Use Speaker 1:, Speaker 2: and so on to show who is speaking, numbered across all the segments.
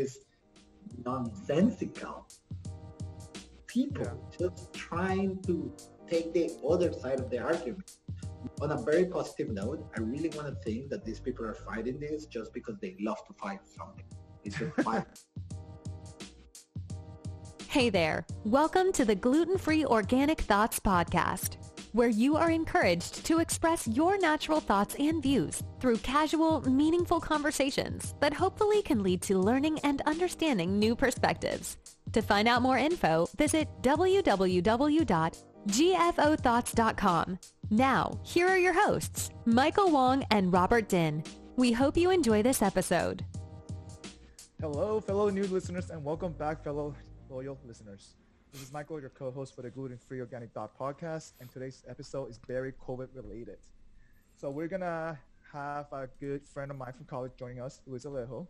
Speaker 1: is nonsensical people
Speaker 2: Yeah.
Speaker 1: just trying to take the other side of the argument. On a very positive note, I really want to think that these people are fighting this just because they love to fight something. It's just fight.
Speaker 3: Hey there. Welcome to the Gluten Free Organic Thoughts Podcast, where you are encouraged to express your natural thoughts and views through casual, meaningful conversations that hopefully can lead to learning and understanding new perspectives. To find out more info, visit www.gfothoughts.com. Now, here are your hosts, Michael Wong and Robert Din. We hope you enjoy this episode.
Speaker 2: Hello, fellow new listeners, and welcome back, fellow loyal listeners. This is Michael, your co-host for the Gluten Free Organic Dot Podcast, and today's episode is very COVID related. So we're gonna have a good friend of mine from college joining us, Luis Alejo,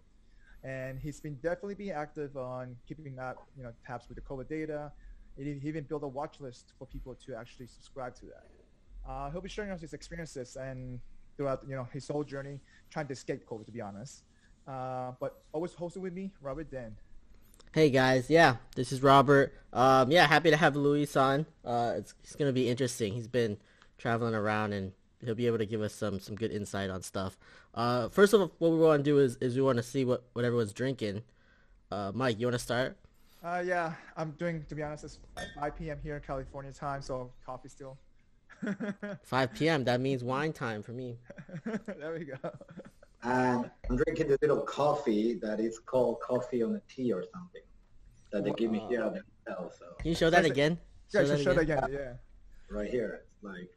Speaker 2: and he's been definitely being active on keeping up, you know, tabs with the COVID data. He even built a watch list for people to actually subscribe to that. Uh, he'll be sharing us his experiences and throughout, you know, his whole journey trying to escape COVID, to be honest. Uh, but always hosted with me, Robert Din.
Speaker 4: Hey guys, yeah, this is Robert. Um, yeah, happy to have Luis on. Uh, it's, it's gonna be interesting. He's been traveling around and he'll be able to give us some some good insight on stuff. Uh, first of all, what we want to do is is we want to see what what everyone's drinking. Uh, Mike, you want to start?
Speaker 2: Uh, yeah, I'm doing, to be honest, it's 5 p.m. here in California time, so coffee still.
Speaker 4: 5 p.m. That means wine time for me.
Speaker 2: there we go.
Speaker 1: And I'm drinking the little coffee that is called coffee on a tea or something that they give me here at the hotel. So
Speaker 4: Can you show that
Speaker 2: That's it.
Speaker 4: again?
Speaker 2: Yeah,
Speaker 4: Show that
Speaker 2: show that
Speaker 4: again?
Speaker 2: again. Yeah.
Speaker 1: right here, it's like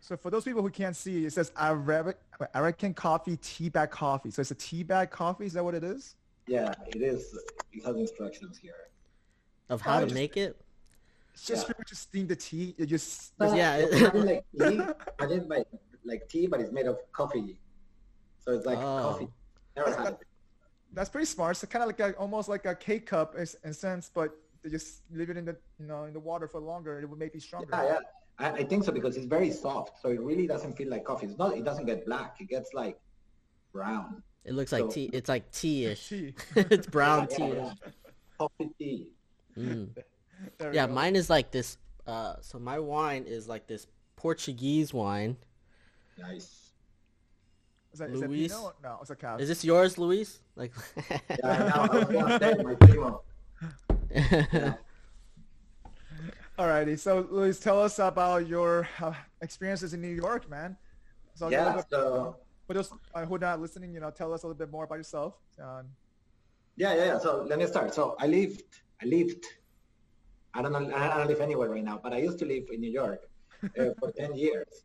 Speaker 2: So for those people who can't see, it says Arabic, American coffee, tea bag coffee. So it's a tea bag coffee. Is that what it is?
Speaker 1: yeah, it is. It has instructions here.
Speaker 4: Of how to
Speaker 1: Just-
Speaker 4: make it?
Speaker 2: It's just
Speaker 1: Yeah.
Speaker 2: pretty much just steam the tea. You just
Speaker 1: But
Speaker 4: Yeah,
Speaker 1: it's
Speaker 4: it-
Speaker 1: kind of like tea. I did like like tea, but it's made of coffee. So it's like
Speaker 4: Oh.
Speaker 1: coffee. Never had it.
Speaker 2: that's pretty smart. So kind of like a, almost like a K cup in, in a sense, but they just leave it in the you know in the water for longer. It would make it stronger.
Speaker 1: Yeah, yeah. I, I think so because it's very soft, so it really doesn't feel like coffee. It's not. It doesn't get black. It gets like brown.
Speaker 4: It looks like
Speaker 1: So-
Speaker 4: tea. It's like tea-ish.
Speaker 2: Tea.
Speaker 4: it's brown
Speaker 1: Yeah,
Speaker 4: tea-ish.
Speaker 1: yeah. Coffee tea.
Speaker 4: Mm. Yeah,
Speaker 2: go.
Speaker 4: mine is like this. Uh, so my wine is like this Portuguese wine.
Speaker 1: Nice.
Speaker 2: Is that
Speaker 4: Luis?
Speaker 2: Pinot? No, it's a cow.
Speaker 4: Is this yours, Luis? Like.
Speaker 1: Yeah, now I was gonna say my primo. Yeah.
Speaker 2: Alrighty, so Luis, tell us about your uh, experiences in New York, man. So
Speaker 1: Yeah.
Speaker 2: bit-
Speaker 1: So
Speaker 2: for those uh, who are not listening, you know, tell us a little bit more about yourself. Um,
Speaker 1: yeah, yeah, yeah. So let me start. So I lived. I lived. I don't know. I don't live anywhere right now, but I used to live in New York uh, for ten years.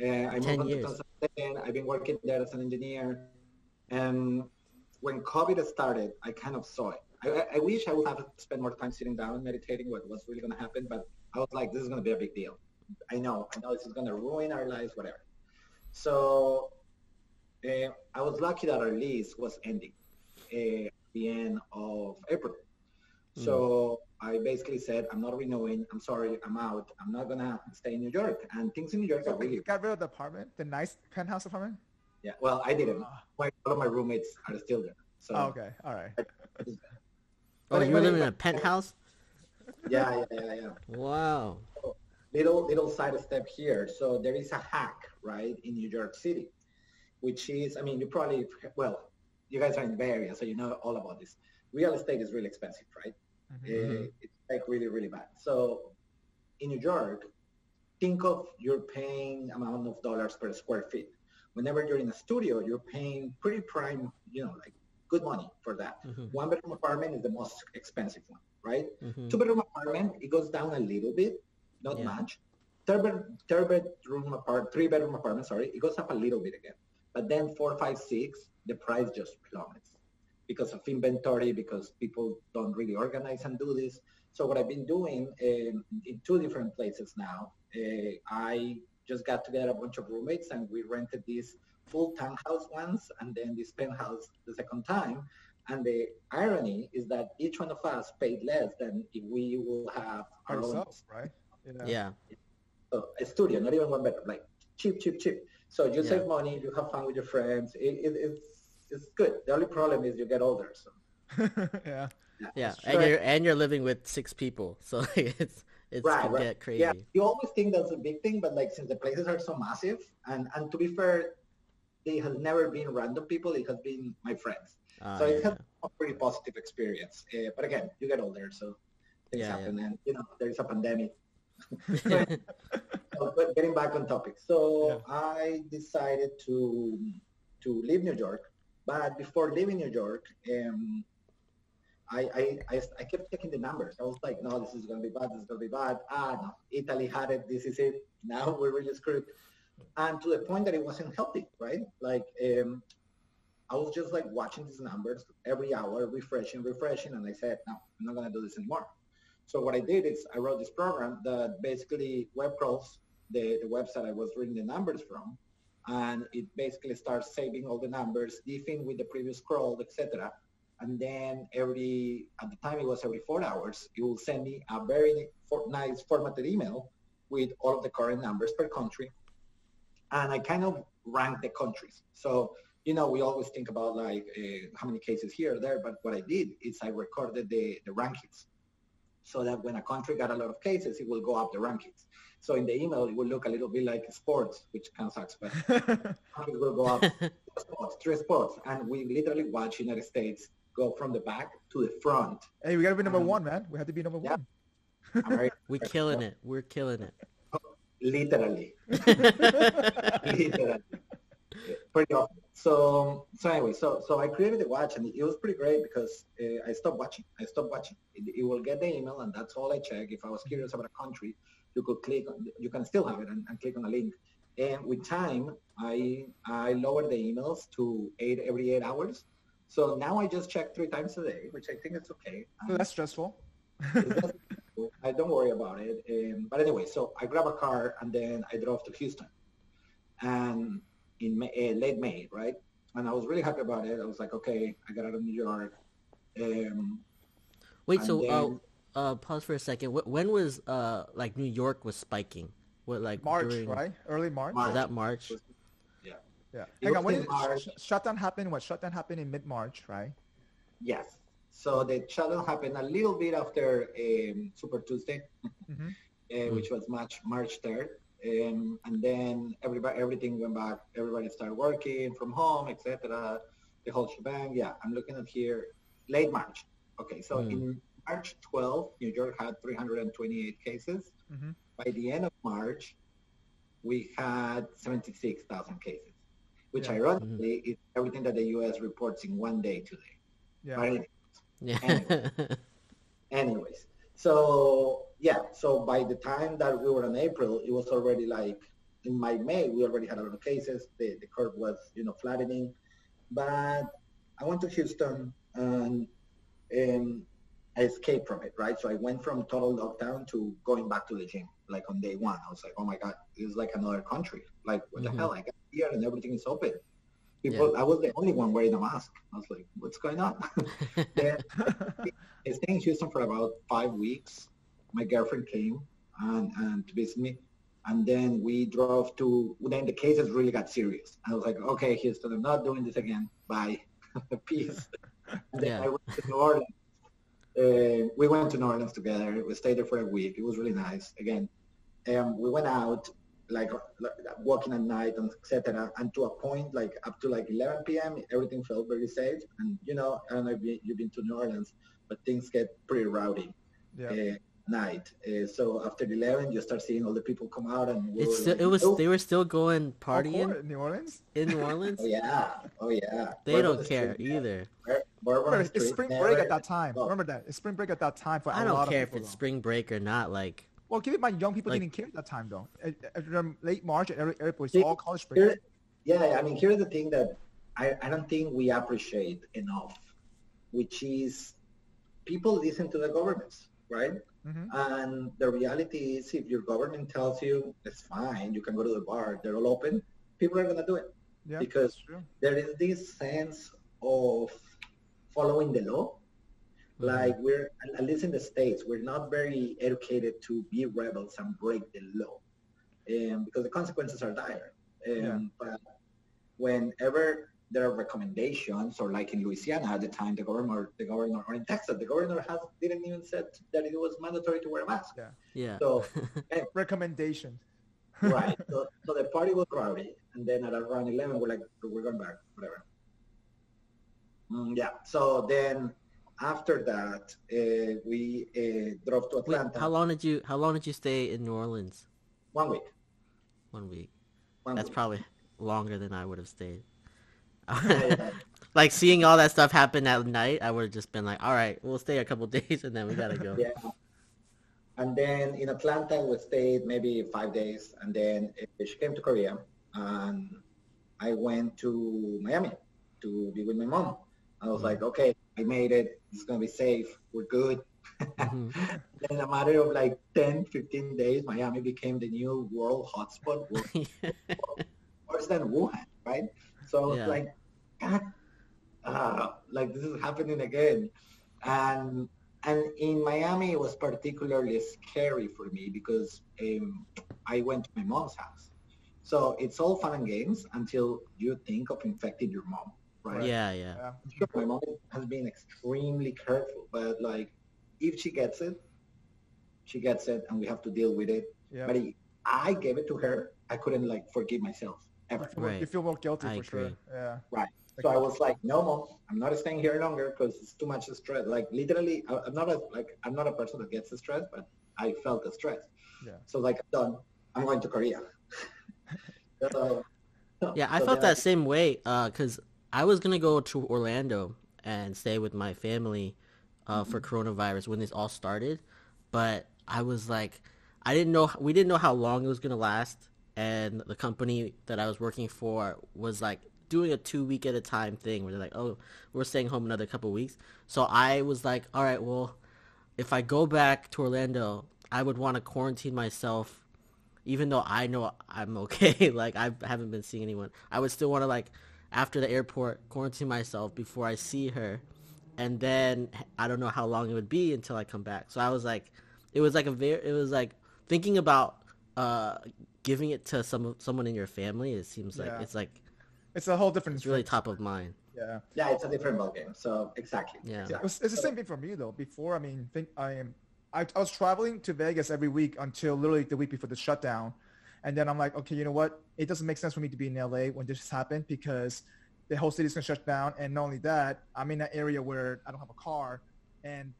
Speaker 1: Uh, I
Speaker 4: 10
Speaker 1: moved to
Speaker 4: years.
Speaker 1: 2010. I've been working there as an engineer. And when COVID started, I kind of saw it. I, I- wish I would have spent more time sitting down meditating what was really going to happen, but I was like, this is going to be a big deal. I know, I know this is going to ruin our lives, whatever. So uh, I was lucky that our lease was ending uh, at the end of April. So I basically said, I'm not renewing. I'm sorry, I'm out. I'm not going to stay in New York. And things in New York
Speaker 2: so
Speaker 1: are really
Speaker 2: you got rid of the apartment, the nice penthouse apartment.
Speaker 1: yeah, well, I didn't.
Speaker 2: Ah.
Speaker 1: My, all of my roommates are still there. So
Speaker 2: Oh, okay, all right.
Speaker 4: oh, you were living in a penthouse?
Speaker 1: yeah, yeah, yeah, yeah.
Speaker 4: Wow.
Speaker 1: Little little side step here. So there is a hack, right, in New York City, which is, I mean, you probably, well, you guys are in the Bay Area, so you know all about this. Real estate is really expensive, right?
Speaker 2: Mhm.
Speaker 1: Uh, it's like really, really bad. So in New York, think of you're paying amount of dollars per square feet. Whenever you're in a studio, you're paying pretty prime, you know, like good money for that.
Speaker 4: Mhm.
Speaker 1: One bedroom apartment is the most expensive one, right?
Speaker 4: Mhm.
Speaker 1: Two bedroom apartment, it goes down a little bit, not
Speaker 4: Yeah.
Speaker 1: much. Third, bed, third bedroom apart, three bedroom apartment, sorry, it goes up a little bit again. But then four, five, six, the price just plummets because of inventory, because people don't really organize and do this. So what I've been doing um, in two different places now, uh, I just got together a bunch of roommates and we rented this full townhouse once and then this penthouse the second time. And the irony is that each one of us paid less than if we will have our own
Speaker 2: Ourselves, right? You know?
Speaker 4: Yeah.
Speaker 1: so a studio, not even one bedroom, like cheap, cheap, cheap. So you
Speaker 4: Yeah.
Speaker 1: save money, you have fun with your friends. It, it, it's it's good. The only problem is you get older. So
Speaker 2: yeah.
Speaker 4: Yeah,
Speaker 1: Sure.
Speaker 4: and you're and you're living with six people, so it's it's
Speaker 1: Right,
Speaker 4: can
Speaker 1: right.
Speaker 4: get crazy.
Speaker 1: Yeah, you always think that's a big thing, but like since the places are so massive, and and to be fair, they has never been random people. It has been my friends.
Speaker 4: Ah,
Speaker 1: so it
Speaker 4: yeah,
Speaker 1: has a pretty positive experience. Uh, but again, you get older, so things
Speaker 4: Yeah, yeah.
Speaker 1: happen, and you know there is a pandemic.
Speaker 4: yeah.
Speaker 1: So, but getting back on topic, so I decided to to leave New York, but before leaving New York, um, I, I, I kept checking the numbers. I was like, no, this is gonna be bad. This is gonna be bad. Ah, no, Italy had it. This is it. Now we're really screwed. And to the point that it wasn't healthy, right? Like, um, I was just like watching these numbers every hour, refreshing, refreshing, and I said, no, I'm not gonna do this anymore. So what I did is I wrote this program that basically web crawls the, the website I was reading the numbers from, and it basically starts saving all the numbers, diffing with the previous scroll, etc. And then every at the time it was every four hours, it will send me a very nice formatted email with all of the current numbers per country, and I kind of rank the countries. So you know, we always think about like uh, how many cases here or there, but what I did is I recorded the, the rankings so that when a country got a lot of cases, it will go up the rankings. So in the email, it will look a little bit like sports, which kind of sucks, but countries will go up two spots, three spots, and we literally watch United States go from the back to the front.
Speaker 2: hey, we gotta be number
Speaker 1: Um,
Speaker 2: one, man. We have to be number
Speaker 1: yeah.
Speaker 2: one.
Speaker 4: We're killing it. We're killing it.
Speaker 1: literally, literally, pretty often. So, so anyway, so so I created the watch, and it was pretty great because uh, I stopped watching. I stopped watching. It, it will get the email, and that's all I check. If I was curious about a country, you could click. On, you can still have it and, and click on a link. And with time, I I lowered the emails to eight every eight hours. So now I just check three times a day, which I think is okay.
Speaker 2: So that's stressful.
Speaker 1: I don't worry about it. Um, but anyway, so I grab a car and then I drove to Houston, and in May, uh, late May, right? And I was really happy about it. I was like, okay, I got out of New York. Um,
Speaker 4: Wait, so
Speaker 1: then-
Speaker 4: uh, uh, pause for a second. When was uh like New York was spiking? What like
Speaker 2: March,
Speaker 4: during,
Speaker 2: right? Early March.
Speaker 1: March.
Speaker 4: Was that March?
Speaker 1: yeah.
Speaker 2: Yeah.
Speaker 1: It
Speaker 2: Hang on. When did
Speaker 1: March.
Speaker 2: sh- shutdown happen? What shutdown happened in mid March, right?
Speaker 1: Yes. So the shutdown happened a little bit after um, Super Tuesday,
Speaker 2: Mhm.
Speaker 1: uh, which was March March third, um, and then everybody everything went back. Everybody started working from home, etc. The whole shebang. Yeah, I'm looking at here, late March. Okay, so
Speaker 4: Hmm.
Speaker 1: in March 12, New York had 328 cases.
Speaker 2: Mhm.
Speaker 1: By the end of March, we had 76,000 cases, which
Speaker 2: Yeah.
Speaker 1: ironically is everything that the U.S. reports in one day today.
Speaker 2: Yeah.
Speaker 1: But
Speaker 4: Yeah.
Speaker 1: anyways so yeah so by the time that we were in april it was already like in my may we already had a lot of cases the, the curve was you know flattening but i went to houston and um, i escaped from it right so i went from total lockdown to going back to the gym like on day one i was like oh my god it's like another country like what
Speaker 4: Mhm.
Speaker 1: the hell i got here and everything is open people i was the only one wearing a mask i was like what's going on then I stayed in Houston for about five weeks. My girlfriend came and, and to visit me. And then we drove to, then the cases really got serious. I was like, okay, Houston, I'm not doing this again. Bye. Peace. And then
Speaker 4: Yeah.
Speaker 1: I went to New Orleans. Uh, we went to New Orleans together. We stayed there for a week. It was really nice. Again, um, we went out like, like walking at night and etc. And to a point, like up to like 11 p.m., everything felt very safe. And you know, I don't know if you- you've been to New Orleans, but things get pretty rowdy
Speaker 2: Yeah.
Speaker 1: uh, night. Uh, so after 11, you start seeing all the people come out, and we
Speaker 4: it's still,
Speaker 1: like,
Speaker 4: it was
Speaker 1: "Nope."
Speaker 4: they were still going
Speaker 2: Oh,
Speaker 4: partying
Speaker 2: cool, New Orleans.
Speaker 4: in New Orleans.
Speaker 1: Oh yeah, oh yeah.
Speaker 4: They
Speaker 1: Bourbon
Speaker 4: don't
Speaker 1: Street,
Speaker 4: care
Speaker 1: man.
Speaker 4: either.
Speaker 1: Bur- Bourbon
Speaker 2: Remember, it's
Speaker 1: Street,
Speaker 2: spring
Speaker 1: never-
Speaker 2: break at that time.
Speaker 1: Oh.
Speaker 2: Remember that. It's spring break at that time for
Speaker 4: I
Speaker 2: a
Speaker 4: don't
Speaker 2: lot
Speaker 4: care
Speaker 2: of
Speaker 4: if it's
Speaker 2: though.
Speaker 4: spring break or not. Like
Speaker 2: Well, give it my young people
Speaker 4: Like-
Speaker 2: didn't care at that time though. At, at, late March at every airport, it's all college break.
Speaker 1: Here, yeah, I mean, here's the thing that I, I don't think we appreciate enough, which is people listen to the governments, right?
Speaker 2: Mhm.
Speaker 1: And the reality is, if your government tells you it's fine, you can go to the bar, they're all open, people are going to do it.
Speaker 2: Yeah,
Speaker 1: because there is this sense of following the law. Like we're, at least in the States, we're not very educated to be rebels and break the law. Um, because the consequences are dire. Um,
Speaker 2: Yeah.
Speaker 1: But whenever there are recommendations, or like in Louisiana at the time, the governor, the governor, or in Texas, the governor has didn't even said that it was mandatory to wear a mask.
Speaker 2: Yeah.
Speaker 4: Yeah.
Speaker 1: So
Speaker 2: Recommendation.
Speaker 1: right. So, so the party was crowded, and then at around eleven, we're like, we're going back, whatever. Mm, yeah. So then after that, uh, we uh, drove to
Speaker 4: Wait,
Speaker 1: Atlanta.
Speaker 4: how long did you how long did you stay in New Orleans?
Speaker 1: One week.
Speaker 4: One week.
Speaker 1: One
Speaker 4: That's
Speaker 1: week.
Speaker 4: probably longer than I would have stayed.
Speaker 1: Yeah.
Speaker 4: like seeing all that stuff happen at night, I would have just been like, "All right, we'll stay a couple days and then we gotta go."
Speaker 1: Yeah. And then in Atlanta, we stayed maybe five days. And then uh, she came to Korea. And I went to Miami to be with my mom. I was
Speaker 4: Mhm.
Speaker 1: like, okay, I made it. It's going to be safe. We're good.
Speaker 4: Mhm.
Speaker 1: then in a matter of like 10, 15 days, Miami became the new world hotspot, world worse than Wuhan, right? So I was
Speaker 4: Yeah.
Speaker 1: like, God, uh, like this is happening again. And and in Miami, it was particularly scary for me because um, I went to my mom's house. So it's all fun and games until you think of infecting your mom, right?
Speaker 4: yeah, yeah.
Speaker 2: Yeah.
Speaker 1: Sure, my mom has been extremely careful, but like if she gets it, she gets it, and we have to deal with it.
Speaker 2: Yeah.
Speaker 1: But if I gave it to her, I couldn't like forgive myself
Speaker 2: You
Speaker 1: ever.
Speaker 2: feel, more, you feel more guilty
Speaker 4: I
Speaker 2: for sure. Yeah.
Speaker 1: Right.
Speaker 2: Like,
Speaker 1: So I was like, no, mom, I'm not staying here longer because it's too much stress. Like literally, I- I'm not a like I'm not a person that gets stressed, but I felt the stress.
Speaker 2: Yeah.
Speaker 1: So like, I'm done. I'm going to Korea. so,
Speaker 4: Yeah, I
Speaker 1: so
Speaker 4: felt
Speaker 1: then
Speaker 4: that same way because I was gonna go to Orlando and stay with my family uh, for coronavirus when this all started, but I was like, I didn't know we didn't know how long it was gonna last, and the company that I was working for was like doing a two week at a time thing where they're like, oh, we're staying home another couple weeks. So I was like, all right, well, if I go back to Orlando, I would want to quarantine myself even though I know I'm okay, like I haven't been seeing anyone, I would still want to like after the airport quarantine myself before I see her, and then I don't know how long it would be until I come back. So I was like, it was like a very, it was like thinking about uh giving it to some someone in your family. It seems like
Speaker 2: Yeah.
Speaker 4: it's like
Speaker 2: It's a whole different.
Speaker 4: it's really top of mind.
Speaker 2: Yeah.
Speaker 1: yeah, it's a different ballgame. So exactly.
Speaker 4: Yeah.
Speaker 2: Yeah,
Speaker 1: exactly.
Speaker 2: it was, it's the same thing for me though. Before, I mean, think I am, I, I was traveling to Vegas every week until literally the week before the shutdown, and then I'm like, okay, you know what? It doesn't make sense for me to be in LA when this happened because the whole city's gonna shut down, and not only that, I'm in an area where I don't have a car, and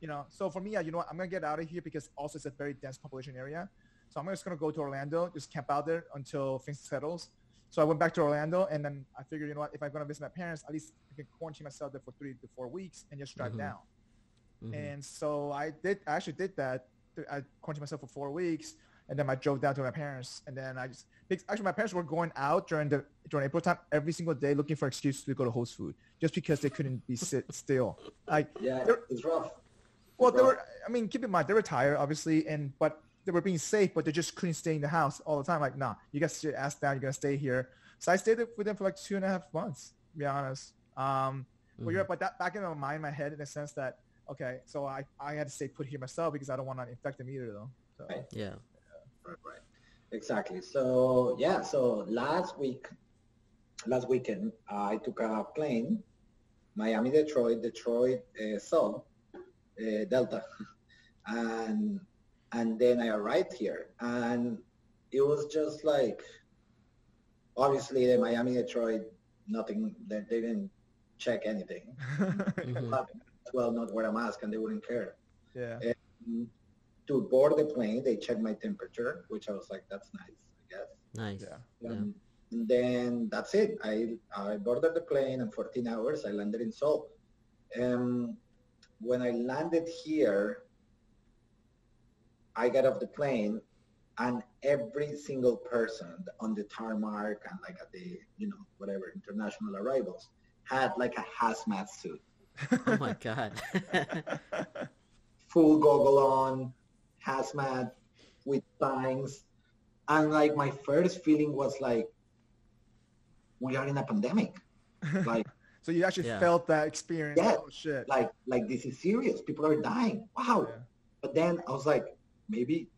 Speaker 2: you know, so for me, you know what? I'm gonna get out of here because also it's a very dense population area, so I'm just gonna go to Orlando, just camp out there until things settles. So I went back to Orlando, and then I figured, you know what? If I'm gonna visit my parents, at least I can quarantine myself there for three to four weeks and just drive
Speaker 4: Mhm.
Speaker 2: down.
Speaker 4: Mhm.
Speaker 2: And so I did. I actually did that. I quarantined myself for four weeks, and then I drove down to my parents. And then I just actually my parents were going out during the during April time every single day looking for excuse to go to host food just because they couldn't be sit still. Like
Speaker 1: Yeah, it's rough.
Speaker 2: well, they
Speaker 1: Right.
Speaker 2: were. I mean, keep in mind they were tired, obviously, and but they were being safe, but they just couldn't stay in the house all the time. Like, nah, you guys sit ass down. You're gonna stay here. So I stayed with them for like two and a half months. To be honest. Um, but you're but that back in my mind, my head, in the sense that okay, so I I had to stay put here myself because I don't want to infect them either, though. So
Speaker 1: Right.
Speaker 4: Yeah.
Speaker 1: Right, right. Exactly. So yeah, so last week, last weekend, I took a plane, Miami, Detroit, Detroit, uh, Seoul, uh, Delta, and and then I arrived here, and it was just like, obviously the Miami, Detroit, nothing. They, they didn't check anything.
Speaker 4: Mhm.
Speaker 1: Well, not wear a mask, and they wouldn't care
Speaker 2: yeah,
Speaker 1: Mm, to board the plane, they checked my temperature, which I was like, that's nice, I guess.
Speaker 4: Nice.
Speaker 2: yeah.
Speaker 4: Yeah.
Speaker 1: Um, and then that's it. I, I boarded the plane and 14 hours I landed in Seoul. Um, when I landed here, I got off the plane and every single person on the tarmac and like at the, you know, whatever, international arrivals had like a hazmat suit.
Speaker 4: Oh my god.
Speaker 1: full goggle on, hazmat with signs. And like my first feeling was like, we are in a pandemic. Like,
Speaker 2: so you actually
Speaker 4: Yeah.
Speaker 2: felt that experience.
Speaker 1: Yeah.
Speaker 2: Oh shit.
Speaker 1: like, like this is serious. People are dying. Wow.
Speaker 2: Yeah.
Speaker 1: But then I was like, maybe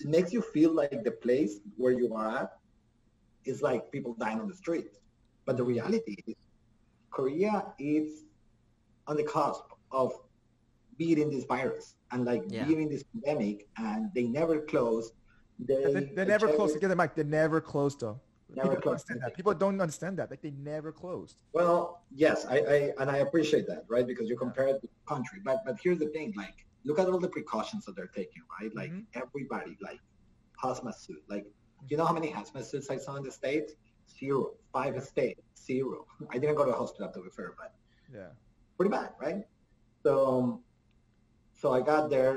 Speaker 1: it makes you feel like the place where you are at is like people dying on the street. But the reality is, Korea is on the cusp of beating this virus and like
Speaker 4: Yeah.
Speaker 1: beating this pandemic, and they never closed. They,
Speaker 2: They, they never
Speaker 1: checked
Speaker 2: closed.
Speaker 1: it-
Speaker 2: To get the mic, they never closed though.
Speaker 1: Never
Speaker 2: People don't understand that. People don't understand that. Like they never closed.
Speaker 1: Well, yes, I, I and I appreciate that, right? Because you compare it to the country. But but here's the thing, like look at all the precautions that they're taking, right? Like
Speaker 2: Mhm.
Speaker 1: everybody, like hazmat suit. Like you know how many hazmat suits I saw in the States? Zero. Five states, zero. I didn't go to a hospital to be fair, but
Speaker 2: Yeah.
Speaker 1: pretty bad, right? So um, so I got there.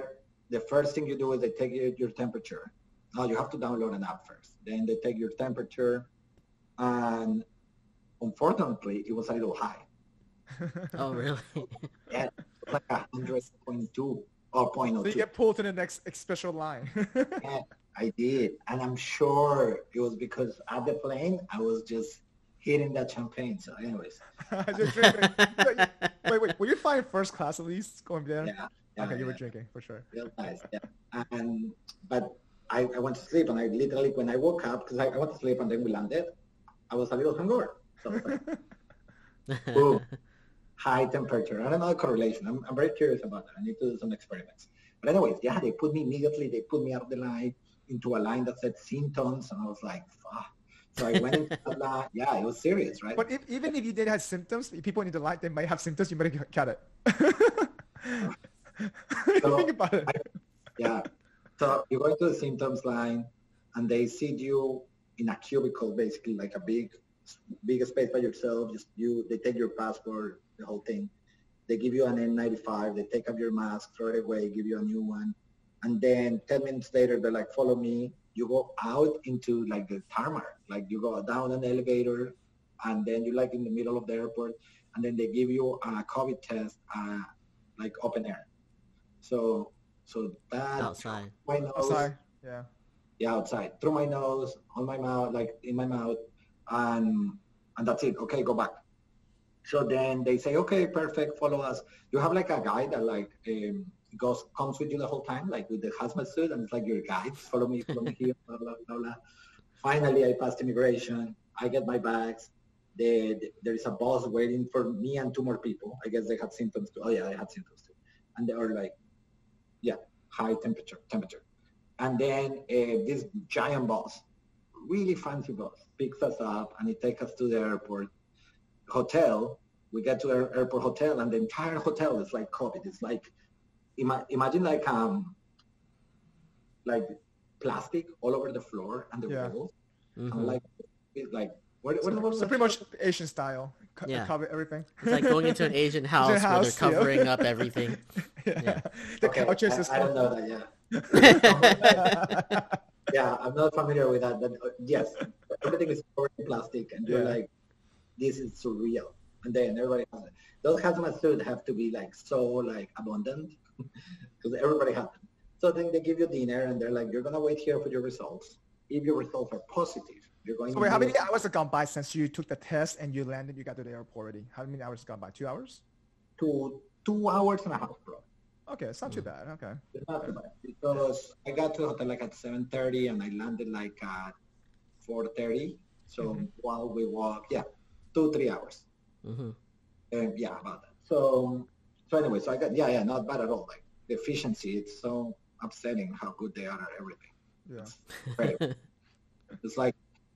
Speaker 1: The first thing you do is they take your, your temperature. Now you have to download an app first. Then they take your temperature, and unfortunately, it was a little high.
Speaker 4: Oh, really?
Speaker 1: Yeah, like hundred point two or point
Speaker 2: so
Speaker 1: oh
Speaker 2: you get pulled to the next special line.
Speaker 1: Yeah, I did, and I'm sure it was because at the plane I was just hitting that champagne. So, anyways,
Speaker 2: Just drinking. wait, wait. Were you flying first class at least going there?
Speaker 1: yeah, yeah,
Speaker 2: okay, you were drinking for sure.
Speaker 1: real nice. Yeah. And but I, I went to sleep and I literally when I woke up because I, I went to sleep and then we landed, I was a little hungover. So I was like, boom, high temperature. I don't know the correlation. I'm, I'm very curious about that. I need to do some experiments. But anyways, yeah, they put me immediately. They put me out of the line into a line that said symptoms, and I was like, fuck. So I went into that line. Yeah, it was serious, right?
Speaker 2: But if, even if you did have symptoms, if people need the lie, they might have symptoms. You might got it.
Speaker 1: So,
Speaker 2: Think about it.
Speaker 1: Yeah. So you go into the symptoms line and they seat you in a cubicle, basically like a big, big space by yourself. Just you, they take your passport, the whole thing. They give you an N95. They take off your mask, throw it away, give you a new one. And then 10 minutes later, they're like, follow me. You go out into like the tarmac, like you go down an elevator and then you're like in the middle of the airport and then they give you a COVID test, uh, like open air. So, so that
Speaker 4: Outside.
Speaker 1: my nose,
Speaker 2: sorry. Yeah.
Speaker 1: yeah, outside, through my nose, on my mouth, like in my mouth, and and that's it. Okay, go back. So then they say, okay, perfect, follow us. You have like a guy that like um, goes comes with you the whole time, like with the hazmat suit, and it's like your guide. Follow me, follow me here, blah blah blah blah. Finally, I passed immigration. I get my bags. The, the- there is a bus waiting for me and two more people. I guess they had symptoms too. Oh yeah, I had symptoms too, and they are like, yeah, high temperature, temperature. And then uh, this giant bus, really fancy bus, picks us up and it takes us to the airport hotel. We get to the airport hotel and the entire hotel is like COVID. It's like, ima- imagine like um, like plastic all over the floor and the
Speaker 2: Yeah.
Speaker 1: walls.
Speaker 4: Mhm.
Speaker 1: And like, it's like, what, what,
Speaker 2: So,
Speaker 1: what,
Speaker 2: so pretty much Asian style. Co-
Speaker 4: Yeah.
Speaker 2: Cover everything.
Speaker 4: It's like going into an Asian house where
Speaker 2: house,
Speaker 4: they're
Speaker 2: yeah.
Speaker 4: covering up everything.
Speaker 2: yeah.
Speaker 4: Yeah.
Speaker 2: The
Speaker 1: okay,
Speaker 2: couches
Speaker 1: I,
Speaker 2: is
Speaker 1: I don't know that, yeah. yeah, I'm not familiar with that, but uh, yes, everything is covered in plastic, and you're
Speaker 2: Yeah.
Speaker 1: like, this is surreal. And then everybody has it. Those hazmat suits have to be like so like abundant because everybody has them. So then they give you dinner, and they're like, you're gonna wait here for your results. If your results are positive, you're going.
Speaker 2: So wait, how many hours have gone by since you took the test and you landed? You got to the airport already. How many hours have gone by? Two hours?
Speaker 1: To two hours and a half, bro.
Speaker 2: Okay, it's not too bad. Okay.
Speaker 1: It's not too bad because I got to the hotel like at 7:30 and I landed like at 4:30. So
Speaker 2: Mhm.
Speaker 1: while we walk, yeah, two three hours.
Speaker 4: hmm
Speaker 1: Um, yeah, about that. So so anyway, so I got yeah yeah not bad at all. Like the efficiency, it's so upsetting how good they are at everything.
Speaker 2: Yeah.
Speaker 1: Right. it's like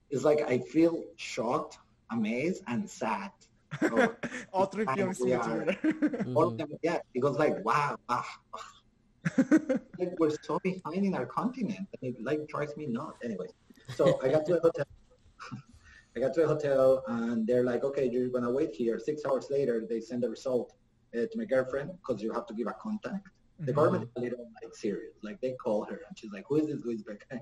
Speaker 1: it's like I feel shocked, amazed, and sad. Oh,
Speaker 2: All three
Speaker 1: time
Speaker 2: feelings
Speaker 1: we
Speaker 2: together.
Speaker 1: all of them, yeah, it goes like wow, wow. like we're so behind in our continent and it like drives me nuts Anyway, so i got to a hotel i got to a hotel and they're like okay you're gonna wait here six hours later they send the result uh, to my girlfriend because you have to give a contact the
Speaker 2: Mhm.
Speaker 1: government is a little like serious like they call her and she's like who is this luis Beca?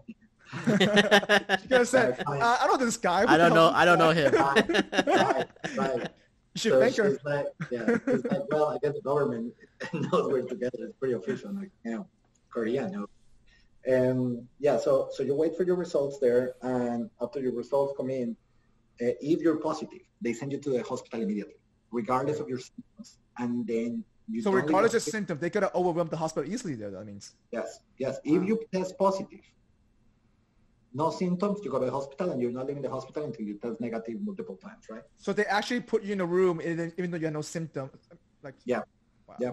Speaker 2: She could have said,
Speaker 1: Fine.
Speaker 2: uh, I don't know this guy.
Speaker 4: I don't know. I don't know him.
Speaker 1: right, right, right.
Speaker 2: You should
Speaker 1: so
Speaker 2: thank her.
Speaker 1: she's like, yeah, she's like, well, I guess the government knows we're together. It's pretty official. I'm like, yeah, Korea, no. Um, yeah, so so you wait for your results there, and after your results come in, if you're positive, they send you to the hospital immediately, regardless of your symptoms, and then you.
Speaker 2: So
Speaker 1: don't
Speaker 2: regardless
Speaker 1: the
Speaker 2: of symptoms, they could have overwhelmed the hospital easily there, that means.
Speaker 1: Yes, yes. If you test positive, no symptoms, you go to the hospital and you're not leaving the hospital until you test negative multiple times, right?
Speaker 2: So they actually put you in a room even, even though you have no symptoms. Like
Speaker 1: Yeah.
Speaker 2: Wow.
Speaker 1: Yeah.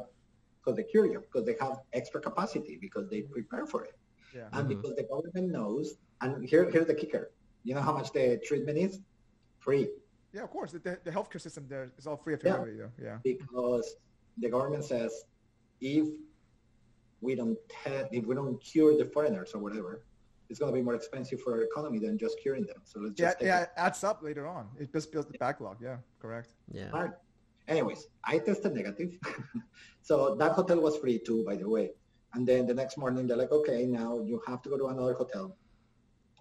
Speaker 1: Because they cure you, because they have extra capacity, because they prepare for it.
Speaker 2: Yeah.
Speaker 1: And
Speaker 4: Mhm.
Speaker 1: because the government knows, and here, here's the kicker. You know how much the treatment is? Free.
Speaker 2: Yeah, of course. The, the, the healthcare system there is all free of
Speaker 1: Yeah.
Speaker 2: everybody. though. Yeah.
Speaker 1: Because the government says if we don't te- if we don't cure the foreigners or whatever, it's gonna be more expensive for our economy than just curing them. So let's
Speaker 2: Yeah,
Speaker 1: just take
Speaker 2: yeah,
Speaker 1: it.
Speaker 2: it adds up later on. It just builds the backlog. Yeah, correct.
Speaker 4: Yeah.
Speaker 1: Right. Anyways, I tested negative. so that hotel was free too, by the way. And then the next morning, they're like, okay, now you have to go to another hotel.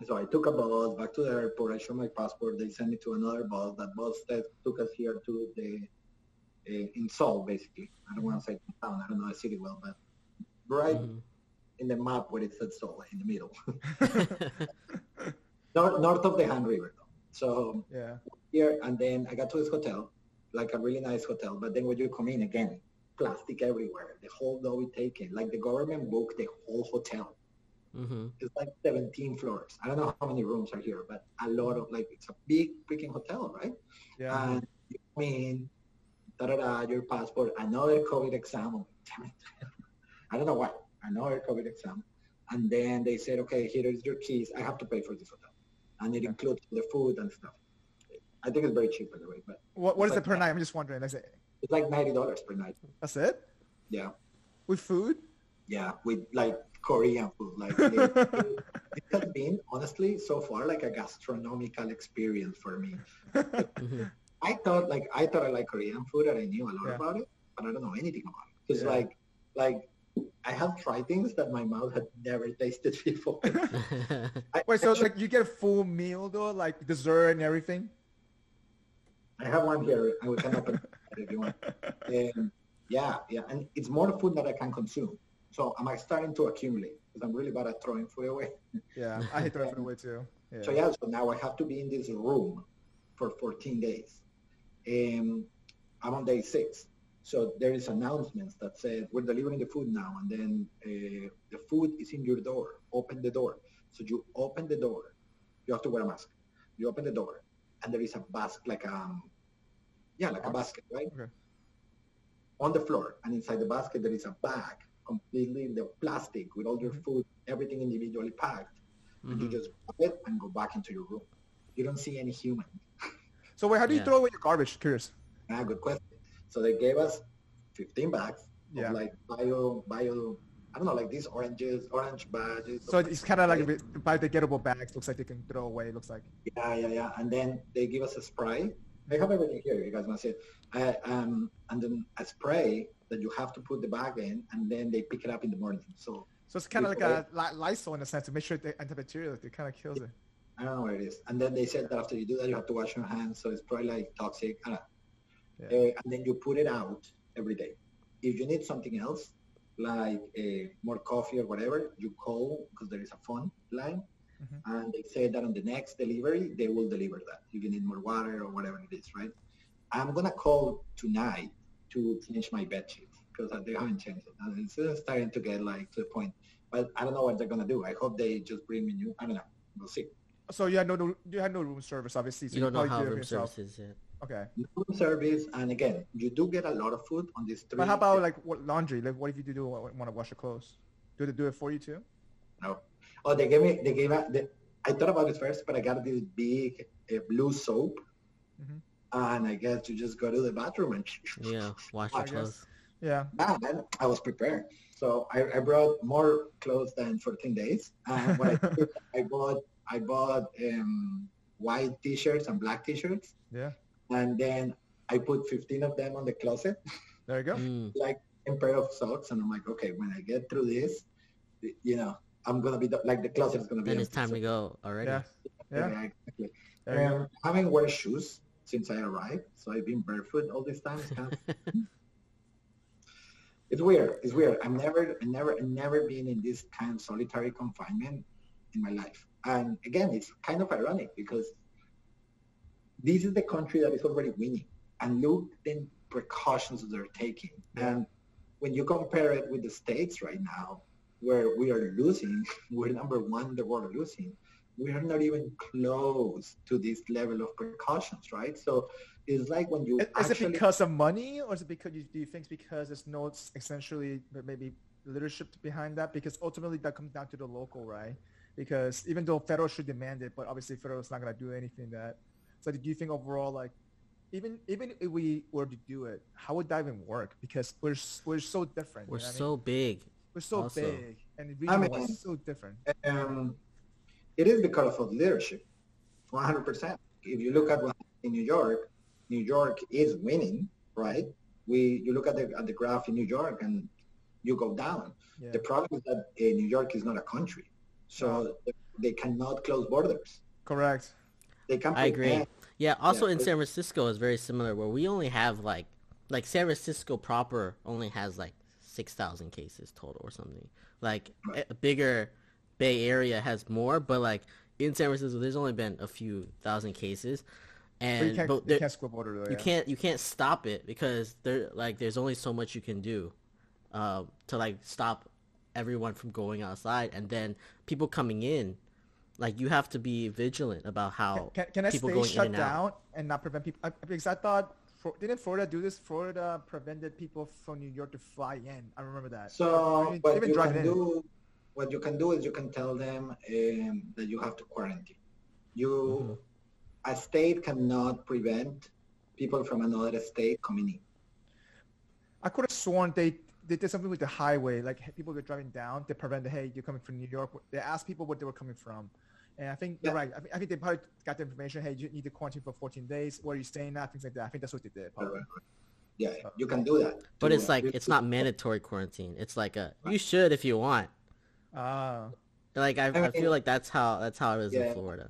Speaker 1: So I took a bus back to the airport. I showed my passport. They sent me to another bus. That bus that took us here to the uh, in Seoul, basically. I don't want to say town. I don't know the city well, but right
Speaker 4: Mhm.
Speaker 1: in the map where it said Seoul, in the middle, north, north of the Han River. Though. So
Speaker 2: Yeah.
Speaker 1: here and then I got to this hotel, like a really nice hotel. But then when you come in again, plastic everywhere, the whole lobby taken. Like the government booked the whole hotel.
Speaker 4: Mhm.
Speaker 1: It's like 17 floors. I don't know how many rooms are here, but a lot of like it's a big freaking hotel, right?
Speaker 2: Yeah.
Speaker 1: And you come in, da da da, your passport, another COVID exam. I'm like, Damn it. I don't know why. Another COVID exam. And then they said, okay, here is your keys. I have to pay for this hotel. And it includes the food and stuff. I think it's very cheap, by the way, but
Speaker 2: what, what is
Speaker 1: like
Speaker 2: it per night? I'm just wondering. That's it.
Speaker 1: it's like $90 per night.
Speaker 2: That's it?
Speaker 1: Yeah.
Speaker 2: With food?
Speaker 1: Yeah. With like Korean food. Like it, it has been, honestly, so far, like a gastronomical experience for me.
Speaker 4: Mhm.
Speaker 1: I thought like I thought I like Korean food and I knew a lot
Speaker 2: Yeah.
Speaker 1: about it, but I don't know anything about it. Because
Speaker 2: Yeah.
Speaker 1: like like I have tried things that my mouth had never tasted before. I,
Speaker 2: Wait, so
Speaker 1: actually,
Speaker 2: like you get a full meal though, like dessert and everything?
Speaker 1: I have one here I we can open it if you want. And yeah, yeah, and it's more food that I can consume. So am I starting to accumulate? Because I'm really bad at throwing food away.
Speaker 2: Yeah, I hate throwing food away too. Yeah.
Speaker 1: So yeah, so now I have to be in this room for 14 days. Um, I'm on day six. So there is announcements that said we're delivering the food now, and then uh, the food is in your door. Open the door. So you open the door. You have to wear a mask. You open the door, and there is a basket, like um, yeah, like a basket, right?
Speaker 2: Okay.
Speaker 1: On the floor, and inside the basket there is a bag, completely in the plastic with all your
Speaker 2: Mhm.
Speaker 1: food, everything individually packed and you
Speaker 4: Mhm.
Speaker 1: just grab it and go back into your room. You don't see any human.
Speaker 2: So wait, how do you
Speaker 4: Yeah.
Speaker 1: Mm-hmm.
Speaker 2: throw away your garbage? Curious.
Speaker 1: Ah, good question. So they gave us 15 bags
Speaker 2: Yeah.
Speaker 1: of like bio, bio, I don't know, like these oranges, orange badges.
Speaker 2: So it's kind of like a bit biodegradable bags. Looks like they can throw away. Looks like.
Speaker 1: Yeah, yeah, yeah. And then they give us a spray. I have everything here. You guys want to see it? Uh, um, and then a spray that you have to put the bag in, and then they pick it up in the morning. So
Speaker 2: So it's kind of like a Lysol in a sense to make sure the antibacterial it kind of kills it.
Speaker 1: I don't know what it is. And then they said that after you do that, you have to wash your hands. So it's probably like toxic. I don't know.
Speaker 2: Yeah.
Speaker 1: Uh, and then you put it out every day. If you need something else, like uh, more coffee or whatever, you call because there is a phone line.
Speaker 2: Mhm.
Speaker 1: And they say that on the next delivery, they will deliver that. If you need more water or whatever it is, right? I'm going to call tonight to change my bed sheet because they haven't changed it. And it's starting to get like to the point. But I don't know what they're going to do. I hope they just bring me new. I don't know. We'll see.
Speaker 2: So you had no, no you had no room service, obviously. So
Speaker 4: You don't know how
Speaker 2: did
Speaker 4: room
Speaker 2: yourself.
Speaker 4: service is yet.
Speaker 2: Okay.
Speaker 1: room service and again you do get a lot of food on this three
Speaker 2: But how about like what laundry? Like, what if you do, do want to wash your clothes? Do they do it for you too?
Speaker 1: no oh they gave me they gave me the, i thought about it first but i got this big uh, blue soap
Speaker 2: Mhm.
Speaker 1: And i guess you just go to the bathroom and
Speaker 4: Yeah, wash
Speaker 2: I
Speaker 4: your clothes.
Speaker 2: Yeah.
Speaker 1: and i was prepared so I, I brought more clothes than 14 days and what i did i bought i bought um, white t-shirts and black t-shirts
Speaker 2: Yeah.
Speaker 1: and then i put 15 of them on the closet
Speaker 2: There you go.
Speaker 4: Mm.
Speaker 1: like a pair of socks and I'm like, okay, when I get through this, you know, I'm gonna be the, like the closet is gonna be.
Speaker 4: Then it's time
Speaker 1: So-
Speaker 4: to go already.
Speaker 2: Yeah. Yeah.
Speaker 1: Yeah, exactly.
Speaker 2: There you go.
Speaker 1: Um, I haven't worn shoes since I arrived, so I've been barefoot all this time. It's, kind of- it's weird. It's weird. I've never, I never, I never been in this kind of solitary confinement in my life. And again, it's kind of ironic because this is the country that is already winning, and look the precautions that they're taking. And when you compare it with the states right now, where we are losing, we're number one in the world losing. We are not even close to this level of precautions, right? So it's like when you
Speaker 2: Is, is
Speaker 1: actually
Speaker 2: it because of money, or is it because you, do you think it's because there's no essentially maybe leadership behind that? Because ultimately that comes down to the local, right? Because even though federal should demand it, but obviously federal is not going to do anything that. So do you think overall, like, even even if we were to do it, how would that even work? Because we're we're so different.
Speaker 4: We're
Speaker 2: you know what I
Speaker 4: so
Speaker 2: mean?
Speaker 4: big.
Speaker 2: we're so
Speaker 4: also.
Speaker 2: big, and
Speaker 1: I
Speaker 2: regional
Speaker 1: mean-
Speaker 2: is so different.
Speaker 1: um, it is because of leadership, 100%. If you look at what in New York, New York is winning, right? We you look at the at the graph in New York and you go down.
Speaker 2: Yeah.
Speaker 1: The problem is that uh, New York is not a country, so they, they cannot close borders.
Speaker 2: Correct.
Speaker 1: They can't.
Speaker 4: I agree.
Speaker 1: prevent-
Speaker 4: Yeah. Also
Speaker 1: Yeah.
Speaker 4: in San Francisco is very similar, where we only have like, like San Francisco proper only has like six thousand cases total or something. Like
Speaker 1: Right.
Speaker 4: a bigger Bay Area has more, but like in San Francisco, there's only been a few thousand cases,
Speaker 2: But
Speaker 4: and
Speaker 2: you can't,
Speaker 4: but
Speaker 2: you
Speaker 4: there-
Speaker 2: can't square border though.
Speaker 4: you
Speaker 2: yeah.
Speaker 4: can't you can't stop it because there like there's only so much you can do uh, to like stop everyone from going outside and then people coming in like you have to be vigilant about how
Speaker 2: Can, can a
Speaker 4: people
Speaker 2: state
Speaker 4: going in
Speaker 2: shut
Speaker 4: and
Speaker 2: down
Speaker 4: out
Speaker 2: and not prevent people? I, because I thought, Flo- didn't Florida do this? Florida prevented people from New York to fly in. I remember that.
Speaker 1: So
Speaker 2: Even-
Speaker 1: what
Speaker 2: even
Speaker 1: you can
Speaker 2: in.
Speaker 1: do, what you can do is you can tell them um, that you have to quarantine. You,
Speaker 2: Mm-hmm.
Speaker 1: a state cannot prevent people from another state coming in.
Speaker 2: I could have sworn they they did something with the highway, like people were driving down. They prevented, hey, you're coming from New York. They asked people what they were coming from, and I think you're right. I, think- I think they probably got the information. Hey, you need to quarantine for 14 days. Where are you staying at? Things like that. I think that's what they did. Probably.
Speaker 1: Yeah, you can do that.
Speaker 4: but
Speaker 1: to,
Speaker 4: it's like it's not mandatory quarantine it's like a you should if you want
Speaker 2: Ah,
Speaker 4: like i, I
Speaker 1: mean-
Speaker 4: feel like that's how that's how it is in
Speaker 1: Yeah.
Speaker 4: florida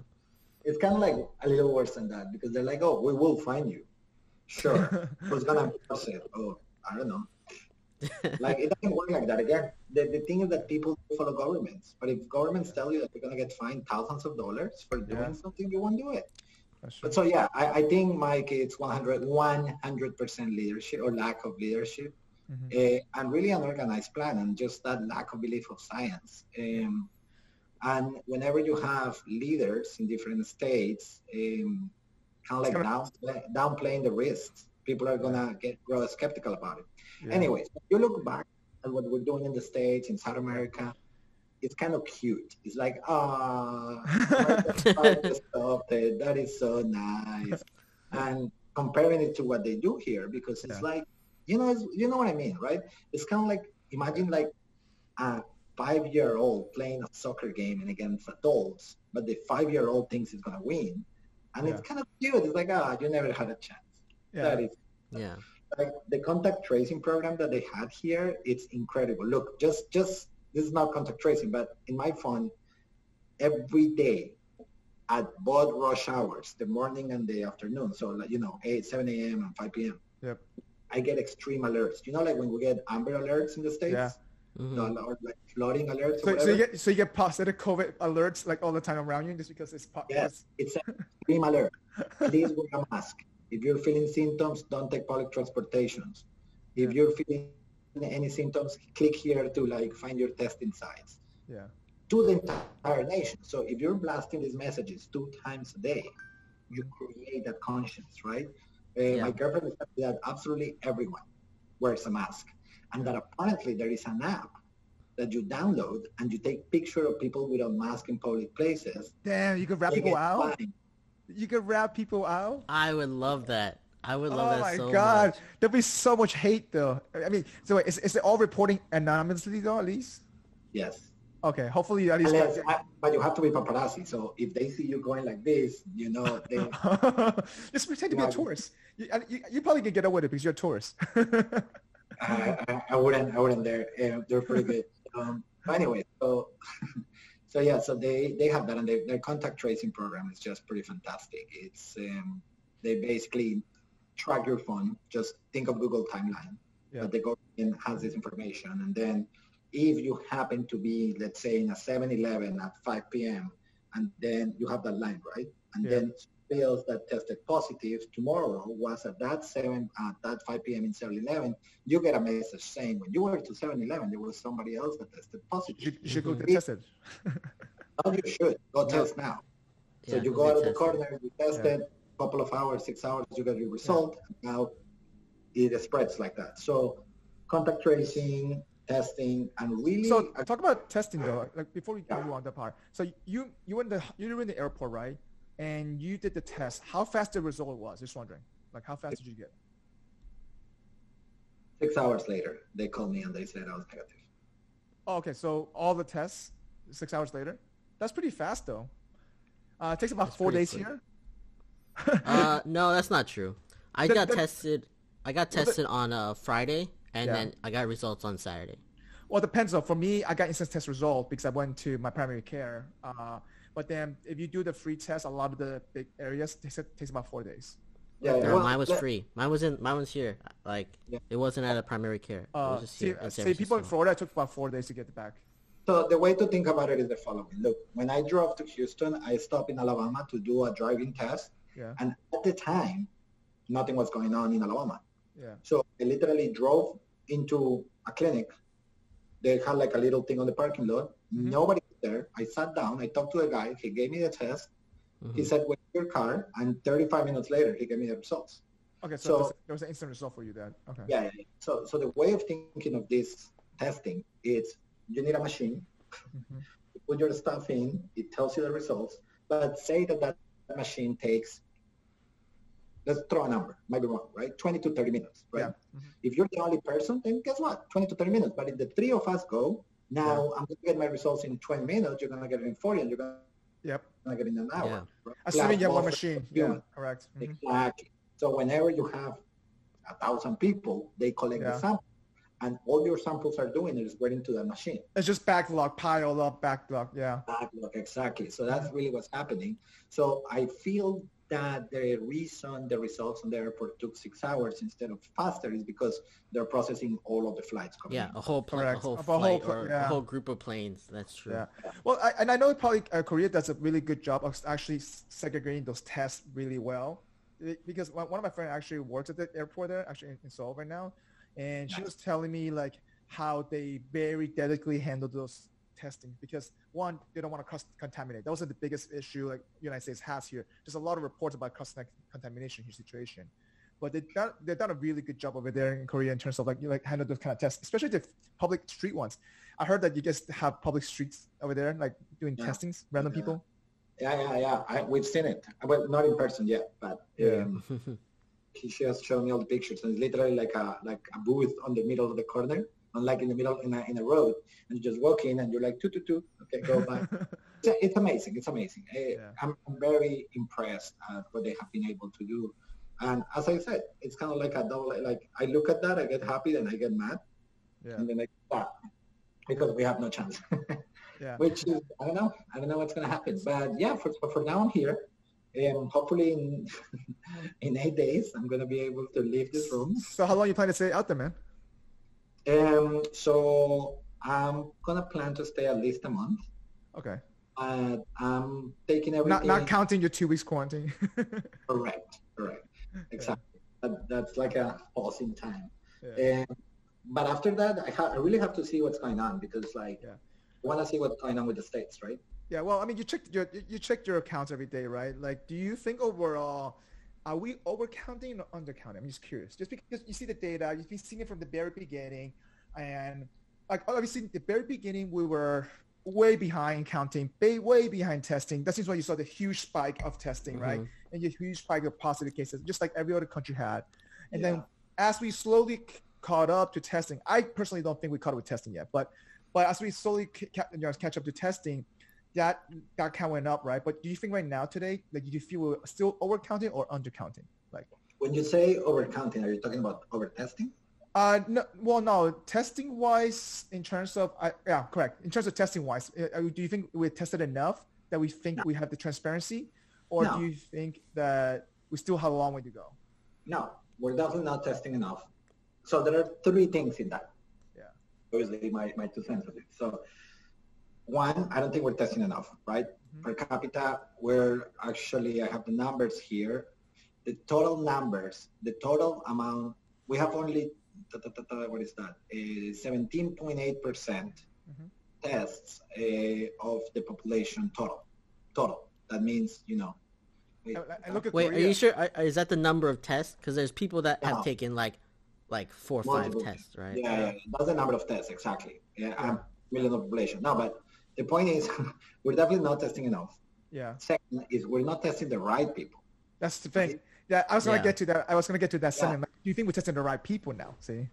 Speaker 1: It's kind of like a little worse than that because they're like, oh, we will find you. Sure. Who's gonna enforce it? Oh, I don't know. Like it doesn't work like that. Again, the, the thing is that people follow governments. But if governments tell you that you're gonna get fined thousands of dollars for doing
Speaker 2: Yeah.
Speaker 1: something, you won't do it. But so yeah, I, I think Mike, it's 100, 100% leadership or lack of leadership,
Speaker 2: Mhm.
Speaker 1: uh, and really an organized plan, and just that lack of belief of science. Um, and whenever you have leaders in different states, um, kind of like downplay, downplaying the risks, people are gonna get grow skeptical about it.
Speaker 2: Yeah.
Speaker 1: Anyways, you look back at what we're doing in the States, in South America, it's kind of cute. It's like, ah, it. That is so nice. And comparing it to what they do here, because it's
Speaker 2: Yeah.
Speaker 1: like, you know, you know what I mean, right? It's kind of like, imagine like a five-year-old playing a soccer game and against adults, but the five-year-old thinks he's going to win. And it's kind of cute. It's like, ah, you never had a chance.
Speaker 2: yeah.
Speaker 1: That is
Speaker 4: yeah
Speaker 1: like the contact tracing program that they had here it's incredible look just just this is not contact tracing but in my phone every day at both rush hours the morning and the afternoon so like you know 8 7 a.m and 5 p.m
Speaker 2: Yep.
Speaker 1: I get extreme alerts you know like when we get amber alerts in the states
Speaker 2: Yeah.
Speaker 4: Mhm.
Speaker 1: the- or like flooding alerts
Speaker 2: So,
Speaker 1: whatever
Speaker 2: so you get so you get positive COVID alerts like all the time around you just because it's po-
Speaker 1: Yes. it's an extreme alert please wear a mask if you're feeling symptoms don't take public transportations if
Speaker 2: Yeah.
Speaker 1: you're feeling any symptoms click here to like find your testing sites
Speaker 2: yeah.
Speaker 1: to the entire nation so if you're blasting these messages two times a day you create that conscience right uh,
Speaker 4: Yeah.
Speaker 1: my girlfriend said that absolutely everyone wears a mask and that apparently there is an app that you download and you take picture of people without mask in public places
Speaker 2: Damn, you could wrap people out.
Speaker 1: fined.
Speaker 2: You could wrap people out.
Speaker 4: i would love that i would love that.
Speaker 2: oh my
Speaker 4: so
Speaker 2: god,
Speaker 4: much
Speaker 2: there'll be so much hate though. I mean, so wait, is, is it all reporting anonymously though? At least.
Speaker 1: yes
Speaker 2: Okay, hopefully at least.
Speaker 1: Unless, I- but you have to be paparazzi. So if they see you going like this, you know, they,
Speaker 2: Just pretend to be a tourist. You, you, you probably can get away with it because you're a tourist.
Speaker 1: I, I, I wouldn't, I wouldn't dare. Yeah, they're pretty good. Um, but anyway, so, so yeah, so they, they have that and they, their contact tracing program is just pretty fantastic. It's, um, they basically track your phone. Just think of Google Timeline.
Speaker 2: Yeah.
Speaker 1: That the government has this information. And then if you happen to be, let's say in a 7-Eleven at 5 p.m., and then you have that line, right? And
Speaker 2: Yeah.
Speaker 1: then bills that tested positive tomorrow was at that 7 at that 5 p.m. in 7-Eleven, you get a message saying when you were to 7-Eleven, there was somebody else that tested positive.
Speaker 2: should, you should go get tested.
Speaker 1: Now oh, you should go
Speaker 4: No.
Speaker 1: test now. So
Speaker 4: Yeah,
Speaker 1: you
Speaker 4: go
Speaker 1: go out of the corner, you test
Speaker 2: Yeah.
Speaker 1: it, couple of hours, six hours, you get your result. Now it spreads like that. So contact tracing, testing, and really,
Speaker 2: So talk about testing though. Like before we
Speaker 1: Yeah.
Speaker 2: move on that part. So you you were in the you were in the airport, right? And you did the test. How fast the result was? Just wondering. Like how fast did you get?
Speaker 1: six hours later, they called me and they said I was negative.
Speaker 2: Oh, okay. So all the tests six hours later. That's pretty fast though. Uh, it takes about
Speaker 4: That's
Speaker 2: four days
Speaker 4: quick.
Speaker 2: here.
Speaker 4: Uh, no, that's not true. I
Speaker 2: The-
Speaker 4: got
Speaker 2: the-
Speaker 4: tested. I got
Speaker 2: Well, the-
Speaker 4: tested on uh, Friday, and
Speaker 2: Yeah.
Speaker 4: then I got results on Saturday.
Speaker 2: Well, it depends though. For me, I got instant test result because I went to my primary care. Uh, but then if you do the free test, a lot of the big areas takes takes about four days.
Speaker 1: Yeah,
Speaker 4: No,
Speaker 1: well,
Speaker 4: mine was
Speaker 1: let-
Speaker 4: free. Mine was in. Mine was here. Like
Speaker 1: Yeah.
Speaker 4: it wasn't at a primary care. it
Speaker 2: Uh,
Speaker 4: was just
Speaker 2: see,
Speaker 4: here
Speaker 2: see people in Florida it took about four days to get it back.
Speaker 1: So the way to think about it is the following. Look, when I drove to Houston, I stopped in Alabama to do a driving test.
Speaker 2: Yeah.
Speaker 1: And at the time, nothing was going on in Alabama.
Speaker 2: Yeah.
Speaker 1: So I literally drove into a clinic. They had like a little thing on the parking lot.
Speaker 2: Mhm.
Speaker 1: Nobody was there. I sat down. I talked to the guy. He gave me the test. He
Speaker 4: Mhm.
Speaker 1: said, wait your car. And 35 minutes later, he gave me the results.
Speaker 2: Okay, so,
Speaker 1: So-
Speaker 2: there was an instant result for you then. Okay.
Speaker 1: Yeah, yeah. So, so the way of thinking of this testing is you need a machine.
Speaker 2: Mhm.
Speaker 1: You put your stuff in. It tells you the results. But say that that machine takes, let's throw a number, might be wrong, right? 20 to 30 minutes, right?
Speaker 2: Yeah. Mhm.
Speaker 1: If you're the only person, then guess what? 20 to 30 minutes. But if the three of us go, now I'm going to get my results in 20 minutes. You're going to get it in 40 and you're going
Speaker 2: Yep.
Speaker 1: to get it in an hour.
Speaker 4: Yeah.
Speaker 1: right?
Speaker 2: Assuming you have one machine.
Speaker 1: you-
Speaker 2: Yeah. Correct. Mhm.
Speaker 1: Exactly. So whenever you have a thousand people, they collect
Speaker 2: Yeah.
Speaker 1: the sample. And all your samples are doing is waiting to the machine.
Speaker 2: It's just backlog, pile up, backlog. Yeah.
Speaker 1: Backlog, exactly. So that's really what's happening. So I feel that the reason the results on the airport took six hours instead of faster is because they're processing all of the flights coming
Speaker 4: Yeah,
Speaker 1: in.
Speaker 4: a whole plane, a whole
Speaker 2: Of a whole pl-
Speaker 4: or
Speaker 2: yeah.
Speaker 4: a whole group of planes. That's true.
Speaker 2: Yeah. Well, I, and I know probably uh, Korea does a really good job of actually segregating those tests really well. It- because one one of my friends actually works at the airport there, actually in, in Seoul right now, and she was telling me like how they very delicately handle those testing because one, they don't want to cross contaminate. That was the biggest issue like United States has here. There's a lot of reports about cross contamination here situation. But they've done, they've done a really good job over there in Korea in terms of like you like handle those kind of tests, especially the public street ones. I heard that you guys have public streets over there, like doing
Speaker 1: Yeah.
Speaker 2: testings, random
Speaker 1: Yeah.
Speaker 2: people.
Speaker 1: Yeah, yeah, yeah. I, we've seen it. Well, not in person yet, but
Speaker 2: Yeah.
Speaker 1: um, he just showed me all the pictures. And it's literally like a like a booth on the middle of the corner, unlike in the middle in a, in a road. And you just walk in and you're like, two, two, two. Okay, go by. it's, it's amazing. It's amazing. Eh,
Speaker 2: Yeah.
Speaker 1: I'm, I'm very impressed at what they have been able to do. And as I said, it's kind of like a double, like I look at that, I get happy, then I get mad,
Speaker 2: yeah,
Speaker 1: and then I stop because we have no chance.
Speaker 2: yeah.
Speaker 1: Which is, I don't know. I don't know what's going to happen. But yeah, for, for now I'm here. And hopefully in, in eight days, I'm going to be able to leave this room.
Speaker 2: So how long you plan to stay out there, man?
Speaker 1: Um, so I'm going to plan to stay at least a month.
Speaker 2: Okay.
Speaker 1: Uh, I'm taking everything.
Speaker 2: Not not counting your two weeks quarantine.
Speaker 1: Correct, correct. Exactly. That, that's like a pause in time.
Speaker 2: yeah.
Speaker 1: And, but after that, I, ha- I really have to see what's going on because like,
Speaker 2: Yeah.
Speaker 1: I want to see what's going on with the States, right?
Speaker 2: Yeah, well, I mean, you checked your you checked your accounts every day, right? Like, do you think overall, are we overcounting or undercounting? I'm just curious, just because you see the data, you've been seeing it from the very beginning, and like obviously the very beginning we were way behind counting, way behind testing. That's why you saw the huge spike of testing, right?
Speaker 4: Mhm.
Speaker 2: And the huge spike of positive cases, just like every other country had. And
Speaker 1: Yeah.
Speaker 2: then as we slowly caught up to testing, I personally don't think we caught up with testing yet, but but as we slowly ca- catch up to testing, that that count went up, right? But do you think right now today, like, do you feel we're still overcounting or undercounting? Like,
Speaker 1: When you say overcounting, are you talking about over testing?
Speaker 2: uh, no, well, no, testing wise, in terms of, uh, yeah, correct. In terms of testing wise, uh, do you think we tested enough that we think
Speaker 1: No.
Speaker 2: we have the transparency, or
Speaker 1: No.
Speaker 2: do you think that we still have a long way to go?
Speaker 1: No, we're definitely not testing enough. So there are three things in that.
Speaker 2: Yeah.
Speaker 1: Obviously, my, my two cents of it. So one, I don't think we're testing enough, right?
Speaker 2: Mhm.
Speaker 1: Per capita, we're actually, I have the numbers here. The total numbers, the total amount, we have only, ta, ta, ta, ta, what is that? Uh, 17.8%
Speaker 2: Mhm.
Speaker 1: tests uh, of the population total. Total. That means, you know.
Speaker 2: And- and look at
Speaker 4: Wait, are you sure? Are, are- is that the number of tests? Because there's people that have taken like, like four or five tests, right?
Speaker 1: Yeah, yeah, that's the number of tests, exactly. Yeah, um, million of population. No, but the point is, we're definitely not testing enough.
Speaker 2: Yeah,
Speaker 1: Second is we're not testing the right people.
Speaker 2: that's the thing. Yeah, I was gonna
Speaker 4: Yeah.
Speaker 2: get to that. I was gonna get to that
Speaker 1: Yeah.
Speaker 2: second. Like, do you think we're testing the right people now? See?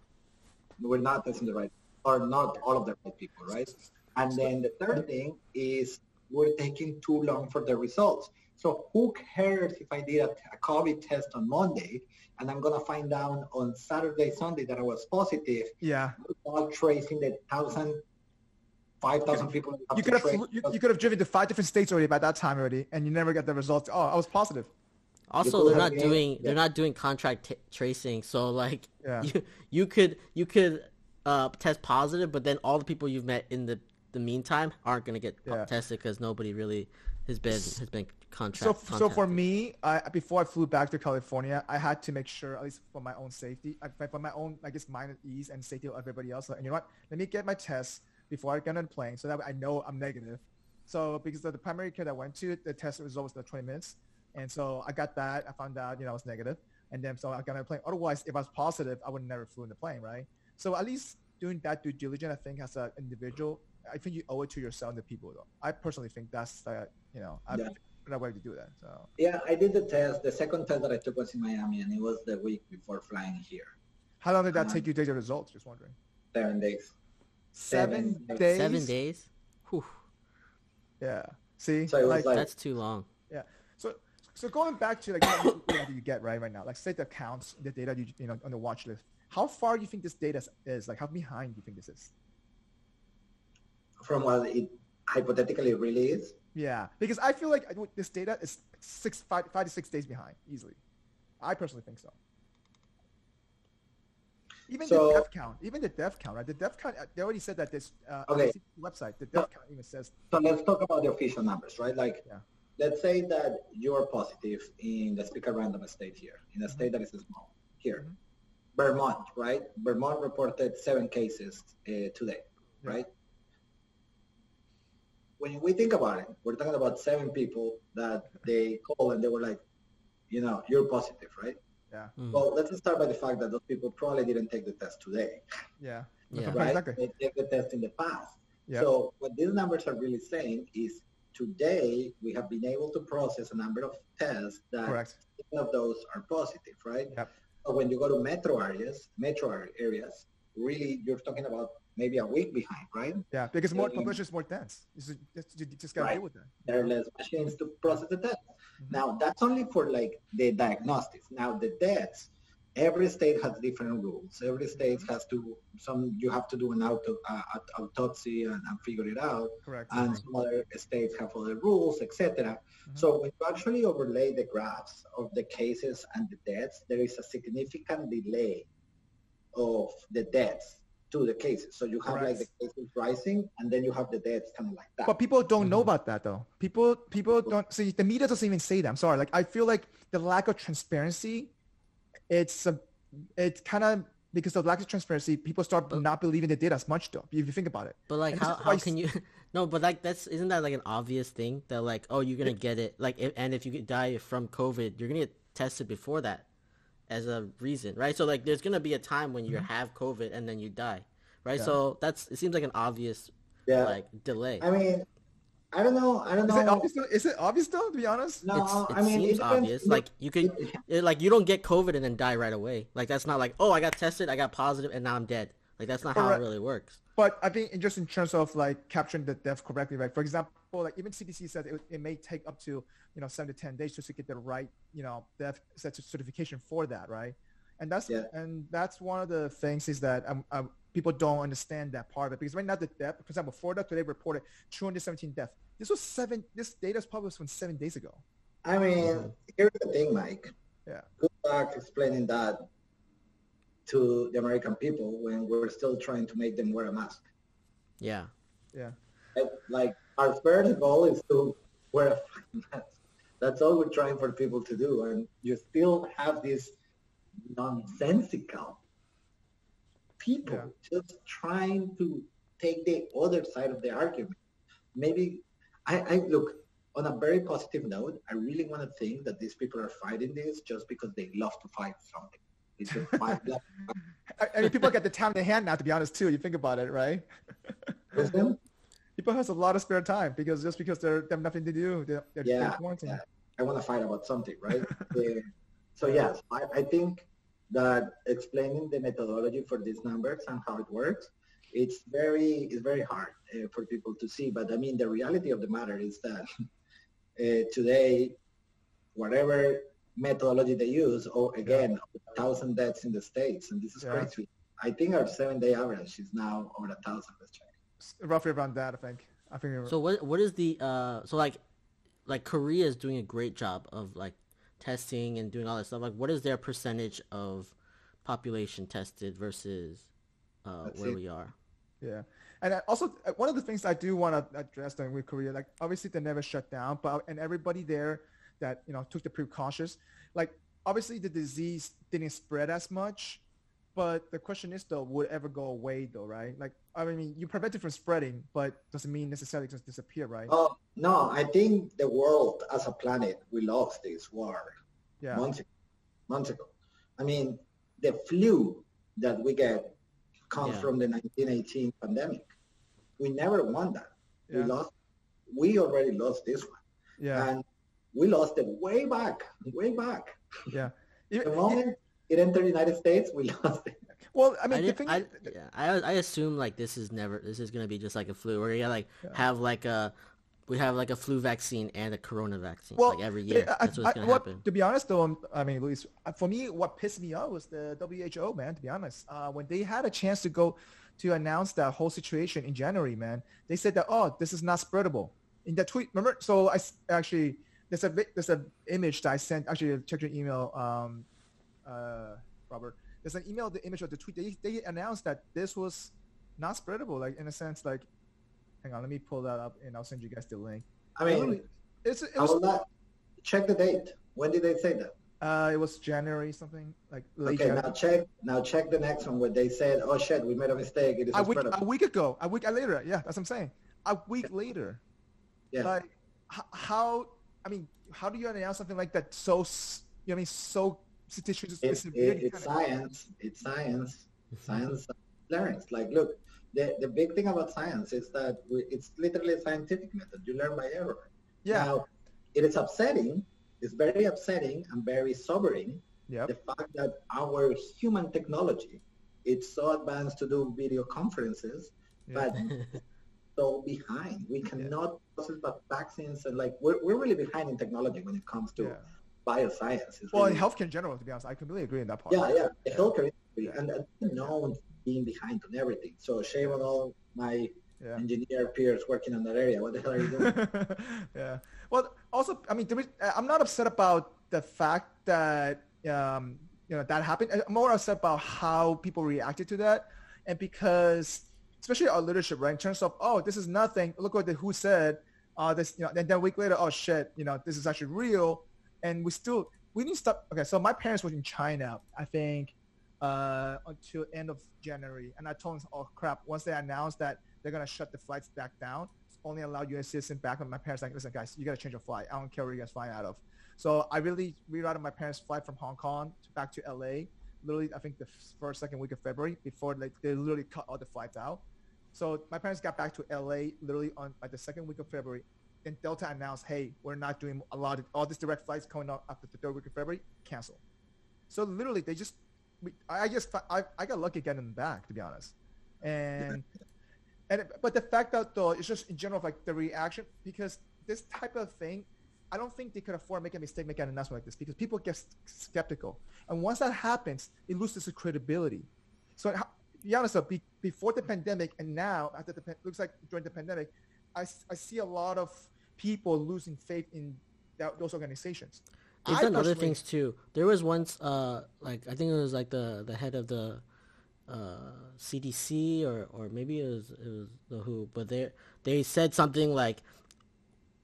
Speaker 1: We're not testing the right, or not all of the right people, right? And then the third thing is we're taking too long for the results. So who cares if I did a, a COVID test on Monday and I'm gonna find out on Saturday, Sunday that I was positive
Speaker 2: Yeah.
Speaker 1: without tracing the thousand, five thousand people. that
Speaker 2: You could have flew- you, you could have driven to five different states already by that time already, and you never got the results. Oh, I was positive.
Speaker 4: Also, they're not doing
Speaker 1: yeah.
Speaker 4: they're not doing contract t- tracing. So like,
Speaker 2: Yeah.
Speaker 4: you you could you could uh, test positive, but then all the people you've met in the the meantime aren't gonna get
Speaker 2: Yeah.
Speaker 4: tested because nobody really has been has been contract.
Speaker 2: So, so for me, I, before I flew back to California, I had to make sure, at least for my own safety, I- for my own, I guess, mind at ease and safety of everybody else. Like, you know what? Let me get my tests before I get on the plane, so that way I know I'm negative. So because of the primary care that I went to, the test result was the 20 minutes, and so I got that. I found out, you know, I was negative, and then so I got on the plane. Otherwise, if I was positive, I would never flew in the plane, right? So at least doing that due diligence, I think, as an individual, I think you owe it to yourself and the people. Though I personally think that's the, you know, I
Speaker 1: Yeah.
Speaker 2: the way to do that. So.
Speaker 1: Yeah, I did the test. The second test that I took was in Miami, and it was the week before flying here.
Speaker 2: How long did that
Speaker 1: Um,
Speaker 2: take you to get your results? Just wondering.
Speaker 1: Seven days.
Speaker 2: Seven,
Speaker 1: Seven-
Speaker 2: days.
Speaker 4: seven days. Whew,
Speaker 2: Yeah. See,
Speaker 1: So
Speaker 2: like,
Speaker 1: like-
Speaker 4: that's too long.
Speaker 2: yeah. So, so going back to like what data you get right right now, like say the accounts, the data you you know on the watch list. How far do you think this data is? Like, how behind do you think this is?
Speaker 1: From what it hypothetically really is.
Speaker 2: Yeah, because I feel like this data is six, five, five to six days behind easily. I personally think so. Even
Speaker 1: So-
Speaker 2: the death count, even the death count, right? The death count, uh, they already said that this uh,
Speaker 1: Okay.
Speaker 2: Website, the death count even says
Speaker 1: So let's talk about the official numbers, right? Like,
Speaker 2: Yeah.
Speaker 1: let's say that you are positive in, let's pick a random state here, in a state that is small, here.
Speaker 2: Mhm.
Speaker 1: Vermont, right? Vermont reported seven cases uh, today,
Speaker 2: Yeah.
Speaker 1: right? When we think about it, we're talking about seven people that they call and they were like, you know, you're positive, right?
Speaker 2: Yeah,
Speaker 4: Mm.
Speaker 1: Well, let's start by the fact that those people probably didn't take the test today,
Speaker 2: yeah,
Speaker 4: Yeah.
Speaker 2: Right.
Speaker 1: right?
Speaker 2: Exactly.
Speaker 1: They take the test in the past.
Speaker 2: yeah,
Speaker 1: So what these numbers are really saying is today we have been able to process a number of tests that
Speaker 2: correct.
Speaker 1: of those are positive, right?
Speaker 2: Yep.
Speaker 1: So when you go to metro areas, metro areas, really you're talking about maybe a week behind, right?
Speaker 2: Yeah, because more population is more dense. You just, just, you just gotta
Speaker 1: Right.
Speaker 2: deal with that.
Speaker 1: There are less machines to process the test.
Speaker 2: Mhm.
Speaker 1: Now that's only for like the diagnostics. Now the deaths, every state has different rules. Every state
Speaker 2: Mm-hmm.
Speaker 1: has to some you have to do an auto, uh, autopsy and, and figure it out.
Speaker 2: Correct.
Speaker 1: and some other states have other rules, etc.
Speaker 2: Mhm.
Speaker 1: So when you actually overlay the graphs of the cases and the deaths, there is a significant delay of the deaths to the cases. So you have like the
Speaker 2: Correct.
Speaker 1: cases rising, and then you have the deaths kind of like that.
Speaker 2: But people don't know
Speaker 4: Mhm.
Speaker 2: about that though. People people don't see the media doesn't even say that. I'm sorry. Like I feel like the lack of transparency, it's a, it's kind of because of lack of transparency, people start
Speaker 4: But-
Speaker 2: not believing the data as much though. If you think about it.
Speaker 4: But like,
Speaker 2: And this
Speaker 4: how,
Speaker 2: is why
Speaker 4: how can you? No, but like that's isn't that like an obvious thing that like oh you're gonna get it like if, and if you die from COVID you're gonna get tested before that as a reason right so like there's gonna be a time when you mm-hmm. have COVID and then you die right
Speaker 2: Yeah.
Speaker 4: so that's it seems like an obvious
Speaker 1: yeah,
Speaker 4: like delay.
Speaker 1: I mean, I don't know. I don't
Speaker 2: Is it
Speaker 1: know.
Speaker 2: obvious? Is it obvious though? To be honest.
Speaker 1: No,
Speaker 4: it's, it
Speaker 1: I mean,
Speaker 4: seems
Speaker 1: it depends-
Speaker 4: obvious. Like you could,
Speaker 1: it-
Speaker 4: it, like you don't get COVID and then die right away. Like that's not like, oh, I got tested, I got positive, and now I'm dead. Like that's not how it really works.
Speaker 2: But I think in just in terms of like capturing the death correctly, right? For example, like even CDC said it, it may take up to you know seven to ten days just to get the right you know death cert- certification for that, right? And that's
Speaker 1: Yeah.
Speaker 2: and that's one of the things is that um, um, people don't understand that part of it because right now the death, for example, Florida today reported 217 deaths. This was seven. This data is published from seven days ago.
Speaker 1: I mean, here's the thing, Mike.
Speaker 2: Yeah.
Speaker 1: Good luck explaining that to the American people when we're still trying to make them wear a mask.
Speaker 4: Yeah.
Speaker 2: Yeah.
Speaker 1: Like, like our first goal is to wear a fucking mask. That's all we're trying for people to do, and you still have these nonsensical people
Speaker 2: Yeah.
Speaker 1: just trying to take the other side of the argument. Maybe I, I look on a very positive note. I really want to think that these people are fighting this just because they love to fight something. It's a fight.
Speaker 2: I, mean, people get the time in hand now. To be honest, too, you think about it, right?
Speaker 1: Wisdom?
Speaker 2: people has a lot of spare time because just because they're they have nothing to do, they're, they're
Speaker 1: Yeah,
Speaker 2: quarantined.
Speaker 1: yeah. I want to fight about something, right? So yes, I, I think that explaining the methodology for these numbers and how it works, it's very it's very hard uh, for people to see. But I mean, the reality of the matter is that uh, today, whatever methodology they use, or again, a thousand deaths in the states, and this is
Speaker 2: Yeah.
Speaker 1: crazy. I think our seven-day average is now over a thousand. Let's check.
Speaker 2: Roughly around that, I think. I think. you're-
Speaker 4: So what what is the uh so like like Korea is doing a great job of like testing and doing all that stuff. Like what is their percentage of population tested versus uh where
Speaker 1: see.
Speaker 4: we are?
Speaker 2: Yeah, and I also uh, one of the things I do want to address during with Korea, like obviously they never shut down, but and everybody there that you know took the precautions, like obviously the disease didn't spread as much, but the question is though, would it ever go away though, right? Like I mean, you prevent it from spreading, but doesn't mean necessarily just disappear, right?
Speaker 1: Oh no, I think the world as a planet we lost this war
Speaker 2: yeah,
Speaker 1: months ago. Months ago. I mean, the flu that we get comes
Speaker 4: Yeah.
Speaker 1: from the 1918 pandemic. We never won that. We lost. We already lost this one,
Speaker 2: yeah,
Speaker 1: and we lost it way back, way back.
Speaker 2: yeah.
Speaker 1: The moment it entered the United States, we lost it.
Speaker 2: Well, I
Speaker 4: I,
Speaker 2: mean, the
Speaker 4: did,
Speaker 2: thing,
Speaker 4: I, yeah, I I assume like this is never this is gonna be just like a flu. We're gonna like
Speaker 2: Yeah.
Speaker 4: have like a we have like a flu vaccine and a corona vaccine
Speaker 2: Well,
Speaker 4: like every year.
Speaker 2: I-
Speaker 4: That's what's
Speaker 2: I-
Speaker 4: gonna
Speaker 2: what-
Speaker 4: happen.
Speaker 2: To be honest, though, um, I mean, Luis, uh, for me, what pissed me off was the WHO, man. To be honest, uh, when they had a chance to go to announce that whole situation in January, man, they said that oh, this is not spreadable. In that tweet, remember? So I actually there's a there's a image that I sent. Actually, check your email, um, uh, Robert. There's an email, the image of the tweet. They they announced that this was not spreadable, like in a sense, like. Hang on, let me pull that up and I'll send you guys the link.
Speaker 1: I mean,
Speaker 2: it's it was
Speaker 1: not check the date. When did they say that?
Speaker 2: Uh, it was January something like late
Speaker 1: Okay,
Speaker 2: January.
Speaker 1: now check. Now check the next one where they said, "Oh shit, we made a mistake. It is
Speaker 2: a week,
Speaker 1: spreadable."
Speaker 2: a week ago, a week later. Yeah, that's what I'm saying. A week later.
Speaker 1: Yeah.
Speaker 2: Like, how? I mean, how do you announce something like that? So, you know, I mean, so statistics
Speaker 1: it's,
Speaker 2: severely
Speaker 1: it, it's science. It's science. Science learns. Like, look, the, the big thing about science is that we, it's literally a scientific method. You learn by error.
Speaker 2: Yeah.
Speaker 1: Now, it is upsetting. It's very upsetting and very sobering.
Speaker 2: Yep.
Speaker 1: The fact that our human technology, it's so advanced to do video conferences,
Speaker 2: Yeah.
Speaker 1: but so behind. We cannot process va- vaccines and like we're, we're really behind in technology when it comes to
Speaker 2: Yeah.
Speaker 1: bioscience. It's
Speaker 2: Well, in healthcare in general, to be honest, I completely agree in that part.
Speaker 1: yeah, yeah, the healthcare industry
Speaker 2: Yeah.
Speaker 1: and, and known being behind on everything. So shame on all my
Speaker 2: Yeah.
Speaker 1: engineer peers working on that area. What the hell are you doing?
Speaker 2: yeah. Well, also, I mean, is, I'm not upset about the fact that um, you know that happened. I'm more upset about how people reacted to that, and because especially our leadership, right? In terms of, oh, this is nothing. Look what the WHO said. Uh, this, you know, then, then a week later, oh shit, you know, this is actually real, and we still we need to stop. Okay, so my parents were in China, I think, uh, until end of January, and I told them, oh crap, once they announced that they're gonna shut the flights back down, only allow U.S. citizens back. And my parents like, listen, guys, you gotta change your flight. I don't care where you guys flying out of. So I really rerouted my parents' flight from Hong Kong to back to L.A. Literally, I think the first second week of February before like they literally cut all the flights out. So my parents got back to L.A. literally on like the second week of February. Then Delta announced, hey, we're not doing a lot of all these direct flights coming up after the third week of February. Cancel. So literally, they just, we, I just, I, I got lucky getting them back, to be honest. And and it- but the fact that though it's just in general like the reaction because this type of thing i don't think they could afford to make a mistake make an announcement like this because people get skeptical and once that happens it loses its credibility so be honest though be, before the pandemic and now after the looks like during the pandemic I, I see a lot of people losing faith in that, those organizations
Speaker 4: They've
Speaker 2: I
Speaker 4: done other things too. There was once, uh, like I think it was like the the head of the uh, CDC or or maybe it was it was the WHO, but they they said something like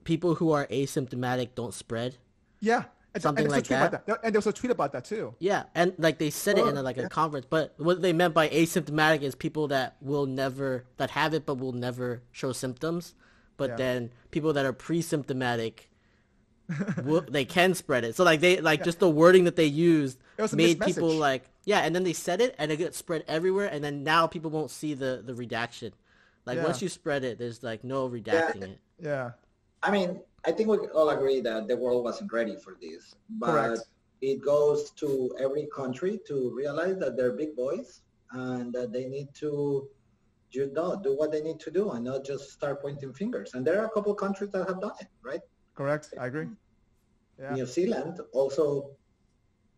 Speaker 4: people who are asymptomatic don't spread.
Speaker 2: yeah And-
Speaker 4: something
Speaker 2: and a
Speaker 4: like
Speaker 2: tweet about
Speaker 4: that.
Speaker 2: And there was a tweet about that too.
Speaker 4: Yeah, and like they said it in a,
Speaker 1: Oh,
Speaker 4: like a
Speaker 1: yeah.
Speaker 4: conference, but what they meant by asymptomatic is people that will never that have it but will never show symptoms. But
Speaker 2: Yeah.
Speaker 4: then people that are pre-symptomatic, will, they can spread it. So like they like just the wording that they used
Speaker 2: It was a
Speaker 4: made people
Speaker 2: message.
Speaker 4: like yeah, and then they said it and it gets spread everywhere, and then now people won't see the the redaction. Like
Speaker 2: Yeah.
Speaker 4: once you spread it, there's like no redacting it.
Speaker 2: Yeah.
Speaker 1: I mean, I think we all agree that the world wasn't ready for this, but
Speaker 2: Correct.
Speaker 1: it goes to every country to realize that they're big boys and that they need to you know, do what they need to do and not just start pointing fingers. And there are a couple countries that have done it, right?
Speaker 2: Correct. I agree. Yeah.
Speaker 1: New Zealand also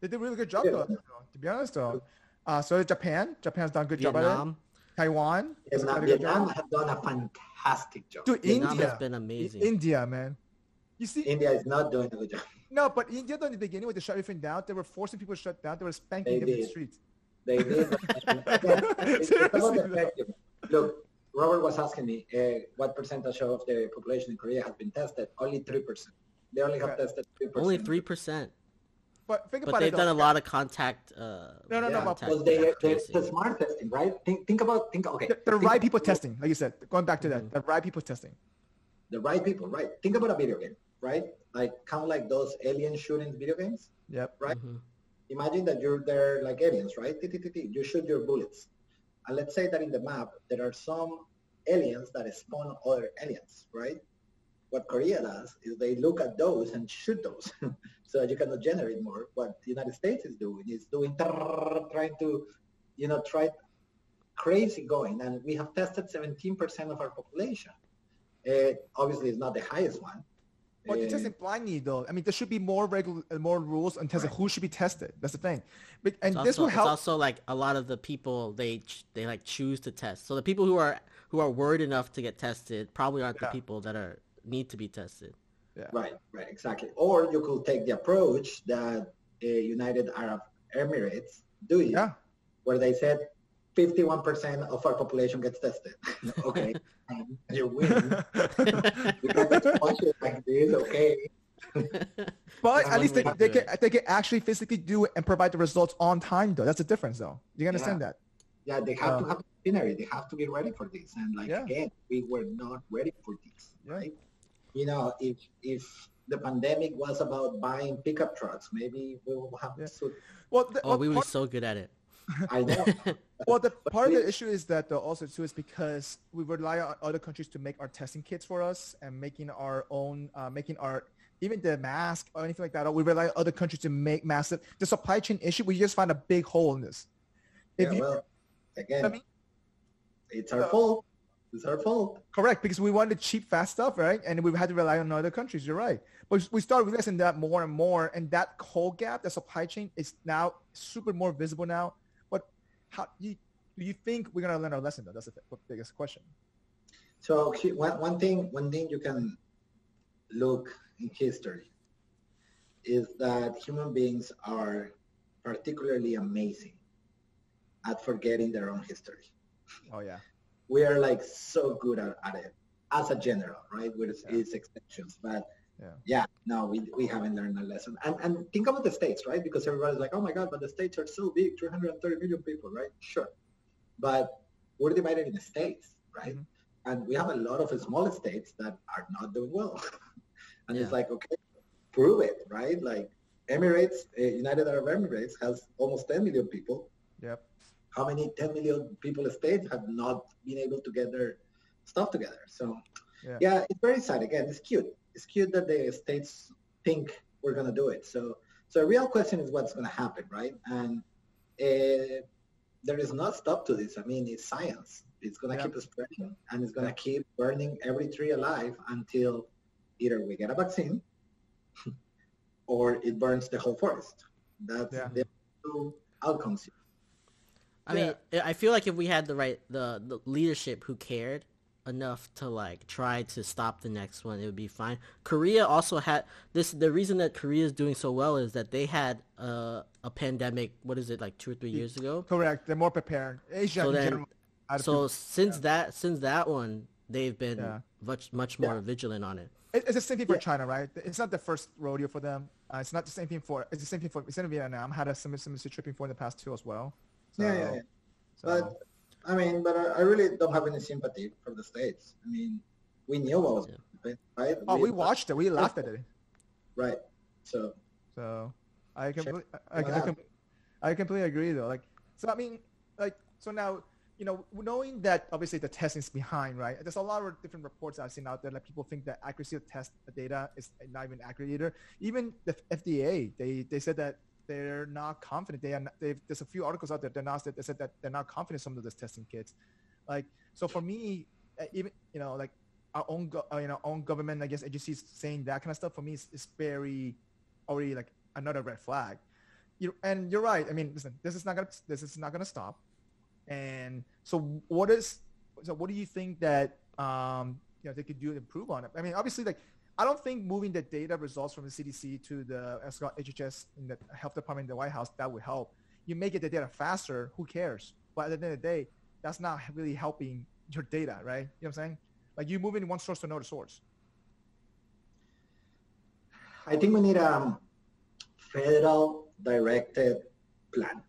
Speaker 2: They did a really good job
Speaker 1: Yeah.
Speaker 2: though. To be honest though. Uh, so Japan. Japan's done a good job at it.
Speaker 4: Vietnam,
Speaker 2: Taiwan. has done
Speaker 1: Vietnam,
Speaker 2: a.
Speaker 1: Vietnam have done a fantastic job.
Speaker 2: Dude,
Speaker 4: Vietnam
Speaker 2: India.
Speaker 4: has been amazing.
Speaker 2: India, man. You see,
Speaker 1: India is not doing a good job.
Speaker 2: no, but India though in the beginning when they shut everything down, they were forcing people to shut down. They were spanking
Speaker 1: They
Speaker 2: them in the
Speaker 1: did.
Speaker 2: streets.
Speaker 1: They did. Again, it's
Speaker 2: Seriously,
Speaker 1: effective. Look, Robert was asking me uh, what percentage of the population in Korea has been tested. Only three percent. They only have
Speaker 2: Okay.
Speaker 1: tested three percent.
Speaker 4: only three percent.
Speaker 2: But think about But
Speaker 4: they've
Speaker 2: it.
Speaker 4: done
Speaker 2: though.
Speaker 4: a lot of contact. Uh,
Speaker 2: No, no, no,
Speaker 4: contact
Speaker 1: Because they, they,
Speaker 4: tracing.
Speaker 1: the smart testing, right? Think, think about, think, okay.
Speaker 2: The, the
Speaker 1: think
Speaker 2: right people testing, like you said, going back to that,
Speaker 4: Mhm.
Speaker 2: the right people testing.
Speaker 1: The right people, right? Think about a video game, right? Like, kind of like those alien shooting video games.
Speaker 2: Yep.
Speaker 1: right?
Speaker 4: Mhm.
Speaker 1: Imagine that you're there like aliens, right? You shoot your bullets. And let's say that in the map, there are some aliens that spawn other aliens, right? What Korea does is they look at those and shoot those so that you cannot generate more. What the United States is doing is doing, trying to, you know, try crazy going. And we have tested 17% of our population. Uh, obviously, it's not the highest one.
Speaker 2: Well, you're testing blindly though. I mean, there should be more regular, uh, more rules on testing
Speaker 1: Right.
Speaker 2: who should be tested. That's the thing. But and
Speaker 4: It's
Speaker 2: this
Speaker 4: also,
Speaker 2: will
Speaker 4: it's also like a lot of the people they ch- they like choose to test. So the people who are who are worried enough to get tested probably aren't
Speaker 2: Yeah.
Speaker 4: the people that are need to be tested.
Speaker 2: yeah.
Speaker 1: Right, right, exactly. Or you could take the approach that uh, United Arab Emirates do it,
Speaker 2: Yeah.
Speaker 1: where they said 51% of our population gets tested. okay, and you win. We can watch it like this, okay.
Speaker 2: But at least they, they can they can actually physically do it and provide the results on time though. That's the difference though. You understand that?
Speaker 1: Yeah, they have to
Speaker 2: Uh,
Speaker 1: have a. They have to be ready for this. And like
Speaker 2: Yeah.
Speaker 1: again, we were not ready for this,
Speaker 2: Yeah.
Speaker 1: right? You know, if if the pandemic was about buying pickup trucks, maybe we will have.
Speaker 2: Yeah.
Speaker 1: So,
Speaker 2: Well, the,
Speaker 4: Oh,
Speaker 2: well,
Speaker 4: we were
Speaker 2: part,
Speaker 4: so good at it.
Speaker 1: I know.
Speaker 2: well, the part of the issue is that though also too is because we rely on other countries to make our testing kits for us and making our own, uh, making our even the mask or anything like that. We rely on other countries to make massive. The supply chain issue, we just find a big hole in this. If
Speaker 1: yeah,
Speaker 2: you,
Speaker 1: well, again,
Speaker 2: I mean,
Speaker 1: it's our
Speaker 2: uh,
Speaker 1: fault. It's our fault.
Speaker 2: Correct, because we wanted cheap, fast stuff, right? And we've had to rely on other countries. You're right, but we started realizing that more and more, and that whole gap, the supply chain, is now super more visible now. How you, do you think we're gonna learn our lesson? Though that's the biggest question.
Speaker 1: So one, one thing one thing you can look in history is that human beings are particularly amazing at forgetting their own history.
Speaker 2: Oh yeah,
Speaker 1: We are like so good at, at it as a general, right? With
Speaker 2: Yeah.
Speaker 1: its exceptions, but
Speaker 2: Yeah.
Speaker 1: yeah, no, we, we haven't learned a lesson. And and think about the states, right? Because everybody's like, oh my god, but the states are so big, 330 million people, right? Sure, but we're divided in the states, right?
Speaker 2: Mhm.
Speaker 1: And we have a lot of small states that are not doing well. and
Speaker 4: Yeah.
Speaker 1: it's like, okay, prove it, right? Like Emirates, uh, United Arab Emirates has almost 10 million people.
Speaker 2: yep.
Speaker 1: How many 10 million people states have not been able to get their stuff together? So
Speaker 2: Yeah.
Speaker 1: yeah, it's very sad. Again, it's cute. It's cute that the states think we're going to do it. So, so the real question is what's going to happen, right? And uh, there is no stop to this. I mean, it's science. It's going to
Speaker 2: Yeah.
Speaker 1: keep spreading, and it's going to
Speaker 2: Yeah.
Speaker 1: keep burning every tree alive until either we get a vaccine or it burns the whole forest. That's
Speaker 2: Yeah.
Speaker 1: the two outcomes.
Speaker 4: I mean, I feel like if we had the right the, the leadership who cared enough to like try to stop the next one, it would be fine. Korea also had this. The reason that Korea is doing so well is that they had uh, a pandemic. What is it like two or three years ago?
Speaker 2: Correct. They're more prepared. Asia
Speaker 4: So
Speaker 2: in
Speaker 4: then-
Speaker 2: general.
Speaker 4: So
Speaker 2: people-
Speaker 4: since that since that one, they've been
Speaker 2: Yeah.
Speaker 4: much much more
Speaker 1: Yeah.
Speaker 4: vigilant on it.
Speaker 2: It- it's the same thing for
Speaker 1: Yeah.
Speaker 2: China, right? It's not the first rodeo for them. Uh, it's not the same thing for. It's the same thing for. It's in Vietnam. Had a similar similar tripping for in the past too as well. So,
Speaker 1: yeah, yeah, yeah.
Speaker 2: so-
Speaker 1: But I mean, but I, I really don't have any sympathy for the states. I mean, we knew what was
Speaker 4: Yeah.
Speaker 1: happening, right?
Speaker 2: oh, we watched it. We laughed at it.
Speaker 1: Right. So
Speaker 2: So I
Speaker 1: Check
Speaker 2: completely, I, I,
Speaker 1: it
Speaker 2: I, com- I completely agree though. Like, so I mean, like, so now, you know, knowing that obviously the testing is behind, right? There's a lot of different reports I've seen out there. Like people think that accuracy of test data is not even accurate either. Even the FDA, they they said that they're not confident. They are. There's a few articles out there. They're not. They said that they're not confident some of those testing kits. Like, so for me, uh, even you know, like our own, uh, you know, own government, I guess agencies saying that kind of stuff for me is, is very already like another red flag. You and you're right. I mean, listen, this is not gonna this is not gonna stop. And so, what is so? What do you think that um you know they could do to improve on it? I mean, obviously, like I don't think moving the data results from the CDC to the HHS in the health department in the White House that would help. You may get the data faster. Who cares? But at the end of the day, that's not really helping your data, right? You know what I'm saying? Like you moving one source to another source.
Speaker 1: I think we need a um, federal directed plan,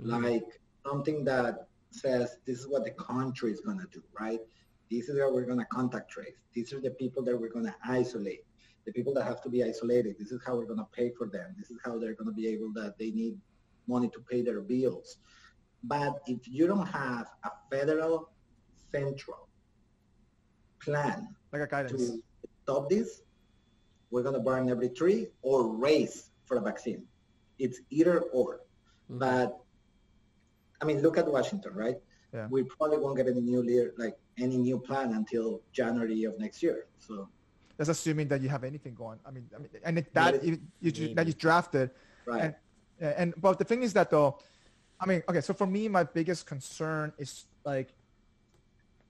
Speaker 4: Mhm.
Speaker 1: like something that says this is what the country is gonna do, right? This is how we're gonna contact trace. These are the people that we're gonna isolate. The people that have to be isolated. This is how we're gonna pay for them. This is how they're gonna be able that they need money to pay their bills. But if you don't have a federal central plan
Speaker 2: Like a guidance.
Speaker 1: to stop this, we're going to burn every tree or race for a vaccine. It's either or.
Speaker 4: Mhm.
Speaker 1: But I mean, look at Washington, right?
Speaker 2: Yeah.
Speaker 1: We probably won't get any new leader, like any new plan until January of next year. So,
Speaker 2: That's assuming that you have anything going. I mean, I mean, and if that
Speaker 1: Maybe.
Speaker 2: you, you that you drafted,
Speaker 1: right.
Speaker 2: And- and but the thing is that though, I mean, okay, so for me, my biggest concern is like,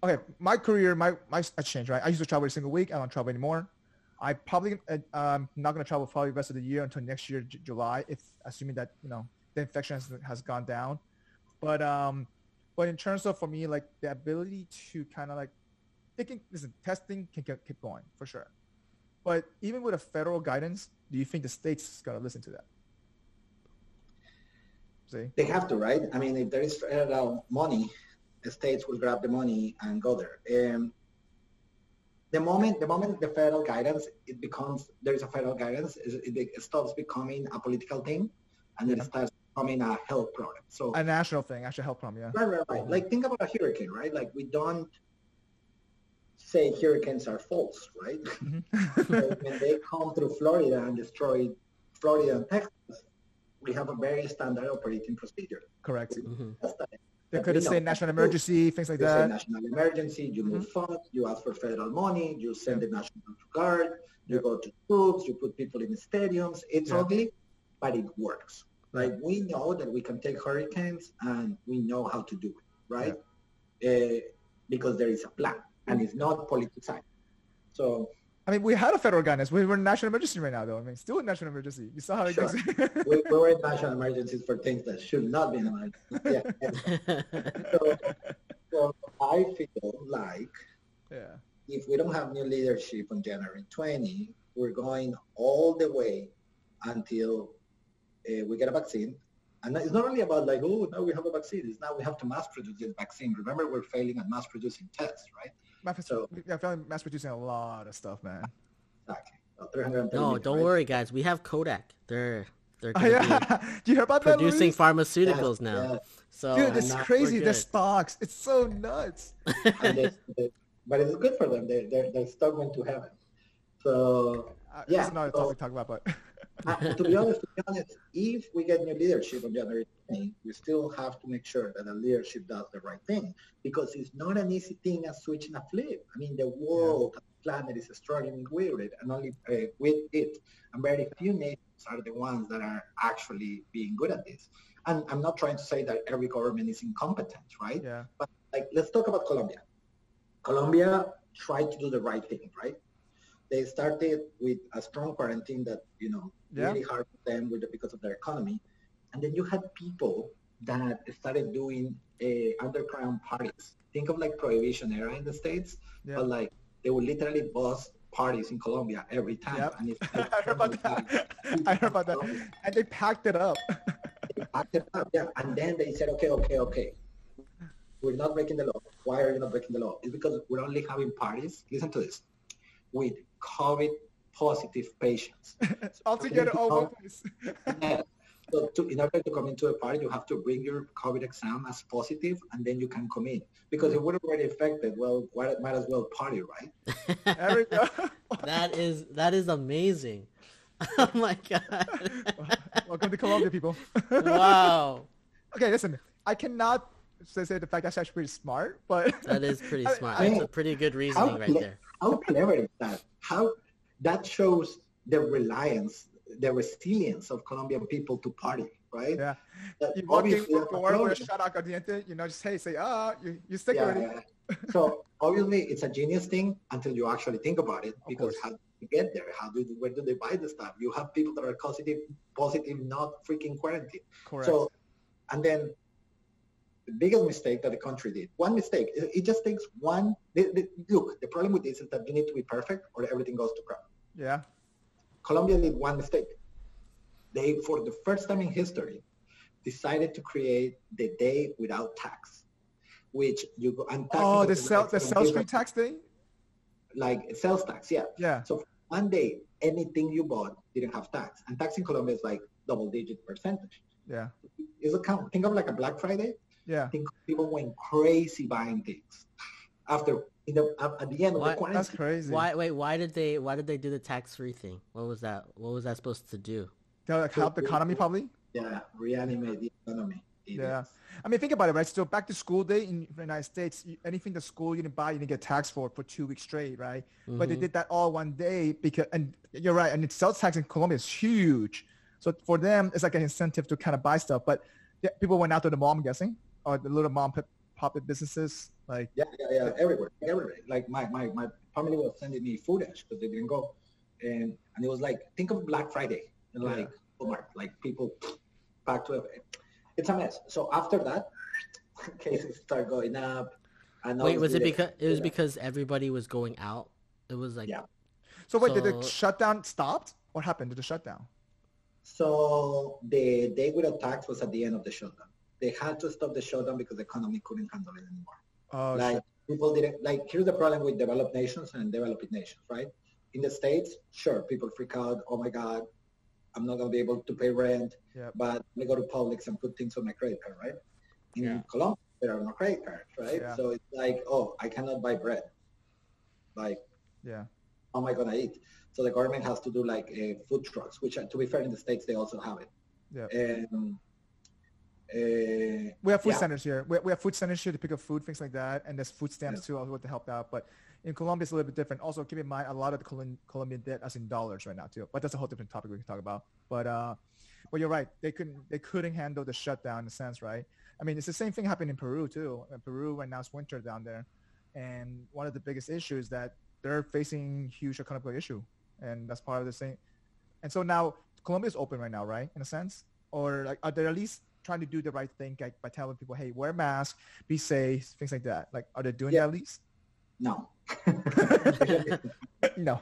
Speaker 2: okay, my career, my my I changed, right? I used to travel every single week. I don't travel anymore. I probably uh, um not gonna travel probably the rest of the year until next year J- July, if assuming that you know the infection has, has gone down. But um, but in terms of for me, like the ability to kind of like, it can listen, testing can keep going for sure. But even with a federal guidance, do you think the states gonna listen to that? See?
Speaker 1: they have to, right? I mean, if there is federal money, the states will grab the money and go there. Um, the moment the moment the federal guidance it becomes there is a federal guidance it, it stops becoming a political thing and it
Speaker 2: Yeah.
Speaker 1: Starts mean, a health problem so
Speaker 2: A national thing, actually help problem, yeah.
Speaker 1: right right right like think about a hurricane right like we don't say hurricanes are false right So when they come through florida and destroy florida and texas we have a very standard operating procedure
Speaker 2: Correct.
Speaker 4: Mhm.
Speaker 2: They could
Speaker 1: we
Speaker 2: have said national
Speaker 1: too.
Speaker 2: emergency, things like
Speaker 1: You say
Speaker 2: that.
Speaker 1: national emergency, you move funds, you ask for federal money, you send the National Guard, you
Speaker 2: Yeah.
Speaker 1: go to troops, you put people in the stadiums. It's
Speaker 2: Yeah.
Speaker 1: ugly, but it works. Like we know that we can take hurricanes and we know how to do it, right? Uh, because there is a plan and it's not politicized. So
Speaker 2: I mean, we had a federal guidance. We were in national emergency right now, though. I mean, still in national emergency. You saw how it
Speaker 1: Sure.
Speaker 2: goes.
Speaker 1: we, we were in national emergencies for things that should not be in emergencies. Yeah. So, so I feel like
Speaker 2: yeah.
Speaker 1: if we don't have new leadership on January 20, we're going all the way until uh, we get a vaccine. And it's not only about like, oh, now we have a vaccine. It's now we have to mass produce this vaccine. Remember, we're failing at mass producing tests, right?
Speaker 2: Mass,
Speaker 1: So-
Speaker 2: yeah, I feel like mass producing a lot of stuff, man.
Speaker 1: Exactly.
Speaker 4: No, don't
Speaker 1: right?
Speaker 4: worry, guys. We have Kodak. They're they're
Speaker 2: Oh, yeah. Do you hear about
Speaker 4: be
Speaker 2: that,
Speaker 4: producing pharmaceuticals
Speaker 1: Yes,
Speaker 4: now.
Speaker 1: yes.
Speaker 4: So
Speaker 2: Dude,
Speaker 1: and
Speaker 2: it's crazy. The stocks. It's so nuts.
Speaker 1: And they, they, but it's good for them. They, they're, they're stuck went to heaven. So Yeah,
Speaker 2: That's another
Speaker 1: so-
Speaker 2: topic to talk about, but
Speaker 1: Uh, to be honest, to be honest, if we get new leadership on January 20, we still have to make sure that the leadership does the right thing because it's not an easy thing as switching a flip. I mean, the world, the planet is struggling with it, and only uh, with it, and very few nations are the ones that are actually being good at this. And I'm not trying to say that every government is incompetent, right?
Speaker 2: yeah.
Speaker 1: But like let's talk about Colombia. Colombia tried to do the right thing, right? They started with a strong quarantine that you know
Speaker 2: Yeah.
Speaker 1: really hard for them with the, because of their economy, and then you had people that started doing a underground parties. Think of like prohibition era in the states,
Speaker 2: Yeah.
Speaker 1: but like they would literally bust parties in Colombia every time.
Speaker 2: Yep.
Speaker 1: And it's
Speaker 2: I heard about that. I heard about that. And they packed it up.
Speaker 1: They packed it up, yeah. And then they said, okay, okay, okay. We're not breaking the law. Why are you not breaking the law? It's because we're only having parties. Listen to this. With COVID positive patients.
Speaker 2: All together, all one place.
Speaker 1: Yeah. So to, in order to come into a party, you have to bring your COVID exam as positive, and then you can come in. Because if we're already affected, well, why, might as well party, right?
Speaker 2: There we go.
Speaker 4: that is that is amazing. Oh my god!
Speaker 2: Welcome to Colombia, people.
Speaker 4: wow,
Speaker 2: okay, listen. I cannot say, say the fact that's actually pretty smart, but
Speaker 4: that is pretty smart.
Speaker 2: I-
Speaker 4: That's a pretty good reasoning right there.
Speaker 1: How clever is that? How that shows the reliance, the resilience of Colombian people to party, right?
Speaker 2: yeah.
Speaker 1: That
Speaker 2: You walk in for
Speaker 1: as a
Speaker 2: for with shot out caliente, you know, just hey, say ah, you you sick
Speaker 1: Yeah, yeah. So obviously it's a genius thing until you actually think about it
Speaker 2: Of
Speaker 1: because
Speaker 2: course.
Speaker 1: how do you get there? How do where do they buy the stuff? You have people that are positive, positive, not freaking quarantine.
Speaker 2: Correct.
Speaker 1: So, and then the biggest mistake that the country did, one mistake, it, it just takes one. The, the, look, the problem with this is that you need to be perfect or everything goes to crap.
Speaker 2: yeah.
Speaker 1: Colombia did one mistake. They, for the first time in history, decided to create the day without tax, which you go and tax
Speaker 2: Oh, the sell the sales free tax thing.
Speaker 1: like sales tax, yeah.
Speaker 2: Yeah.
Speaker 1: So for one day, anything you bought didn't have tax, and tax in Colombia is like double digit percentage.
Speaker 2: Yeah.
Speaker 1: Is a count. Think of like a Black Friday.
Speaker 2: Yeah.
Speaker 1: think people went crazy buying things after in the at, at the end of
Speaker 4: Why-
Speaker 1: the quarantine.
Speaker 2: That's crazy.
Speaker 4: Why? Wait. Why did they? Why did they do the tax free thing? What was that? What was that supposed to do?
Speaker 2: They'll like help the economy probably.
Speaker 1: Yeah, reanimate the economy.
Speaker 2: Yeah.
Speaker 1: Idiots.
Speaker 2: I mean, think about it, right? So back to school day in the United States, anything the school you didn't buy, you didn't get taxed for for two weeks straight, right? But they
Speaker 4: Mhm.
Speaker 2: did that all one day because, and you're right, and the sales tax in Colombia is huge. So for them, it's like an incentive to kind of buy stuff. But people went out to the mall, I'm guessing, or the little mom pop pop businesses, like
Speaker 1: Yeah, yeah, yeah, everywhere, everywhere. Like my, my, my family was sending me footage because they didn't go, and and it was like think of Black Friday and
Speaker 2: Yeah.
Speaker 1: like oh Walmart, like people back to it. It's a mess. So after that, cases start going up. And
Speaker 4: Wait, was it because it was
Speaker 1: yeah.
Speaker 4: because everybody was going out? It was like
Speaker 1: Yeah.
Speaker 2: So wait, did the shutdown stopped? What happened to the shutdown?
Speaker 1: So the day without tax was at the end of the shutdown. They had to stop the shutdown because the economy couldn't handle it anymore.
Speaker 2: Oh,
Speaker 1: like
Speaker 2: shit.
Speaker 1: people didn't like here's the problem with developed nations and developing nations, right? In the States, sure, people freak out, oh my God, I'm not gonna be able to pay rent,
Speaker 2: Yep.
Speaker 1: but let me go to Publix and put things on my credit card, right? In
Speaker 4: Yeah.
Speaker 1: Colombia, there are no credit cards, right?
Speaker 2: Yeah.
Speaker 1: So it's like, oh, I cannot buy bread. Like,
Speaker 2: yeah.
Speaker 1: how am I gonna eat? So the government has to do like uh, food trucks, which to be fair, in the States, they also have it.
Speaker 2: Yeah.
Speaker 1: Uh,
Speaker 2: We have food
Speaker 1: Yeah.
Speaker 2: centers here. We, we have food centers here to pick up food, things like that, and there's food stamps too, also to help out. But in Colombia, it's a little bit different. Also, keep in mind a lot of the Colom- Colombian debt is in dollars right now too. But that's a whole different topic we can talk about. But uh, but you're right. They couldn't they couldn't handle the shutdown in a sense, right? I mean, it's the same thing happened in Peru too. In Peru right now it's winter down there, and one of the biggest issues is that they're facing huge economic issue, and that's part of the same. And so now Colombia is open right now, right? In a sense, or like are they at least trying to do the right thing like, by telling people, hey, wear a mask, be safe, things like that? Like, are they doing
Speaker 1: Yeah.
Speaker 2: that at least?
Speaker 1: no.
Speaker 2: no.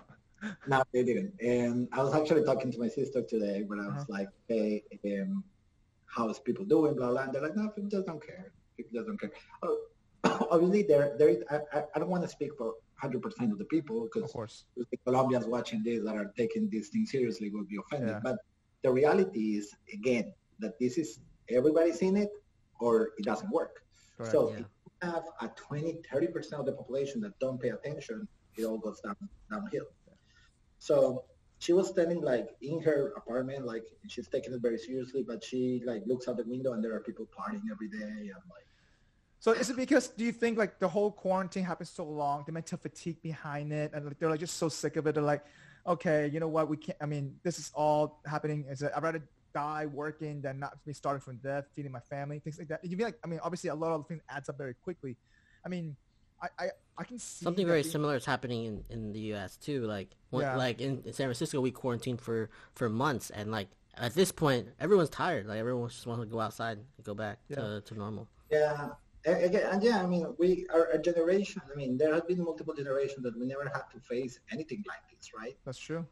Speaker 1: No, they didn't. And I was actually talking to my sister today when I was
Speaker 2: Uh-huh.
Speaker 1: like, hey, um, how's people doing, blah, blah. And they're like, no, people just don't care. People just don't care. Oh, obviously, there, there is, I, I- don't want to speak for 100% of the people
Speaker 2: Of
Speaker 1: because the Colombians watching this that are taking these things seriously will be offended.
Speaker 2: Yeah.
Speaker 1: But the reality is, again, that this is, everybody's in it or it doesn't work.
Speaker 2: Correct.
Speaker 1: So
Speaker 4: Yeah.
Speaker 1: if you have a 20, 30% of the population that don't pay attention, it all goes down downhill. So she was standing like in her apartment, like she's taking it very seriously, but she like looks out the window and there are people partying every day. And like,
Speaker 2: So is it because do you think like the whole quarantine happened so long, the mental fatigue behind it, and like they're like just so sick of it? They're like, okay, you know what? We can't. I mean, this is all happening. Is it? I'd rather die working than not be starting from death, feeding my family, things like that. You be like, I mean, obviously a lot of things adds up very quickly. I mean, I I, I can see
Speaker 4: something very
Speaker 2: being-
Speaker 4: similar is happening in, in the U.S. too. Like, one,
Speaker 2: Yeah.
Speaker 4: like in, in San Francisco, we quarantined for for months, and like at this point, everyone's tired. Like everyone just wants to go outside and go back
Speaker 2: Yeah.
Speaker 4: to, to normal.
Speaker 1: yeah, Again, and yeah, I mean, we are a generation. I mean, there have been multiple generations that we never had to face anything like this, right?
Speaker 2: That's true.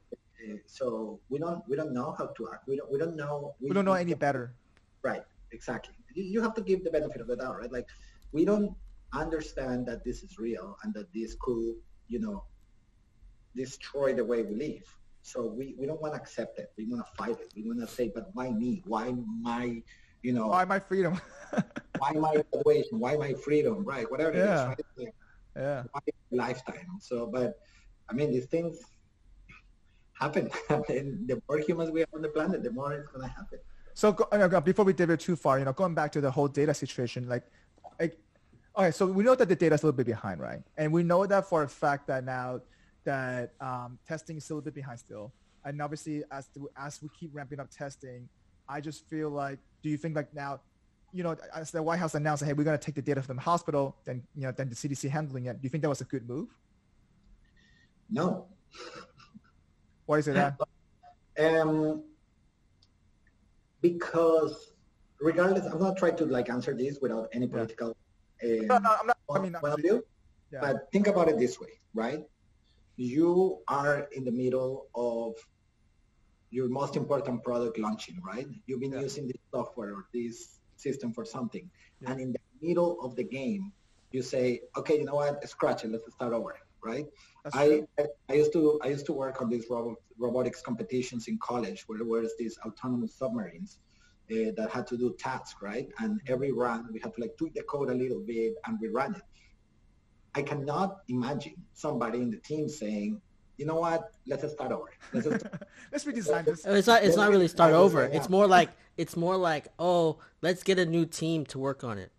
Speaker 1: So we don't we don't know how to act. We don't we don't know.
Speaker 2: We don't know any better.
Speaker 1: Right. Exactly. You, you have to give the benefit of the doubt, right? Like we don't understand that this is real and that this could, you know, destroy the way we live. So we, we don't want to accept it. We want to fight it. We want to say, but why me? Why my, you know,
Speaker 2: Why my freedom?
Speaker 1: why my graduation? Why my freedom? Right. Whatever
Speaker 2: Yeah.
Speaker 1: it is, right? Like,
Speaker 2: yeah.
Speaker 1: why lifetime? So, but I mean, these things happen. and the more humans we have on the planet, the more it's going to happen.
Speaker 2: So go, go- before we divert too far, you know, going back to the whole data situation, like, like, okay, so we know that the data is a little bit behind, right? And we know that for a fact that now that um, testing is still a bit behind still. And obviously, as the, as we keep ramping up testing, I just feel like, do you think like now, you know, as the White House announced, hey, we're going to take the data from the hospital, then you know, then the CDC handling it. Do you think that was a good move?
Speaker 1: No.
Speaker 2: Why is it that?
Speaker 1: Um, because regardless, I'm not trying to like answer this without any political um,
Speaker 2: No, no, I'm not. I mean,
Speaker 1: view.
Speaker 2: yeah.
Speaker 1: But think about it this way, right? You are in the middle of your most important product launching, right? You've been
Speaker 2: Yeah.
Speaker 1: using this software or this system for something.
Speaker 2: Yeah.
Speaker 1: And in the middle of the game, you say, okay, you know what? Scratch it. Let's start over, right? I. I I used to I used to work on these robot, robotics competitions in college where there was these autonomous submarines uh, that had to do tasks, right? And every run we had to like tweak the code a little bit and we ran it. I cannot imagine somebody in the team saying, you know what, let's just start over. Let's just
Speaker 2: Let's redesign this.
Speaker 4: It's not. It's not really start over. It's more like. It's more like. Oh, let's get a new team to work on it.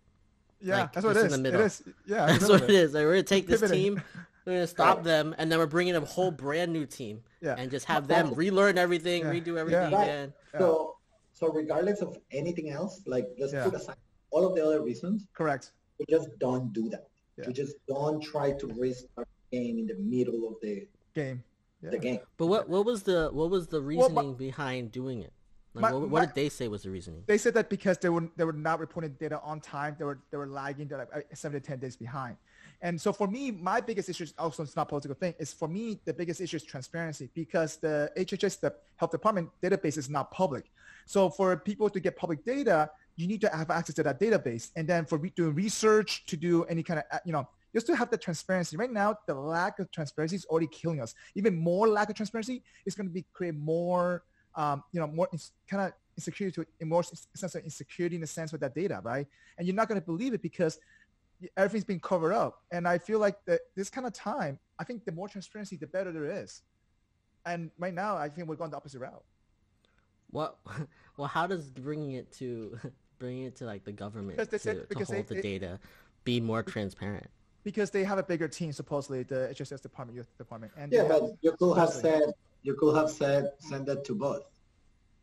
Speaker 2: Yeah,
Speaker 4: like,
Speaker 2: that's what it
Speaker 4: just in the middle.
Speaker 2: is. Yeah,
Speaker 4: That's what it is. Like, we're gonna take this
Speaker 2: Pivoting.
Speaker 4: team. We're gonna stop them, and then we're bringing a whole brand new team,
Speaker 2: Yeah.
Speaker 4: and just have them relearn everything,
Speaker 2: Yeah.
Speaker 4: redo everything
Speaker 1: Right.
Speaker 4: again.
Speaker 1: so so regardless of anything else, like let's
Speaker 2: Yeah.
Speaker 1: put aside all of the other reasons,
Speaker 2: Correct.
Speaker 1: we just don't do that.
Speaker 2: Yeah.
Speaker 1: We just don't try to restart the game in the middle of the,
Speaker 2: Game. Yeah.
Speaker 1: the game.
Speaker 4: But what what was the what was the
Speaker 2: Well, my-
Speaker 4: reasoning behind doing it? Like,
Speaker 2: My-
Speaker 4: what, what
Speaker 2: my-
Speaker 4: did they say was the reasoning?
Speaker 2: They said that because they were they were not reporting data on time, they were they were lagging, they're like uh, seven to ten days behind. And so for me, my biggest issue is also it's not political thing. Is for me the biggest issue is transparency because the HHS, the health department database is not public. So for people to get public data, you need to have access to that database. And then for doing research to do any kind of uh, you know just to have the transparency. Right now, the lack of transparency is already killing us. Even more lack of transparency is going to be create more um, you know, more kind of insecurity to more sense of insecurity in the sense with that data, right? And you're not going to believe it because everything's been covered up. And I feel like that this kind of time, I think the more transparency, the better there is. And right now, I think we're going the opposite route.
Speaker 4: What? Well, how does bringing it to bringing it to like the government
Speaker 2: Because they
Speaker 4: to,
Speaker 2: said-
Speaker 4: to
Speaker 2: because they-
Speaker 4: hold the
Speaker 2: they-
Speaker 4: data be more transparent?
Speaker 2: Because they have a bigger team, supposedly the HHS department, youth department, and
Speaker 1: Yeah, but you could have said you could have said send that to both.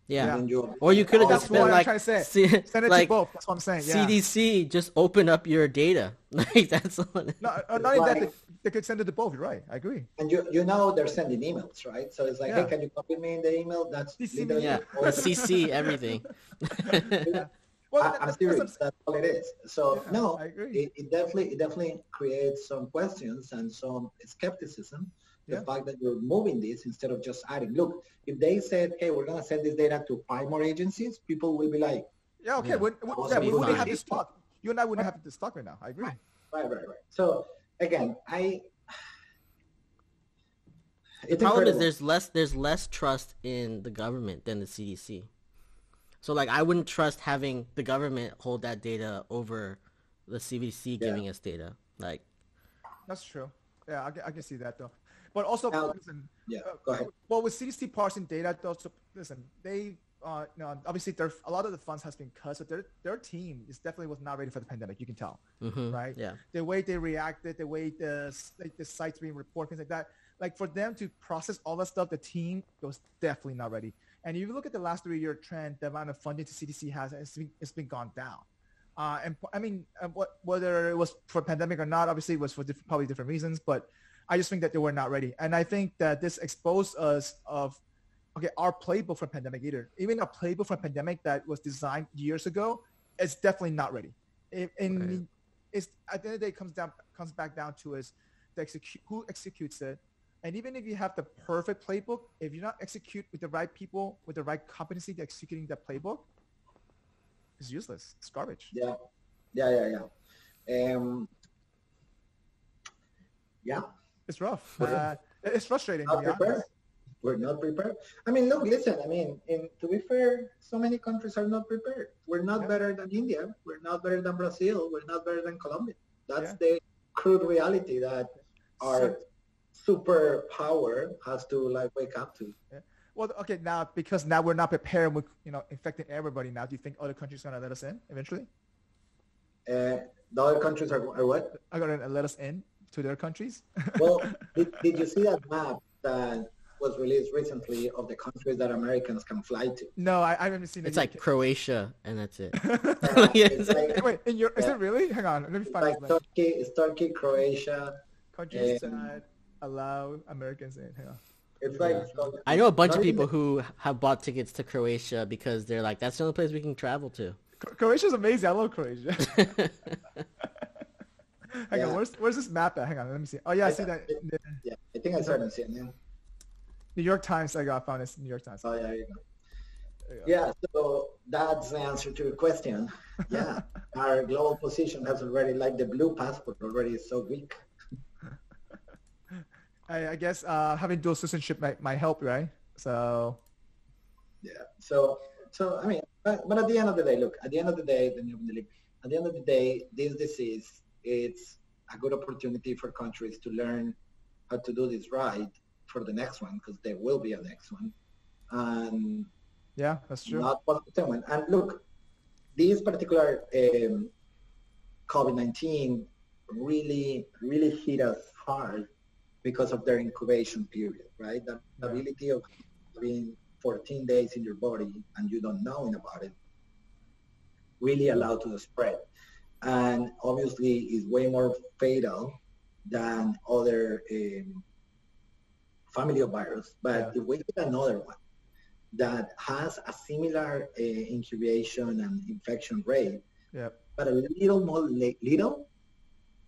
Speaker 4: Yeah.
Speaker 2: Yeah.
Speaker 1: And then you,
Speaker 4: Or you could have
Speaker 2: That's
Speaker 4: just
Speaker 2: what
Speaker 4: been
Speaker 2: I'm
Speaker 4: like,
Speaker 2: trying to say.
Speaker 4: see-
Speaker 2: send it
Speaker 4: like
Speaker 2: to both. That's what I'm saying. Yeah.
Speaker 4: CDC, just open up your data. Like that's what.
Speaker 2: No, uh, not only that, they, they could send it to both. You're right. I agree.
Speaker 1: and you you know they're sending emails, right? So it's like,
Speaker 2: Yeah.
Speaker 1: hey, can you copy me in the email? That's
Speaker 2: CC
Speaker 1: literally
Speaker 4: Yeah,
Speaker 1: all it is.
Speaker 4: CC everything.
Speaker 2: Well,
Speaker 1: I, I'm
Speaker 2: that's-
Speaker 1: serious.
Speaker 2: that's-
Speaker 1: That's all it is. So
Speaker 2: Yeah,
Speaker 1: no,
Speaker 2: I agree.
Speaker 1: it, it definitely it definitely creates some questions and some skepticism. The
Speaker 2: Yeah.
Speaker 1: fact that you're moving this instead of just adding. Look, if they said, hey, we're gonna send this data to five more agencies, people will be like,
Speaker 2: Yeah, okay.
Speaker 4: Yeah.
Speaker 2: We, we,
Speaker 1: was
Speaker 2: yeah, we wouldn't have this talk. You and I wouldn't have this talk right now. I agree.
Speaker 1: right, right, right. So again, I.
Speaker 4: The
Speaker 1: It's
Speaker 4: problem is there's less there's less trust in the government than the CDC. So like I wouldn't trust having the government hold that data over the CDC
Speaker 1: Yeah.
Speaker 4: giving us data. Like
Speaker 2: That's true. Yeah, I, I can see that though. But also,
Speaker 1: Now-
Speaker 2: listen.
Speaker 1: Yeah,
Speaker 2: uh,
Speaker 1: go ahead.
Speaker 2: Well, with CDC parsing data, though, so, listen, they, uh, you know, obviously, there a lot of the funds has been cut, so their their team is definitely was not ready for the pandemic. You can tell,
Speaker 4: mhm,
Speaker 2: right?
Speaker 4: Yeah.
Speaker 2: The way they reacted, the way the s- like, the sites being reported, things like that. Like for them to process all that stuff, the team was definitely not ready. And if you look at the last three-year trend, the amount of funding to CDC has, it's been, it's been gone down. Uh, and I mean, uh, what, whether it was for pandemic or not, obviously it was for diff- probably different reasons, but I just think that they were not ready. And I think that this exposed us of, okay, our playbook for pandemic either, even a playbook for pandemic that was designed years ago, is definitely not ready. In
Speaker 4: Right.
Speaker 2: it's at the end of the day it comes down comes back down to is the execute who executes it. And even if you have the perfect playbook, if you're not execute with the right people with the right competency to executing that playbook, it's useless. It's garbage.
Speaker 1: Yeah, yeah, yeah, yeah. Um, yeah.
Speaker 2: It's rough. Uh, it's frustrating.
Speaker 1: Not prepared. We're not prepared. I mean, look, listen. I mean, in, to be fair, so many countries are not prepared. We're not
Speaker 2: Yeah.
Speaker 1: better than India. We're not better than Brazil. We're not better than Colombia. That's
Speaker 2: Yeah.
Speaker 1: the crude reality that our superpower has to like wake up to.
Speaker 2: Well, okay, now because now we're not prepared with you know infecting everybody. Now, do you think other countries are gonna let us in eventually?
Speaker 1: Uh, the other countries are, are what?
Speaker 2: Are gonna let us in to their countries?
Speaker 1: Well, did, did you see that map that was released recently of the countries that Americans can fly to?
Speaker 2: no, I, I haven't seen it.
Speaker 4: It's like Croatia, and that's it.
Speaker 1: It's like,
Speaker 2: Wait, in your, is it really? Hang on, let me
Speaker 1: it's
Speaker 2: find
Speaker 1: like. Turkey, it's Turkey, Croatia.
Speaker 2: Countries that allow Americans in. Hang on.
Speaker 1: It's like
Speaker 4: I know a bunch of
Speaker 1: not even-
Speaker 4: people who have bought tickets to Croatia because they're like, that's the only place we can travel to.
Speaker 2: Croatia's amazing. I love Croatia. Hang
Speaker 1: Yeah.
Speaker 2: on, where's where's this map at? Hang on, let me see. Oh yeah, I see that. The
Speaker 1: Yeah, I think I saw it on CNN.
Speaker 2: New York Times. I got found this New York Times.
Speaker 1: Oh yeah, you go.
Speaker 2: There you go.
Speaker 1: Yeah, so that's the answer to your question. Yeah, our global position has already, like the blue passport, already is so weak.
Speaker 2: I, I guess uh, having dual citizenship might, might help, right? So
Speaker 1: Yeah. So, so I mean, but, but at the end of the day, look, at the end of the day, the at the end of the day, this disease, it's a good opportunity for countries to learn how to do this right for the next one, because there will be a next one. And
Speaker 2: yeah, that's true.
Speaker 1: not one of the one. And look, this particular um, COVID-19 really, really hit us hard because of their incubation period, right? The
Speaker 2: Yeah.
Speaker 1: ability of being 14 days in your body and you don't knowing about it really allowed to spread. And obviously is way more fatal than other um, family of virus. But
Speaker 2: Yeah.
Speaker 1: if we get another one that has a similar uh, incubation and infection rate,
Speaker 2: Yeah,
Speaker 1: but a little more li- little,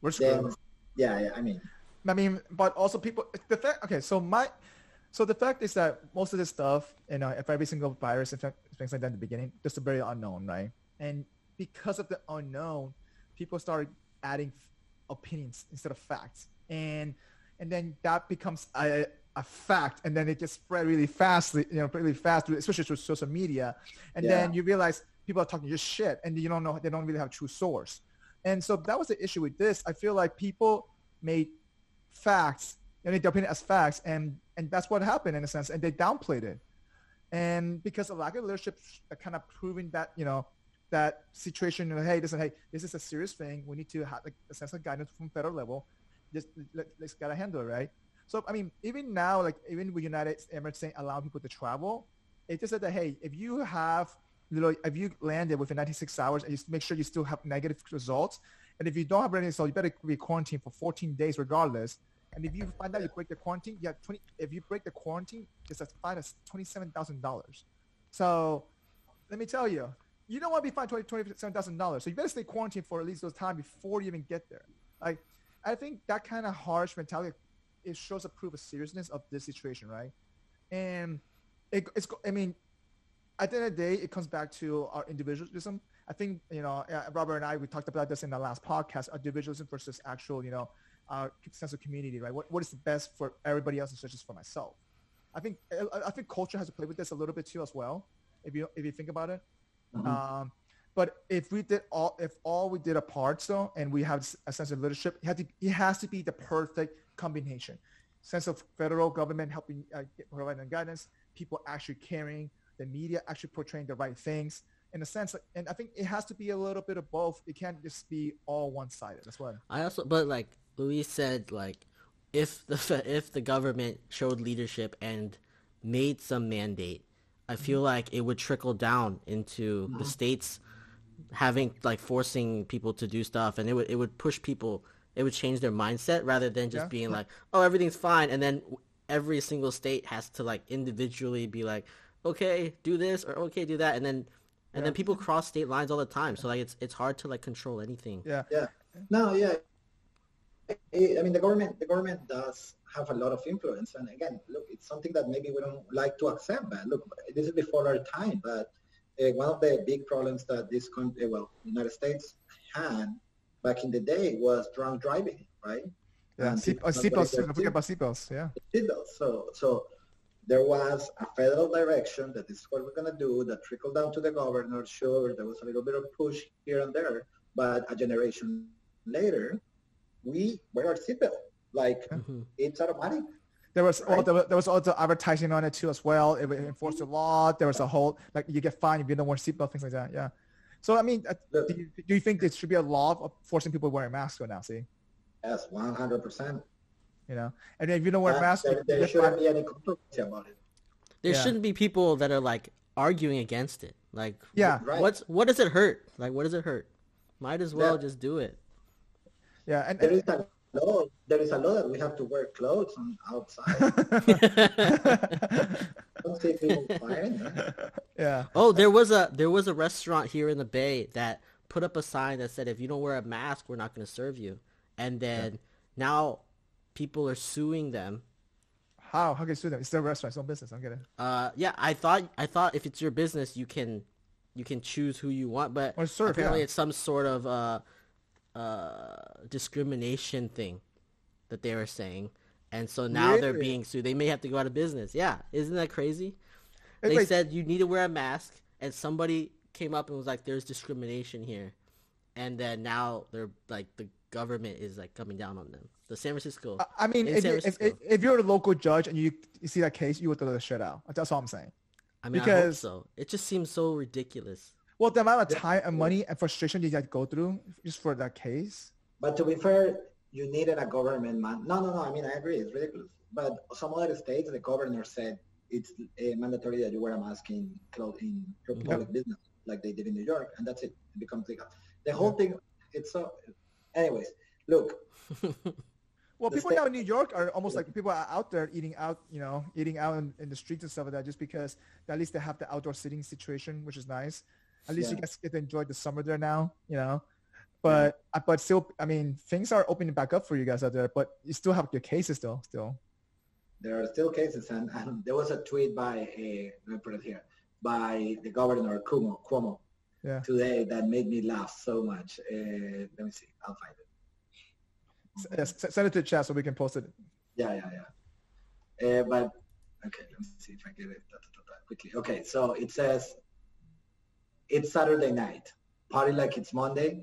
Speaker 2: we're
Speaker 1: then yeah, yeah, I mean,
Speaker 2: I mean, but also people. The fact. Okay, so my, so the fact is that most of this stuff, you know, if every single virus, infect, things like that in the beginning, just a very unknown, right? And because of the unknown, people started adding opinions instead of facts, and and then that becomes a, a fact, and then it gets spread really fast, you know, really fast, especially through social media, and then you realize people are talking just shit, and you don't know they don't really have true source, and so that was the issue with this. I feel like people made facts and they opinion as facts and and that's what happened in a sense and they downplayed it. And because of lack of leadership kind of proving that you know that situation you know, hey listen hey this is a serious thing we need to have like, a sense of guidance from federal level just let, let's gotta handle it right so i mean even now like even with united emirates saying allow people to travel it just said that hey if you have little if you landed within 96 hours and you make sure you still have negative results and if you don't have any results you better be quarantined for 14 days regardless and if you find out you break the quarantine, you have 20. If you break the quarantine, it's a fine of twenty-seven thousand dollars. So, let me tell you, you don't want to be fined twenty twenty-seven thousand dollars. So you better stay quarantined for at least those time before you even get there. Like, I think that kind of harsh mentality, it shows a proof of seriousness of this situation, right? And it, it's, I mean, at the end of the day, it comes back to our individualism. I think, you know, uh, Robert and I, we talked about this in the last podcast, individualism versus actual, you know, uh, sense of community, right? What, what is the best for everybody else and such as for myself? I think, I think culture has to play with this a little bit too as well. If you, if you think about it.
Speaker 1: Mhm.
Speaker 2: Um, but if we did all, if all we did a part so, and we have a sense of leadership, it, to, it has to be the perfect combination. Sense of federal government helping uh, providing guidance, people actually caring, the media actually portraying the right things in a sense. Like, and I think it has to be a little bit of both. It can't just be all one-sided. That's what.
Speaker 4: I also, but like Luis said, like if the if the government showed leadership and made some mandate, I feel mm-hmm. like it would trickle down into the mm-hmm. states having like forcing people to do stuff, and it would it would push people. It would change their mindset rather than just
Speaker 2: Yeah.
Speaker 4: being like, oh, everything's fine, and then every single state has to like individually be like, okay, do this or okay, do that, and then and then people cross state lines all the time. So like it's it's hard to like control anything.
Speaker 2: Yeah.
Speaker 1: Yeah. No, yeah. I I mean, the government, the government does have a lot of influence. And again, look, it's something that maybe we don't like to accept. But look, this is before our time. But uh, one of the big problems that this country, well, United States had back in the day was drunk driving, right?
Speaker 2: Yeah, uh, seatbelts.
Speaker 1: very
Speaker 2: forget about seatbelts. Yeah.
Speaker 1: seatbelts. So, so there was a federal direction that this is what we're going to do that trickled down to the governor. Sure, there was a little bit of push here and there, but a generation later, we wear our seatbelt. Like
Speaker 4: Mhm.
Speaker 1: it's automatic.
Speaker 2: There was all
Speaker 1: Right.
Speaker 2: there, was- there was also advertising on it too as well. It would enforce the law. There was a whole like you get fined if you don't wear seatbelt, things like that. Yeah. So I mean, uh,
Speaker 1: Look,
Speaker 2: do you, do you think there should be a law of forcing people wearing masks right now? See,
Speaker 1: yes, 100%.
Speaker 2: you know, and if you don't wear a
Speaker 1: Uh,
Speaker 2: mask,
Speaker 1: there, there shouldn't
Speaker 2: fined.
Speaker 1: be any controversy about it.
Speaker 4: There
Speaker 2: Yeah.
Speaker 4: shouldn't be people that are like arguing against it. Like,
Speaker 2: Yeah.
Speaker 4: wh-
Speaker 1: Right.
Speaker 4: what's what does it hurt? Like, what does it hurt? Might as well
Speaker 1: Yeah.
Speaker 4: just do it.
Speaker 2: yeah, and,
Speaker 1: There
Speaker 2: and
Speaker 1: is a law. There is a law that we have to wear clothes on outside. don't see people firing
Speaker 2: yeah,
Speaker 4: oh, there was a there was a restaurant here in the Bay that put up a sign that said if you don't wear a mask, we're not going to serve you. And then now people are suing them.
Speaker 2: how how can you sue them? It's their restaurant, it's own business. I'm getting.
Speaker 4: Uh, yeah, I thought I thought if it's your business, you can you can choose who you want, but
Speaker 2: Or serve,
Speaker 4: apparently
Speaker 2: yeah.
Speaker 4: it's some sort of uh, uh, discrimination thing that they were saying, and so now they're being sued. They may have to go out of business. Yeah, isn't that crazy?
Speaker 2: Hey,
Speaker 4: They
Speaker 2: wait.
Speaker 4: said you need to wear a mask, and somebody came up and was like, "There's discrimination here," and then now they're like the government is like coming down on them. The San Francisco.
Speaker 2: I- I mean, if,
Speaker 4: San
Speaker 2: you- if, if,
Speaker 4: Francisco.
Speaker 2: you're a local judge and you, you see that case, you would throw the shit out. That's all I'm saying.
Speaker 4: I mean, I hope
Speaker 2: because-
Speaker 4: so. It just seems so ridiculous.
Speaker 2: Well, the amount of time and money and frustration you had to go through just for that case.
Speaker 1: But to be fair, you needed a government man. No, no, no. I mean, I agree. It's ridiculous. But some other states, the governor said it's uh, mandatory that you wear a mask in in your public business, like they did in New York, and that's it. It becomes legal. The whole thing, it's so. Anyways, look,
Speaker 2: Well,
Speaker 1: The
Speaker 2: people
Speaker 1: state-
Speaker 2: now in New York are almost like people are out there eating out, you know, eating out in, in the streets and stuff like that, just because at least they have the outdoor seating situation, which is nice. At least you guys get to enjoy the summer there now, you know. But uh, but still, I mean, things are opening back up for you guys out there, but you still have your cases though, still.
Speaker 1: there are still cases, and, and there was a tweet by a let me put it here by the governor Cuomo, Cuomo
Speaker 2: Yeah.
Speaker 1: today that made me laugh so much. Uh, let me see, I'll find it.
Speaker 2: Yes, send it to the chat so we can post it.
Speaker 1: Yeah, yeah, yeah. Uh, but okay, let me see if I get it da, da, da, quickly. Okay, so it says it's Saturday night, party like it's Monday,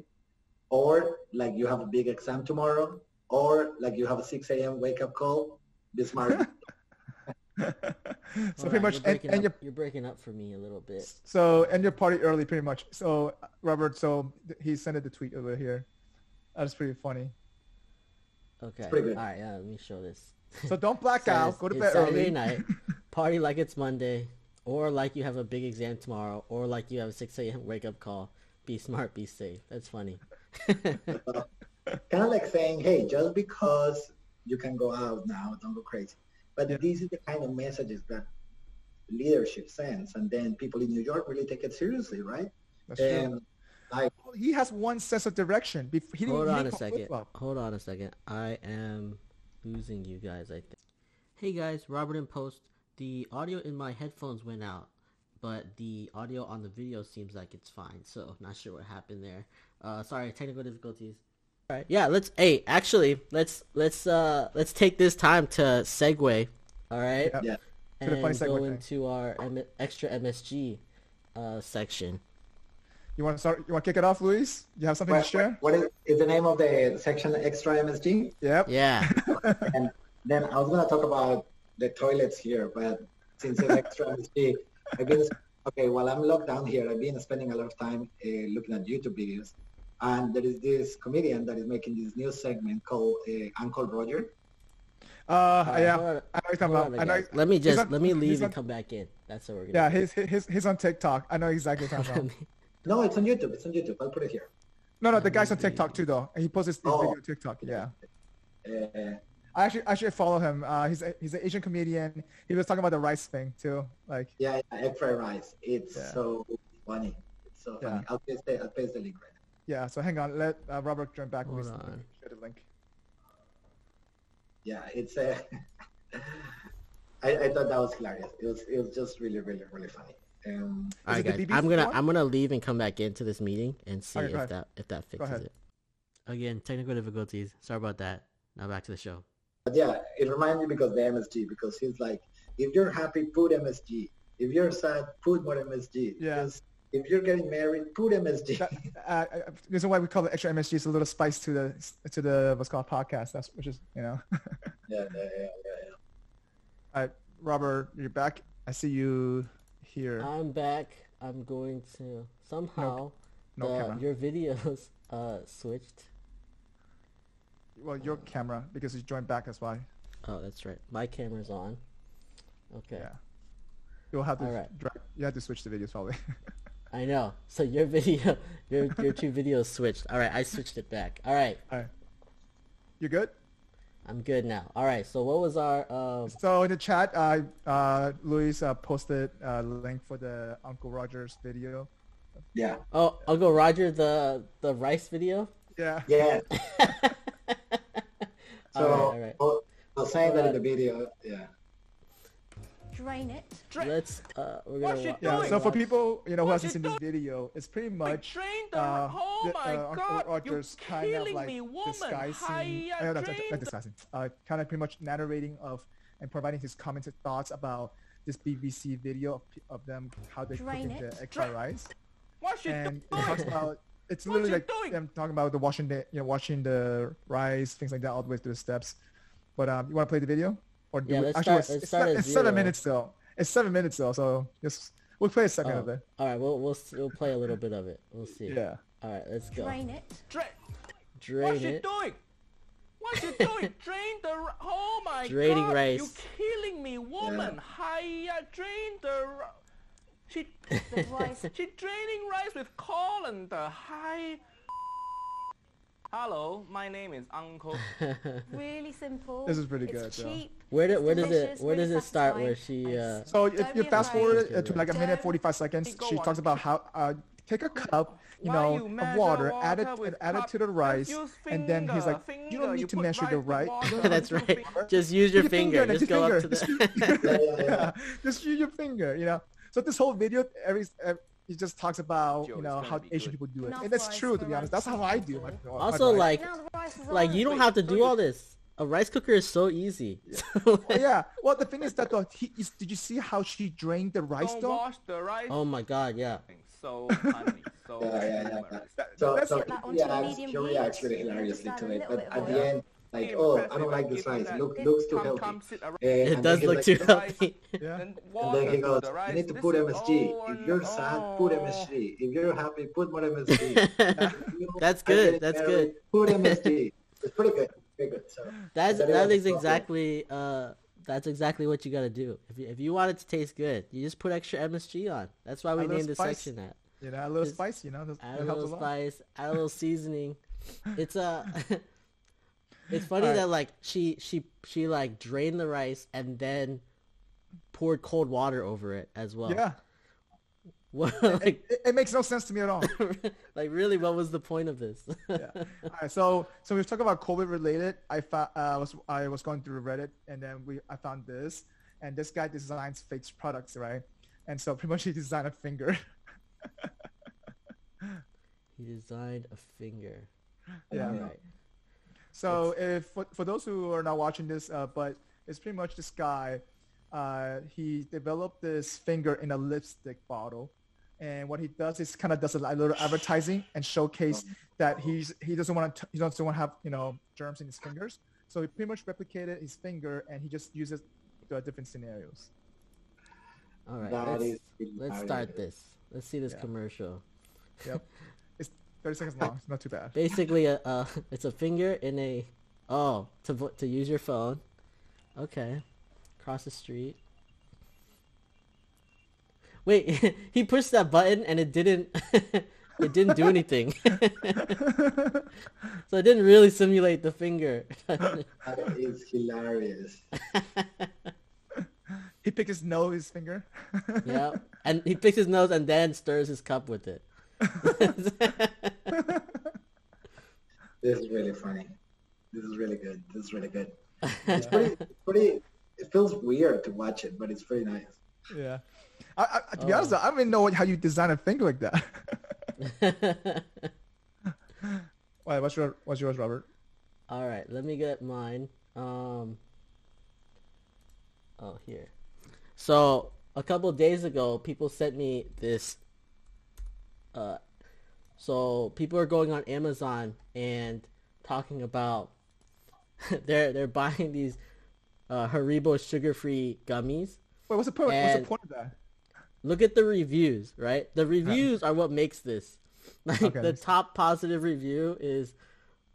Speaker 1: or like you have a big exam tomorrow, or like you have a 6 a.m. wake up call. Be smart.
Speaker 2: so
Speaker 4: Hold
Speaker 2: pretty
Speaker 4: on,
Speaker 2: much,
Speaker 4: you're
Speaker 2: and,
Speaker 4: breaking,
Speaker 2: and
Speaker 4: up,
Speaker 2: your
Speaker 4: you're breaking up for me a little bit.
Speaker 2: so end your party early, pretty much. So Robert, so he sent it the tweet over here. That's pretty funny.
Speaker 4: Okay.
Speaker 1: pretty good.
Speaker 4: All right. Yeah. Let me show this.
Speaker 2: So don't black
Speaker 4: Says,
Speaker 2: out. Go to
Speaker 4: it's
Speaker 2: bed
Speaker 4: Saturday
Speaker 2: early.
Speaker 4: night. Party like it's Monday, or like you have a big exam tomorrow, or like you have a 6 a.m. wake up call. Be smart. Be safe. That's funny.
Speaker 1: kind of like saying, hey, just because you can go out now, don't go crazy. But
Speaker 2: Yeah.
Speaker 1: these are the kind of messages that leadership sends, and then people in New York really take it seriously, right?
Speaker 2: That's true.
Speaker 1: And like,
Speaker 2: He has one sense of direction. He didn't,
Speaker 4: Hold on a
Speaker 2: didn't call
Speaker 4: second.
Speaker 2: flip-flop.
Speaker 4: Hold on a second. I am losing you guys, I think. Hey guys, Robert in Post. The audio in my headphones went out, but the audio on the video seems like it's fine. So not sure what happened there. Uh, sorry, technical difficulties. All right, yeah. Let's. Hey, actually, let's let's uh let's take this time to segue. All right,
Speaker 2: Yep.
Speaker 1: yeah,
Speaker 2: To
Speaker 4: and
Speaker 2: funny
Speaker 4: go
Speaker 2: thing.
Speaker 4: into our M- extra MSG uh section.
Speaker 2: You want to start? You want to kick it off, Luis? You have something
Speaker 1: what,
Speaker 2: to share?
Speaker 1: what is, is the name of the section extra MSG?
Speaker 2: Yep.
Speaker 4: Yeah.
Speaker 1: and then I was gonna talk about the toilets here, but since it's extra MSG, I've been okay. While I'm locked down here, I've been spending a lot of time uh, looking at YouTube videos, and there is this comedian that is making this new segment called uh, Uncle Roger.
Speaker 2: Uh,
Speaker 4: Alright,
Speaker 2: yeah.
Speaker 4: hold on-
Speaker 2: I know what
Speaker 4: hold
Speaker 2: about.
Speaker 4: on,
Speaker 2: I know.
Speaker 4: Let me just
Speaker 2: on-
Speaker 4: let me
Speaker 2: he's
Speaker 4: leave
Speaker 2: on-
Speaker 4: and come back in. That's what we're gonna.
Speaker 2: Yeah,
Speaker 4: do.
Speaker 2: he's he's he's on TikTok. I know exactly what you're talking.
Speaker 1: No, it's on YouTube. It's on YouTube. I'll put it here.
Speaker 2: No, no, the guy's on TikTok too, though. And he posts his, his
Speaker 1: Oh.
Speaker 2: video on TikTok. Yeah.
Speaker 1: Uh,
Speaker 2: I actually I should follow him. Uh, he's a, he's an Asian comedian. He was talking about the rice thing too. Like,
Speaker 1: yeah, egg fried rice. It's
Speaker 2: Yeah.
Speaker 1: so funny. It's so funny.
Speaker 2: Yeah.
Speaker 1: I'll paste the I'll paste the link right now.
Speaker 2: Yeah. So hang on. Let uh, Robert join back.
Speaker 4: Hold on.
Speaker 2: share the link.
Speaker 1: Yeah, it's a. I, I thought that was hilarious. It was it was just really really really funny. Um,
Speaker 4: All right, guys. I'm gonna
Speaker 2: one?
Speaker 4: I'm gonna leave and come back into this meeting and see
Speaker 2: Okay,
Speaker 4: if that if that fixes it. Again, technical difficulties. Sorry about that. Now back to the show.
Speaker 1: But yeah, it reminds me because the MSG because he's like, if you're happy, put MSG. If you're sad, put more MSG.
Speaker 2: Yeah.
Speaker 1: Because if you're getting married, put MSG.
Speaker 2: That, uh, uh, the reason why we call it extra MSG is a little spice to the to the what's called podcast. That's which is you know.
Speaker 1: yeah, yeah, yeah, yeah, yeah.
Speaker 2: All right, Robert, you're back. I see you here.
Speaker 4: I'm back. I'm going to somehow
Speaker 2: no
Speaker 4: the- your videos uh switched.
Speaker 2: Well, your camera because you joined back. That's why.
Speaker 4: Oh, that's right. My camera's on. Okay.
Speaker 2: Yeah. You'll have to
Speaker 4: All right.
Speaker 2: drag, you have to switch the videos probably.
Speaker 4: I know. So your video, your your two videos switched. All right, I switched it back. All right,
Speaker 2: All right. You good?
Speaker 4: I'm good now. All right. So what was our um?
Speaker 2: So in the chat, uh, uh, Luis uh, posted a link for the Uncle Rogers video.
Speaker 1: Yeah,
Speaker 4: Oh, Uncle Roger, the the rice video.
Speaker 2: Yeah.
Speaker 1: yeah.
Speaker 4: All
Speaker 1: So,
Speaker 4: right, all right.
Speaker 1: I was saying that in the video. Yeah.
Speaker 5: Drain it.
Speaker 4: Let's uh, we're gonna. wa-
Speaker 2: Yeah.
Speaker 6: doing?
Speaker 2: So for people you know who hasn't seen this video, it's pretty much
Speaker 6: Drain the.
Speaker 2: uh,
Speaker 6: oh
Speaker 2: the-
Speaker 6: my
Speaker 2: uh, Uncle
Speaker 6: god!
Speaker 2: Rogers
Speaker 6: You're
Speaker 2: kind of
Speaker 6: killing
Speaker 2: like
Speaker 6: me, woman.
Speaker 2: disguising,
Speaker 6: Hiya,
Speaker 2: uh, not,
Speaker 6: drain
Speaker 2: not disguising, uh, kind of pretty much narrating of and providing his commented thoughts about this BBC video of, of them how they cook
Speaker 5: Drain
Speaker 2: into
Speaker 5: it.
Speaker 2: extra
Speaker 6: Drain-
Speaker 2: rice,
Speaker 6: What you
Speaker 2: and it talks about it's
Speaker 6: What
Speaker 2: literally like
Speaker 6: doing?
Speaker 2: them talking about the washing the you know washing the rice things like that all the way through the steps. But um, you want to play the video or do
Speaker 4: Yeah,
Speaker 2: we,
Speaker 4: let's
Speaker 2: actually
Speaker 4: start-
Speaker 2: it's,
Speaker 4: let's
Speaker 2: it's,
Speaker 4: start
Speaker 2: not-
Speaker 4: at
Speaker 2: it's seven
Speaker 4: zero.
Speaker 2: minutes though. It's seven minutes though, so just we'll play a second
Speaker 4: Oh,
Speaker 2: of it.
Speaker 4: all right, we'll we'll we'll play a little bit of it. We'll see.
Speaker 2: Yeah.
Speaker 4: All right, let's go.
Speaker 5: Drain it.
Speaker 6: Drain.
Speaker 4: Drain
Speaker 6: What you doing? What you doing? Drain the. Oh my
Speaker 4: Draining
Speaker 6: god!
Speaker 4: rice.
Speaker 6: You killing me, woman. Hiya, drain the. Ri- She.
Speaker 5: The rice.
Speaker 6: she draining rice with colander. Hi. Hello, my name is Uncle.
Speaker 5: Really simple.
Speaker 2: This is pretty
Speaker 5: it's
Speaker 2: good, though.
Speaker 5: cheap.
Speaker 4: Where did
Speaker 5: it's
Speaker 4: where does it
Speaker 5: delicious,
Speaker 4: where does it start where she uh
Speaker 2: So if you fast
Speaker 5: afraid.
Speaker 2: forward
Speaker 4: Okay,
Speaker 2: uh, to like a minute 45 seconds, she
Speaker 6: on.
Speaker 2: talks about how uh, take a cup, you
Speaker 6: Why
Speaker 2: know,
Speaker 6: you
Speaker 2: of
Speaker 6: measure
Speaker 2: water, add it and add it to the rice,
Speaker 6: use
Speaker 2: and then he's like,
Speaker 6: finger,
Speaker 2: you don't need
Speaker 6: You
Speaker 2: to measure the
Speaker 6: rice
Speaker 2: rice.
Speaker 6: with
Speaker 2: You
Speaker 6: water.
Speaker 2: don't
Speaker 4: That's right. Just use your
Speaker 2: Use
Speaker 4: finger.
Speaker 2: and
Speaker 4: Just
Speaker 2: your
Speaker 4: go
Speaker 2: finger.
Speaker 4: up to the.
Speaker 1: Yeah, yeah, yeah.
Speaker 2: yeah, just use your finger, you know. So this whole video, every, every he just talks about
Speaker 6: Joe,
Speaker 2: you know how Asian
Speaker 6: good.
Speaker 2: people do it,
Speaker 5: Enough
Speaker 2: and that's true to be honest. That's how I do my. my
Speaker 4: Also,
Speaker 2: rice.
Speaker 4: like
Speaker 5: Now the rice is
Speaker 4: like you don't
Speaker 6: Wait,
Speaker 4: have to do all this. A rice cooker is so easy.
Speaker 2: Oh, yeah. Well, the thing is that though, he, is, did you see how she drained the rice
Speaker 6: Don't
Speaker 2: though?
Speaker 6: wash the rice.
Speaker 4: oh my god, yeah.
Speaker 6: So honey, so
Speaker 1: Yeah, yeah, yeah,
Speaker 6: numerous.
Speaker 1: yeah.
Speaker 2: That-
Speaker 1: So,
Speaker 2: that's-
Speaker 1: so
Speaker 5: Get that onto
Speaker 1: yeah,
Speaker 5: a medium
Speaker 1: she
Speaker 5: heat.
Speaker 1: reacts really
Speaker 5: You can
Speaker 1: hilariously
Speaker 5: just
Speaker 1: to
Speaker 5: add a
Speaker 1: it,
Speaker 5: little
Speaker 1: but
Speaker 5: bit
Speaker 1: at
Speaker 5: of
Speaker 1: the
Speaker 5: oil.
Speaker 1: end, like,
Speaker 6: Be
Speaker 1: oh, I don't like
Speaker 6: and
Speaker 1: this
Speaker 6: give me
Speaker 1: rice. Look,
Speaker 5: It-
Speaker 1: looks too healthy.
Speaker 6: come, sit around.
Speaker 4: It does look
Speaker 1: he's
Speaker 4: too healthy.
Speaker 2: yeah.
Speaker 1: And then he
Speaker 6: to
Speaker 1: goes,
Speaker 6: the
Speaker 1: you need to put MSG. If you're sad, put
Speaker 6: oh.
Speaker 1: MSG. If you're happy, put more MSG.
Speaker 4: That's good, that's
Speaker 1: good. Put MSG. It's pretty good. Pretty good. So
Speaker 4: That's
Speaker 1: That
Speaker 4: that
Speaker 1: is
Speaker 4: is
Speaker 1: so good.
Speaker 4: exactly uh that's exactly what you gotta do. If you, if you want it to taste good, you just put extra MSG on. That's why we
Speaker 2: little
Speaker 4: named this
Speaker 2: spice.
Speaker 4: section that.
Speaker 2: You know, a little
Speaker 4: Just
Speaker 2: spice. You know, that,
Speaker 4: Add a little spice, add a little seasoning. It's a. it's funny
Speaker 2: Alright.
Speaker 4: that like she she she like drained the rice and then poured cold water over it as well.
Speaker 2: Yeah,
Speaker 4: What, like
Speaker 2: it, it makes no sense to me at all.
Speaker 4: like really, what was the point of this?
Speaker 2: yeah. All right, so so we talk about COVID related. I found uh, was I was going through Reddit and then we I found this, and this guy designs fake products, right? And so pretty much he designed a finger.
Speaker 4: he designed a finger.
Speaker 2: yeah.
Speaker 4: All right.
Speaker 2: So if for, for those who are not watching this, uh, but it's pretty much this guy. Uh, he developed this finger in a lipstick bottle, and what he does is kind of does a little advertising and showcase that he's he doesn't want to he doesn't want to have you know germs in his fingers. So he pretty much replicated his finger, and he just uses to different scenarios.
Speaker 4: All right.
Speaker 1: That
Speaker 4: let's,
Speaker 1: is
Speaker 4: let's start this. Let's see this
Speaker 2: Yeah.
Speaker 4: commercial.
Speaker 2: Yep, it's 30 seconds long. It's not too bad.
Speaker 4: Basically, a, uh, it's a finger in a oh to to use your phone. Okay, cross the street. Wait, he pushed that button and it didn't. it didn't do anything. so it didn't really simulate the finger.
Speaker 1: That is hilarious.
Speaker 2: He picked his nose, his finger.
Speaker 4: yeah, and he picks his nose and then stirs his cup with it.
Speaker 1: This is really funny. This is really good. This is really good. It's pretty, it's pretty. It feels weird to watch it, but it's pretty nice.
Speaker 2: Yeah. I, I, to be
Speaker 4: Oh.
Speaker 2: honest, I don't even know how you design a thing like that. Why? What's your What's yours, Robert?
Speaker 4: All right, let me get mine. Um. Oh, here. So a couple days ago, people sent me this. Uh, so people are going on Amazon and talking about they're they're buying these uh, Haribo sugar-free gummies.
Speaker 2: Wait, what's the point? What's the point of that?
Speaker 4: Look at the reviews, right? The reviews are what makes this. Like
Speaker 2: Okay,
Speaker 4: the top positive review is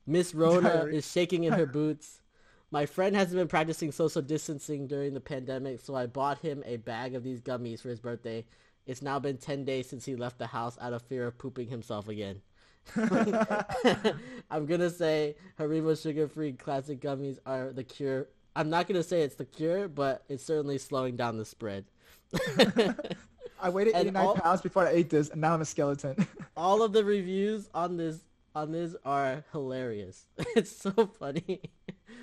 Speaker 4: Miss Rona is shaking in her boots. My friend hasn't been practicing social distancing during the pandemic, so I bought him a bag of these gummies for his birthday. It's now been 10 days since he left the house out of fear of pooping himself again. I'm gonna say Haribo sugar-free classic gummies are the cure. I'm not gonna say it's the cure, but it's certainly slowing down the spread.
Speaker 2: I waited 89
Speaker 4: all-
Speaker 2: pounds before I ate this, and now I'm a skeleton.
Speaker 4: all of the reviews on this on this are hilarious. It's so funny.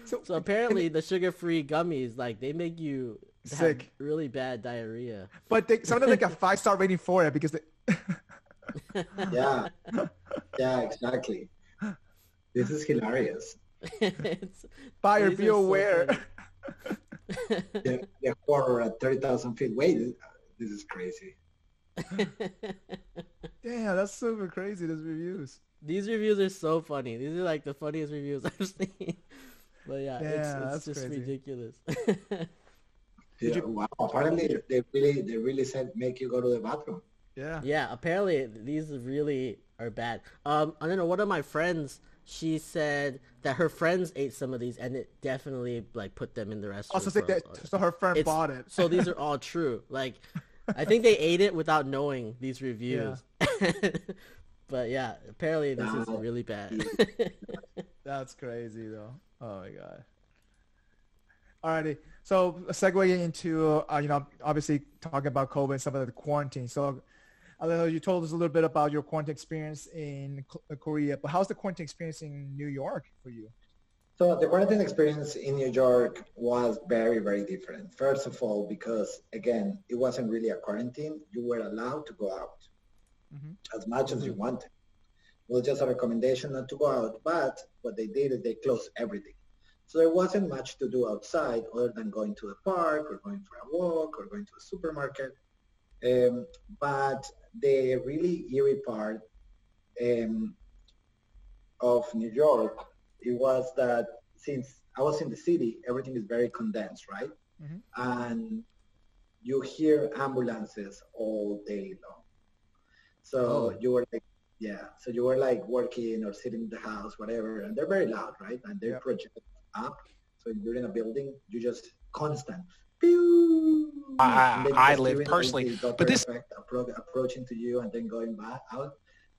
Speaker 2: So-
Speaker 4: So apparently the sugar-free gummies like they make you
Speaker 2: Sick.
Speaker 4: really bad diarrhea.
Speaker 2: but they, some of them like a five star rating for it because they.
Speaker 1: Yeah, yeah, exactly. This is hilarious.
Speaker 4: it's,
Speaker 2: Buyer, be
Speaker 4: are so
Speaker 2: aware.
Speaker 4: funny.
Speaker 1: The, the horror at uh, thirty thousand feet. Wait, uh, this is crazy.
Speaker 2: Damn, that's super crazy. Those reviews.
Speaker 4: These reviews are so funny. These are like the funniest reviews I've seen. But yeah,
Speaker 2: Yeah,
Speaker 4: it's,
Speaker 2: that's
Speaker 4: it's just
Speaker 2: crazy.
Speaker 4: ridiculous.
Speaker 1: Yeah,
Speaker 2: you-
Speaker 1: wow. Apparently, they really, they really said make you go to the bathroom.
Speaker 2: Yeah.
Speaker 4: Yeah, apparently these really are bad. Um, I don't know. One of my friends, she said that her friends ate some of these, and it definitely like put them in the restaurant.
Speaker 2: Also, say that. So her friend
Speaker 4: It's-
Speaker 2: bought it.
Speaker 4: so these are all true. Like, I think they ate it without knowing these reviews. Yeah. but yeah, apparently this is really bad.
Speaker 2: That's crazy though. Oh my god. Alrighty. So segueing into uh, you know obviously talking about COVID and some of the quarantine. So I know you told us a little bit about your quarantine experience in uh, Korea, but how's the quarantine experience in New York for you?
Speaker 1: So the quarantine experience in New York was very, very different. First of all, because again, it wasn't really a quarantine. You were allowed to go out
Speaker 2: Mhm.
Speaker 1: as much as you wanted. It was just a recommendation not to go out, but what they did is they closed everything. So there wasn't much to do outside other than going to the park or going for a walk or going to a supermarket. Um, but the really eerie part um, of New York, it was that since I was in the city, everything is very condensed, right?
Speaker 2: Mhm.
Speaker 1: And you hear ambulances all day long. So
Speaker 4: Oh.
Speaker 1: you were like, yeah, so you were like working or sitting in the house, whatever, and they're very loud, right? And they
Speaker 2: Yeah.
Speaker 1: project up. So you're in a building, you just constant. pew,
Speaker 6: I- I live personally, but this-
Speaker 1: effect appro- approaching to you and then going back out,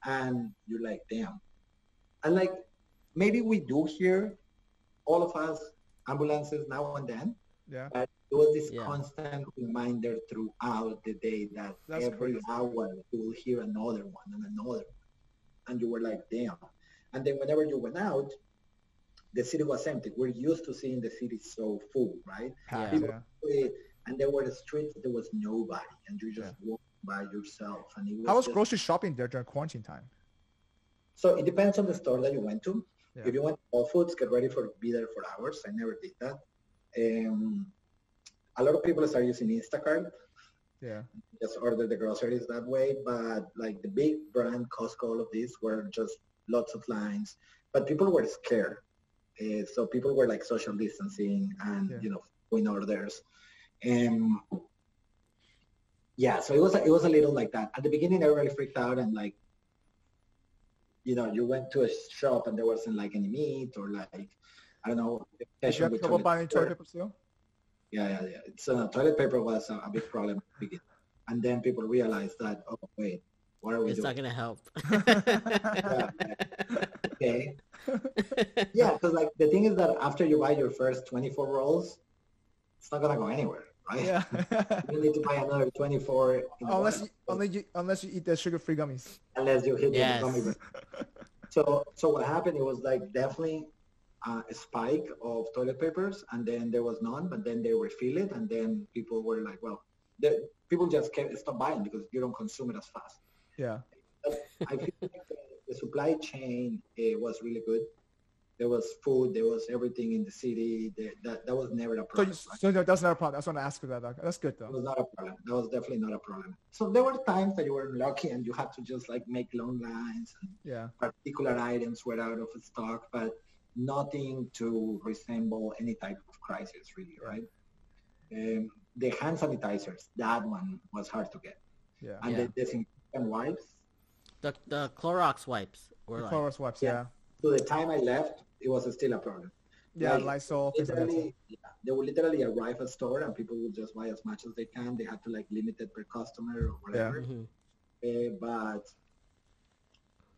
Speaker 1: and you're like, damn. And like, maybe we do hear, all of us, ambulances now and then,
Speaker 2: Yeah.
Speaker 1: but it was this
Speaker 4: Yeah.
Speaker 1: constant reminder throughout the day that
Speaker 2: That's
Speaker 1: every
Speaker 2: crazy.
Speaker 1: hour you will hear another one and another one. And you were like, damn. And then whenever you went out, the city was empty. We're used to seeing the city so full, right?
Speaker 2: Packed,
Speaker 1: People-
Speaker 2: yeah.
Speaker 1: And there were the streets, there was nobody, and you just walk by yourself. And it was
Speaker 2: How was
Speaker 1: just-
Speaker 2: grocery shopping there during quarantine time?
Speaker 1: So it depends on the store that you went to.
Speaker 2: Yeah.
Speaker 1: If you went to Whole Foods, get ready for be there for hours. I never did that. Um, a lot of people start using Instacart.
Speaker 2: Yeah.
Speaker 1: Just order the groceries that way. But like the big brand, Costco, all of these were just lots of lines. But people were scared. Uh, so people were like social distancing and,
Speaker 2: Yeah.
Speaker 1: you know, doing orders. Um, yeah, so it was a, it was a little like that. At the beginning, everybody freaked out and like, you know, you went to a shop and there wasn't like any meat or like, I don't know.
Speaker 2: Did you have trouble buying toilet paper still?
Speaker 1: Yeah, yeah, yeah. It's uh, toilet paper was a, a big problem at the beginning. And then people realized that, oh, wait, what are we
Speaker 4: it's
Speaker 1: doing?
Speaker 4: not gonna help.
Speaker 1: okay. Yeah, because like the thing is that after you buy your first 24 rolls, it's not gonna go anywhere, right?
Speaker 2: Yeah.
Speaker 1: You need to buy another 24
Speaker 2: unless you, unless you unless you eat the sugar-free gummies.
Speaker 1: unless you hit
Speaker 4: Yes.
Speaker 1: the gummy bear. So so what happened? It was like definitely uh, a spike of toilet papers, and then there was none. But then they refill it, and then people were like, well, the, people just can't stop buying because you don't consume it as fast.
Speaker 2: Yeah.
Speaker 1: I feel like the, the supply chain uh, was really good. There was food, there was everything in the city. The, that that was never a problem.
Speaker 2: you, so that's not a problem. That's what I asked you about. That. That's good
Speaker 1: It
Speaker 2: though.
Speaker 1: was not a problem. That was definitely not a problem. So there were times that you were lucky and you had to just like make long lines and
Speaker 2: Yeah.
Speaker 1: particular items were out of stock, but nothing to resemble any type of crisis really, right? Um, the hand sanitizers, that one was hard to get.
Speaker 2: Yeah.
Speaker 1: And
Speaker 4: Yeah.
Speaker 1: the disinfectant wipes,
Speaker 4: The the Clorox wipes were
Speaker 2: The
Speaker 4: like
Speaker 2: Clorox wipes.
Speaker 1: Yeah.
Speaker 2: Yeah.
Speaker 1: to the time I left, it was still a problem.
Speaker 2: Yeah.
Speaker 1: Like,
Speaker 2: Lysol. Things like that.
Speaker 1: Literally, yeah, they would literally arrive at store and people would just buy as much as they can. They had to like limit it per customer or whatever.
Speaker 4: Mhm.
Speaker 1: Uh, but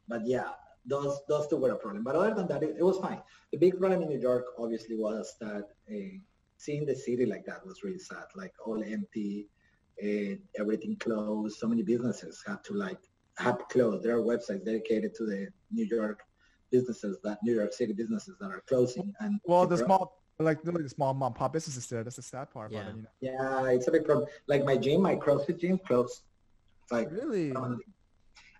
Speaker 1: but yeah, those those two were a problem. But other than that, it, it was fine. The big problem in New York obviously was that uh, seeing the city like that was really sad. Like all empty, uh, everything closed. So many businesses had to like have closed. There are websites dedicated to the New York businesses that New York City businesses that are closing. And
Speaker 2: Well, the small, like literally the small mom and pop businesses there. That's the sad part about
Speaker 4: Yeah.
Speaker 2: it. You know?
Speaker 1: yeah, it's a big problem. Like my gym, my CrossFit gym closed. Like
Speaker 2: Really?
Speaker 1: permanently.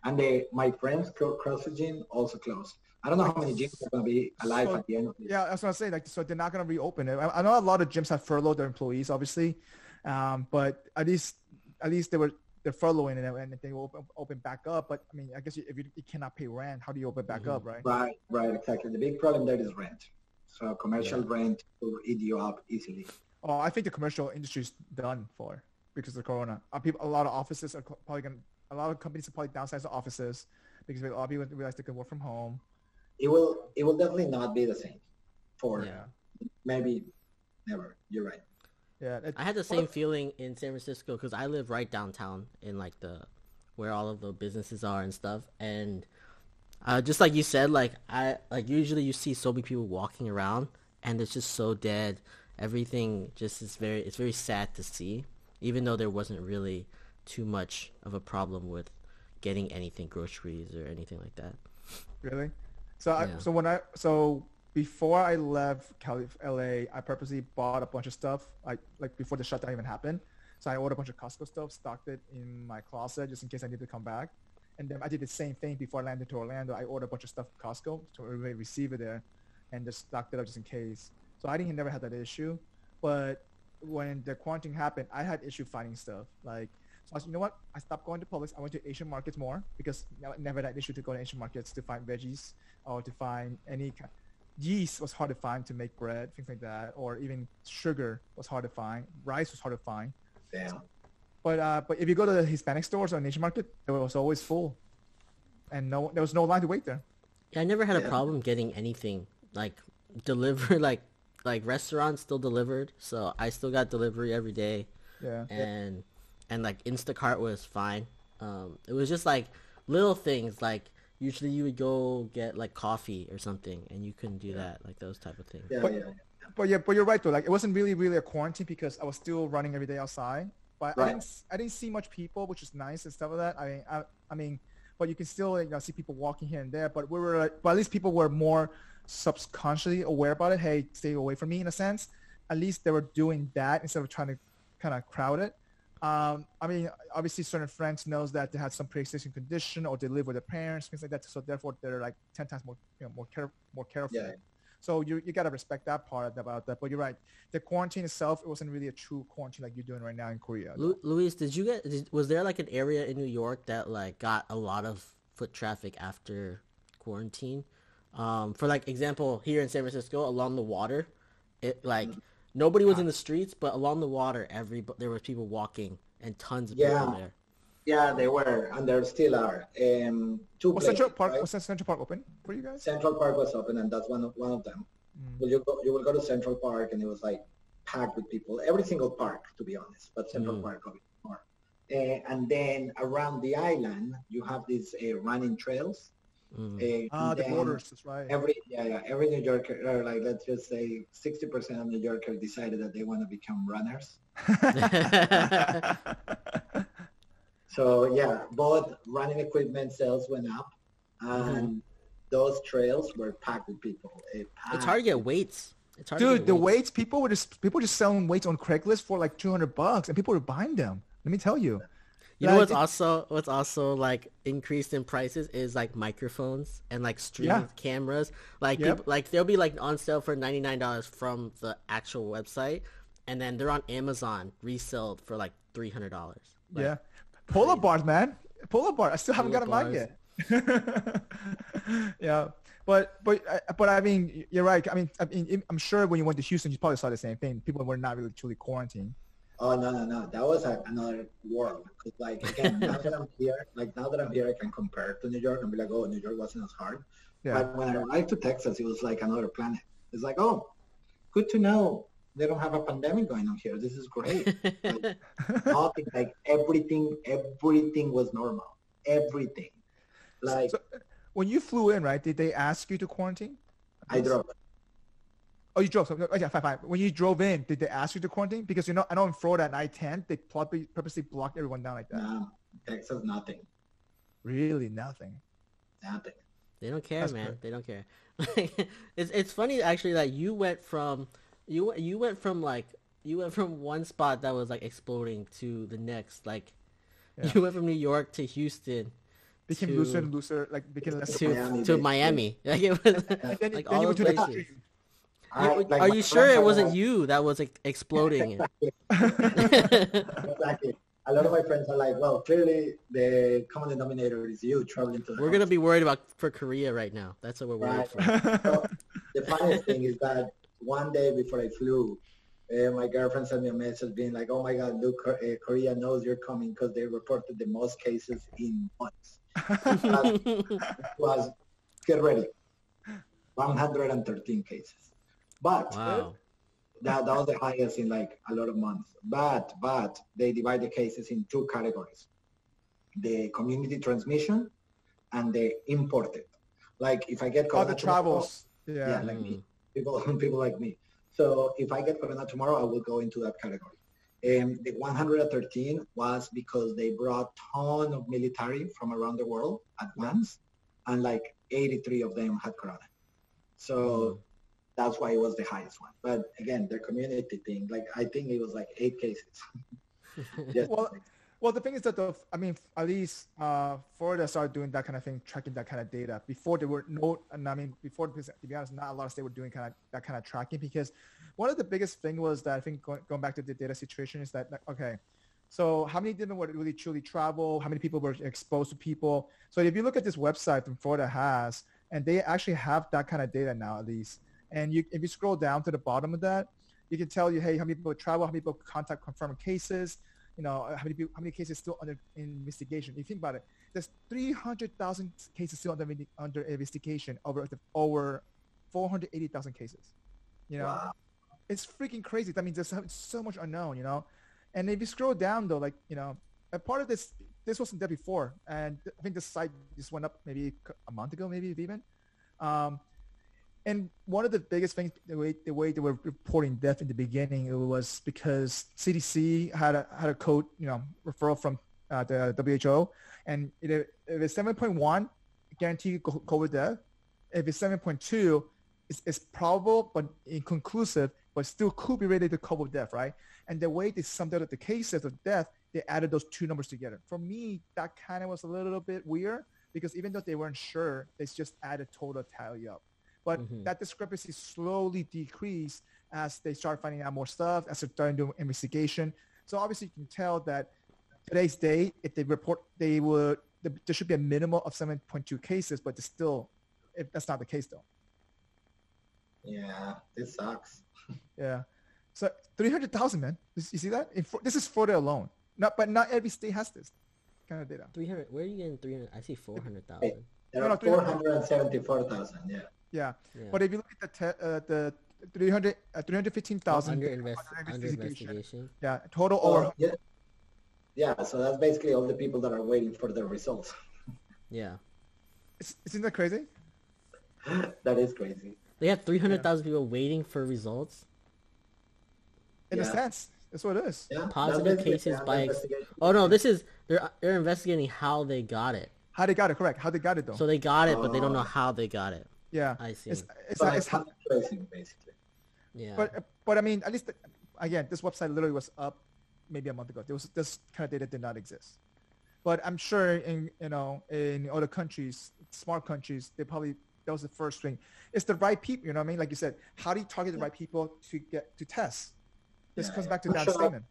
Speaker 1: And the, my friend's cro- CrossFit gym also closed. I don't know how many gyms are going to be alive
Speaker 2: So-
Speaker 1: at the end of this.
Speaker 2: Yeah, that's what I'm saying. Like, so they're not gonna reopen it. I, I know a lot of gyms have furloughed their employees, obviously, um, but at least, at least they were they're furloughing it and they will open, open back up. But I mean, I guess you, if you, you cannot pay rent, how do you open back
Speaker 4: Mhm.
Speaker 2: up, right?
Speaker 1: Right, right, exactly. The big problem there is rent. So commercial rent will eat you up easily.
Speaker 2: Oh, I think the commercial industry is done for because of Corona. Uh, people, a lot of offices are probably going to, a lot of companies are probably downsize the offices because a lot of people realize they can work from home.
Speaker 1: It will, it will definitely not be the same for
Speaker 4: Yeah.
Speaker 1: maybe never. You're right.
Speaker 2: Yeah. It,
Speaker 4: I had the same feeling in San Francisco because I live right downtown in like the where all of the businesses are and stuff. And uh, just like you said, like I like usually you see so many people walking around and it's just so dead. Everything just is very it's very sad to see, even though there wasn't really too much of a problem with getting anything groceries or anything like that.
Speaker 2: Really? So I, so when I so before I left Cali, LA, I purposely bought a bunch of stuff like like before the shutdown even happened. So I ordered a bunch of Costco stuff, stocked it in my closet just in case I needed to come back. And then I did the same thing before I landed to Orlando. I ordered a bunch of stuff from Costco to re- receive it there, and just stocked it up just in case. So I didn't never had that issue. But when the quarantine happened, I had issue finding stuff. Like so I said, you know what? I stopped going to Publix. I went to Asian markets more because never had issue to go to Asian markets to find veggies or to find any kind. Yeast was hard to find to make bread, things like that, or even sugar was hard to find. Rice was hard to find.
Speaker 1: Damn.
Speaker 2: But uh, but if you go to the Hispanic stores or an Asian market, it was always full, and no there was no line to wait there.
Speaker 4: Yeah, I never had a problem getting anything like delivered like like restaurants still delivered, so I still got delivery every day.
Speaker 2: Yeah.
Speaker 4: and and like Instacart was fine. Um, it was just like little things like usually you would go get like coffee or something and you couldn't do that like those type of things.
Speaker 1: Yeah,
Speaker 2: But-
Speaker 1: yeah.
Speaker 2: But yeah, but you're right though. Like it wasn't really really a quarantine because I was still running every day outside. But I didn't s- I didn't see much people, which is nice and stuff like that. I mean I, I mean, but you can still you know, see people walking here and there. But we were like, but at least people were more subconsciously aware about it. Hey, stay away from me in a sense. At least they were doing that instead of trying to kind of crowd it. Um, I mean, obviously, certain friends knows that they had some pre-existing condition or they live with their parents, things like that. So therefore, they're like ten times more, you know, more care, more careful.
Speaker 1: Yeah.
Speaker 2: So you you gotta respect that part about that. But you're right. The quarantine itself, it wasn't really a true quarantine like you're doing right now in Korea.
Speaker 4: Lu- Luis, did you get? Did, was there like an area in New York that like got a lot of foot traffic after quarantine? Um, for like example, here in San Francisco, along the water, it like nobody was in the streets, but along the water, every there were people walking and tons of
Speaker 1: Yeah.
Speaker 4: people there.
Speaker 1: Yeah, they were, and there still are. Um, two
Speaker 2: Was
Speaker 1: places,
Speaker 2: Central Park
Speaker 1: right?
Speaker 2: was Central Park open for you guys?
Speaker 1: Central Park was open, and that's one of one of them.
Speaker 2: Mm.
Speaker 1: Well, you go, you will go to Central Park, and it was like packed with people. Every single park, to be honest, but Central
Speaker 4: Mm.
Speaker 1: Park a bit more. Uh, and then around the island, you have these uh, running trails.
Speaker 4: Mm.
Speaker 1: Uh,
Speaker 2: Ah, the borders. That's right.
Speaker 1: Every yeah, yeah, every New Yorker, or like let's just say, sixty percent of New Yorkers decided that they want to become runners. So yeah, both running equipment sales went up, and those trails were packed with people. It
Speaker 4: It's hard to get weights. It's hard to
Speaker 2: Dude,
Speaker 4: get
Speaker 2: the
Speaker 4: weights.
Speaker 2: weights people were just people were just selling weights on Craigslist for like 200 bucks, and people were buying them. Let me tell you.
Speaker 4: You know what's also what's also like increased in prices is like microphones and like streaming
Speaker 2: Yeah.
Speaker 4: cameras. Like
Speaker 2: Yep.
Speaker 4: people, like they'll be like on sale for ninety nine dollars from the actual website, and then they're on Amazon resold for like three hundred dollars.
Speaker 2: yeah, pull up bars, man. Pull up bar. I still haven't got mine yet. yeah, but but uh, but I mean, you're right. I mean, I mean, I'm sure when you went to Houston, you probably saw the same thing. People were not really truly quarantined.
Speaker 1: Oh no no no! That was a, another world. 'Cause, like again, now that I'm here, like now that I'm here, I can compare to New York and be like, oh, New York wasn't as hard.
Speaker 2: Yeah.
Speaker 1: But when I arrived to Texas, it was like another planet. It's like, oh, good to know they don't have a pandemic going on here. This is great. like, nothing, like everything, everything was normal. Everything. Like
Speaker 2: So when you flew in, right? Did they ask you to quarantine?
Speaker 1: I drove.
Speaker 2: Oh, you drove. So, oh, yeah, fine, fine. When you drove in, did they ask you to quarantine? Because you know, I know in Florida at I-10, they probably purposely blocked everyone down like that.
Speaker 1: No, Texas, nothing,
Speaker 2: Really, nothing.
Speaker 1: nothing.
Speaker 4: They don't care,
Speaker 2: That's
Speaker 4: man.
Speaker 2: good.
Speaker 4: They don't care. it's it's funny actually that you went from you went- you went from like you went from one spot that was like exploding to the next. Like
Speaker 2: Yeah.
Speaker 4: you went from New York to Houston
Speaker 2: Became
Speaker 4: to,
Speaker 2: looser and looser, like became less.
Speaker 4: to
Speaker 1: Miami,
Speaker 4: to. Miami. Like it was
Speaker 2: And then,
Speaker 4: like
Speaker 2: then
Speaker 4: all
Speaker 2: you went to the
Speaker 4: places.
Speaker 1: I- like,
Speaker 4: Are you sure it wasn't
Speaker 1: like-
Speaker 4: you that was like, exploding?
Speaker 1: exactly. A lot of my friends are like, well, clearly the common denominator is you traveling to the
Speaker 4: We're gonna be worried about for Korea right now. That's what we're worried
Speaker 1: Right.
Speaker 4: for.
Speaker 1: So, the funniest thing is that one day before I flew, uh, my girlfriend sent me a message being like, oh my God, look, uh, Korea knows you're coming because they reported the most cases in months. Was, get ready, 113 cases. But
Speaker 4: Wow.
Speaker 1: that, that was the highest in like a lot of months. But but they divide the cases in two categories: the community transmission and the imported. Like if I get
Speaker 2: All the
Speaker 1: corona tomorrow-
Speaker 2: travels.
Speaker 1: yeah,
Speaker 2: Yeah.
Speaker 1: like me, people people like me. So if I get corona tomorrow, I will go into that category. Um, the 113 was because they brought ton of military from around the world at once, and like 83 of them had corona. So that's why it was the highest one. But again, the community thing, like I think it was like eight cases.
Speaker 2: Well, Well, the thing is that the, I mean, at least uh, Florida started doing that kind of thing, tracking that kind of data. Before there were no, and I mean, before to be honest, not a lot of states were doing kind of that kind of tracking because one of the biggest thing was that I think going, going back to the data situation is that like, okay, so how many didn't really truly travel? How many people were exposed to people? So if you look at this website that Florida has, and they actually have that kind of data now at least. And you, if you scroll down to the bottom of that, you can tell you, hey, how many people travel, how many people contact confirmed cases, you know, how many people, how many cases still under investigation. If you think about it, there's 300,000 cases still under under investigation over the, over 480,000 cases. You know,
Speaker 1: Wow.
Speaker 2: it's freaking crazy. That means there's so, so much unknown. You know, and if you scroll down though, like you know, a part of this this wasn't there before, and I think this site just went up maybe a month ago, maybe even. Um, and one of the biggest things, the way the way they were reporting death in the beginning, it was because CDC had a had a code, you know, referral from uh, the WHO, and it, if it's 7.1, guaranteed co- COVID death. If it's 7.2, it's, it's probable but inconclusive, but still could be related to COVID death, right? And the way they summed up the cases of death, they added those two numbers together. For me, that kind of was a little bit weird because even though they weren't sure, they just added total tally up. But
Speaker 4: Mhm.
Speaker 2: that discrepancy slowly decreased as they start finding out more stuff, as they're starting doing investigation. So obviously you can tell that today's date, if they report, they would, there should be a minimum of 7.2 cases, but it's still, if that's not the case though.
Speaker 1: Yeah, this sucks.
Speaker 2: Yeah. So 300,000, man. You you see that? In, this is Florida alone. Not, but not every state has this kind of data.
Speaker 4: 300. Where are you getting 300? I see 400,000.
Speaker 1: There
Speaker 2: No, no,
Speaker 1: are
Speaker 2: 300.
Speaker 1: 474,000, yeah.
Speaker 2: Yeah.
Speaker 4: Yeah.
Speaker 2: But if you look at the te- uh, the 300, uh, 315,000
Speaker 4: under, invest,
Speaker 2: under
Speaker 4: under
Speaker 2: investigation.
Speaker 4: investigation.
Speaker 2: Yeah, total
Speaker 1: Oh,
Speaker 2: over.
Speaker 1: yeah. Yeah, so that's basically all the people that are waiting for the results.
Speaker 4: Yeah.
Speaker 2: It's, isn't that crazy?
Speaker 1: that is crazy.
Speaker 4: They have 300,000 people waiting for results.
Speaker 2: In a sense, that's what it is.
Speaker 1: Yeah,
Speaker 4: Positive cases
Speaker 1: the
Speaker 4: by.
Speaker 1: investigation.
Speaker 4: Oh no, this is they're they're investigating how they got it.
Speaker 2: How they got it? Correct. How they got it though?
Speaker 4: So they got it, but they don't know
Speaker 1: Oh.
Speaker 4: how they got it.
Speaker 2: Yeah.
Speaker 4: I see.
Speaker 2: It's, it's,
Speaker 1: So
Speaker 2: not,
Speaker 1: like
Speaker 2: it's how,
Speaker 1: contact basically.
Speaker 4: Yeah.
Speaker 2: but but I mean, at least again, this website literally was up maybe a month ago. There was this kind of data did not exist. But I'm sure in you know in other countries, smart countries, they probably that was the first thing. It's the right people. You know what I mean? Like you said, how do you target the right people to get to test? This
Speaker 1: Yeah,
Speaker 2: comes
Speaker 1: yeah.
Speaker 2: back to
Speaker 1: I'm
Speaker 2: that
Speaker 1: sure-
Speaker 2: statement.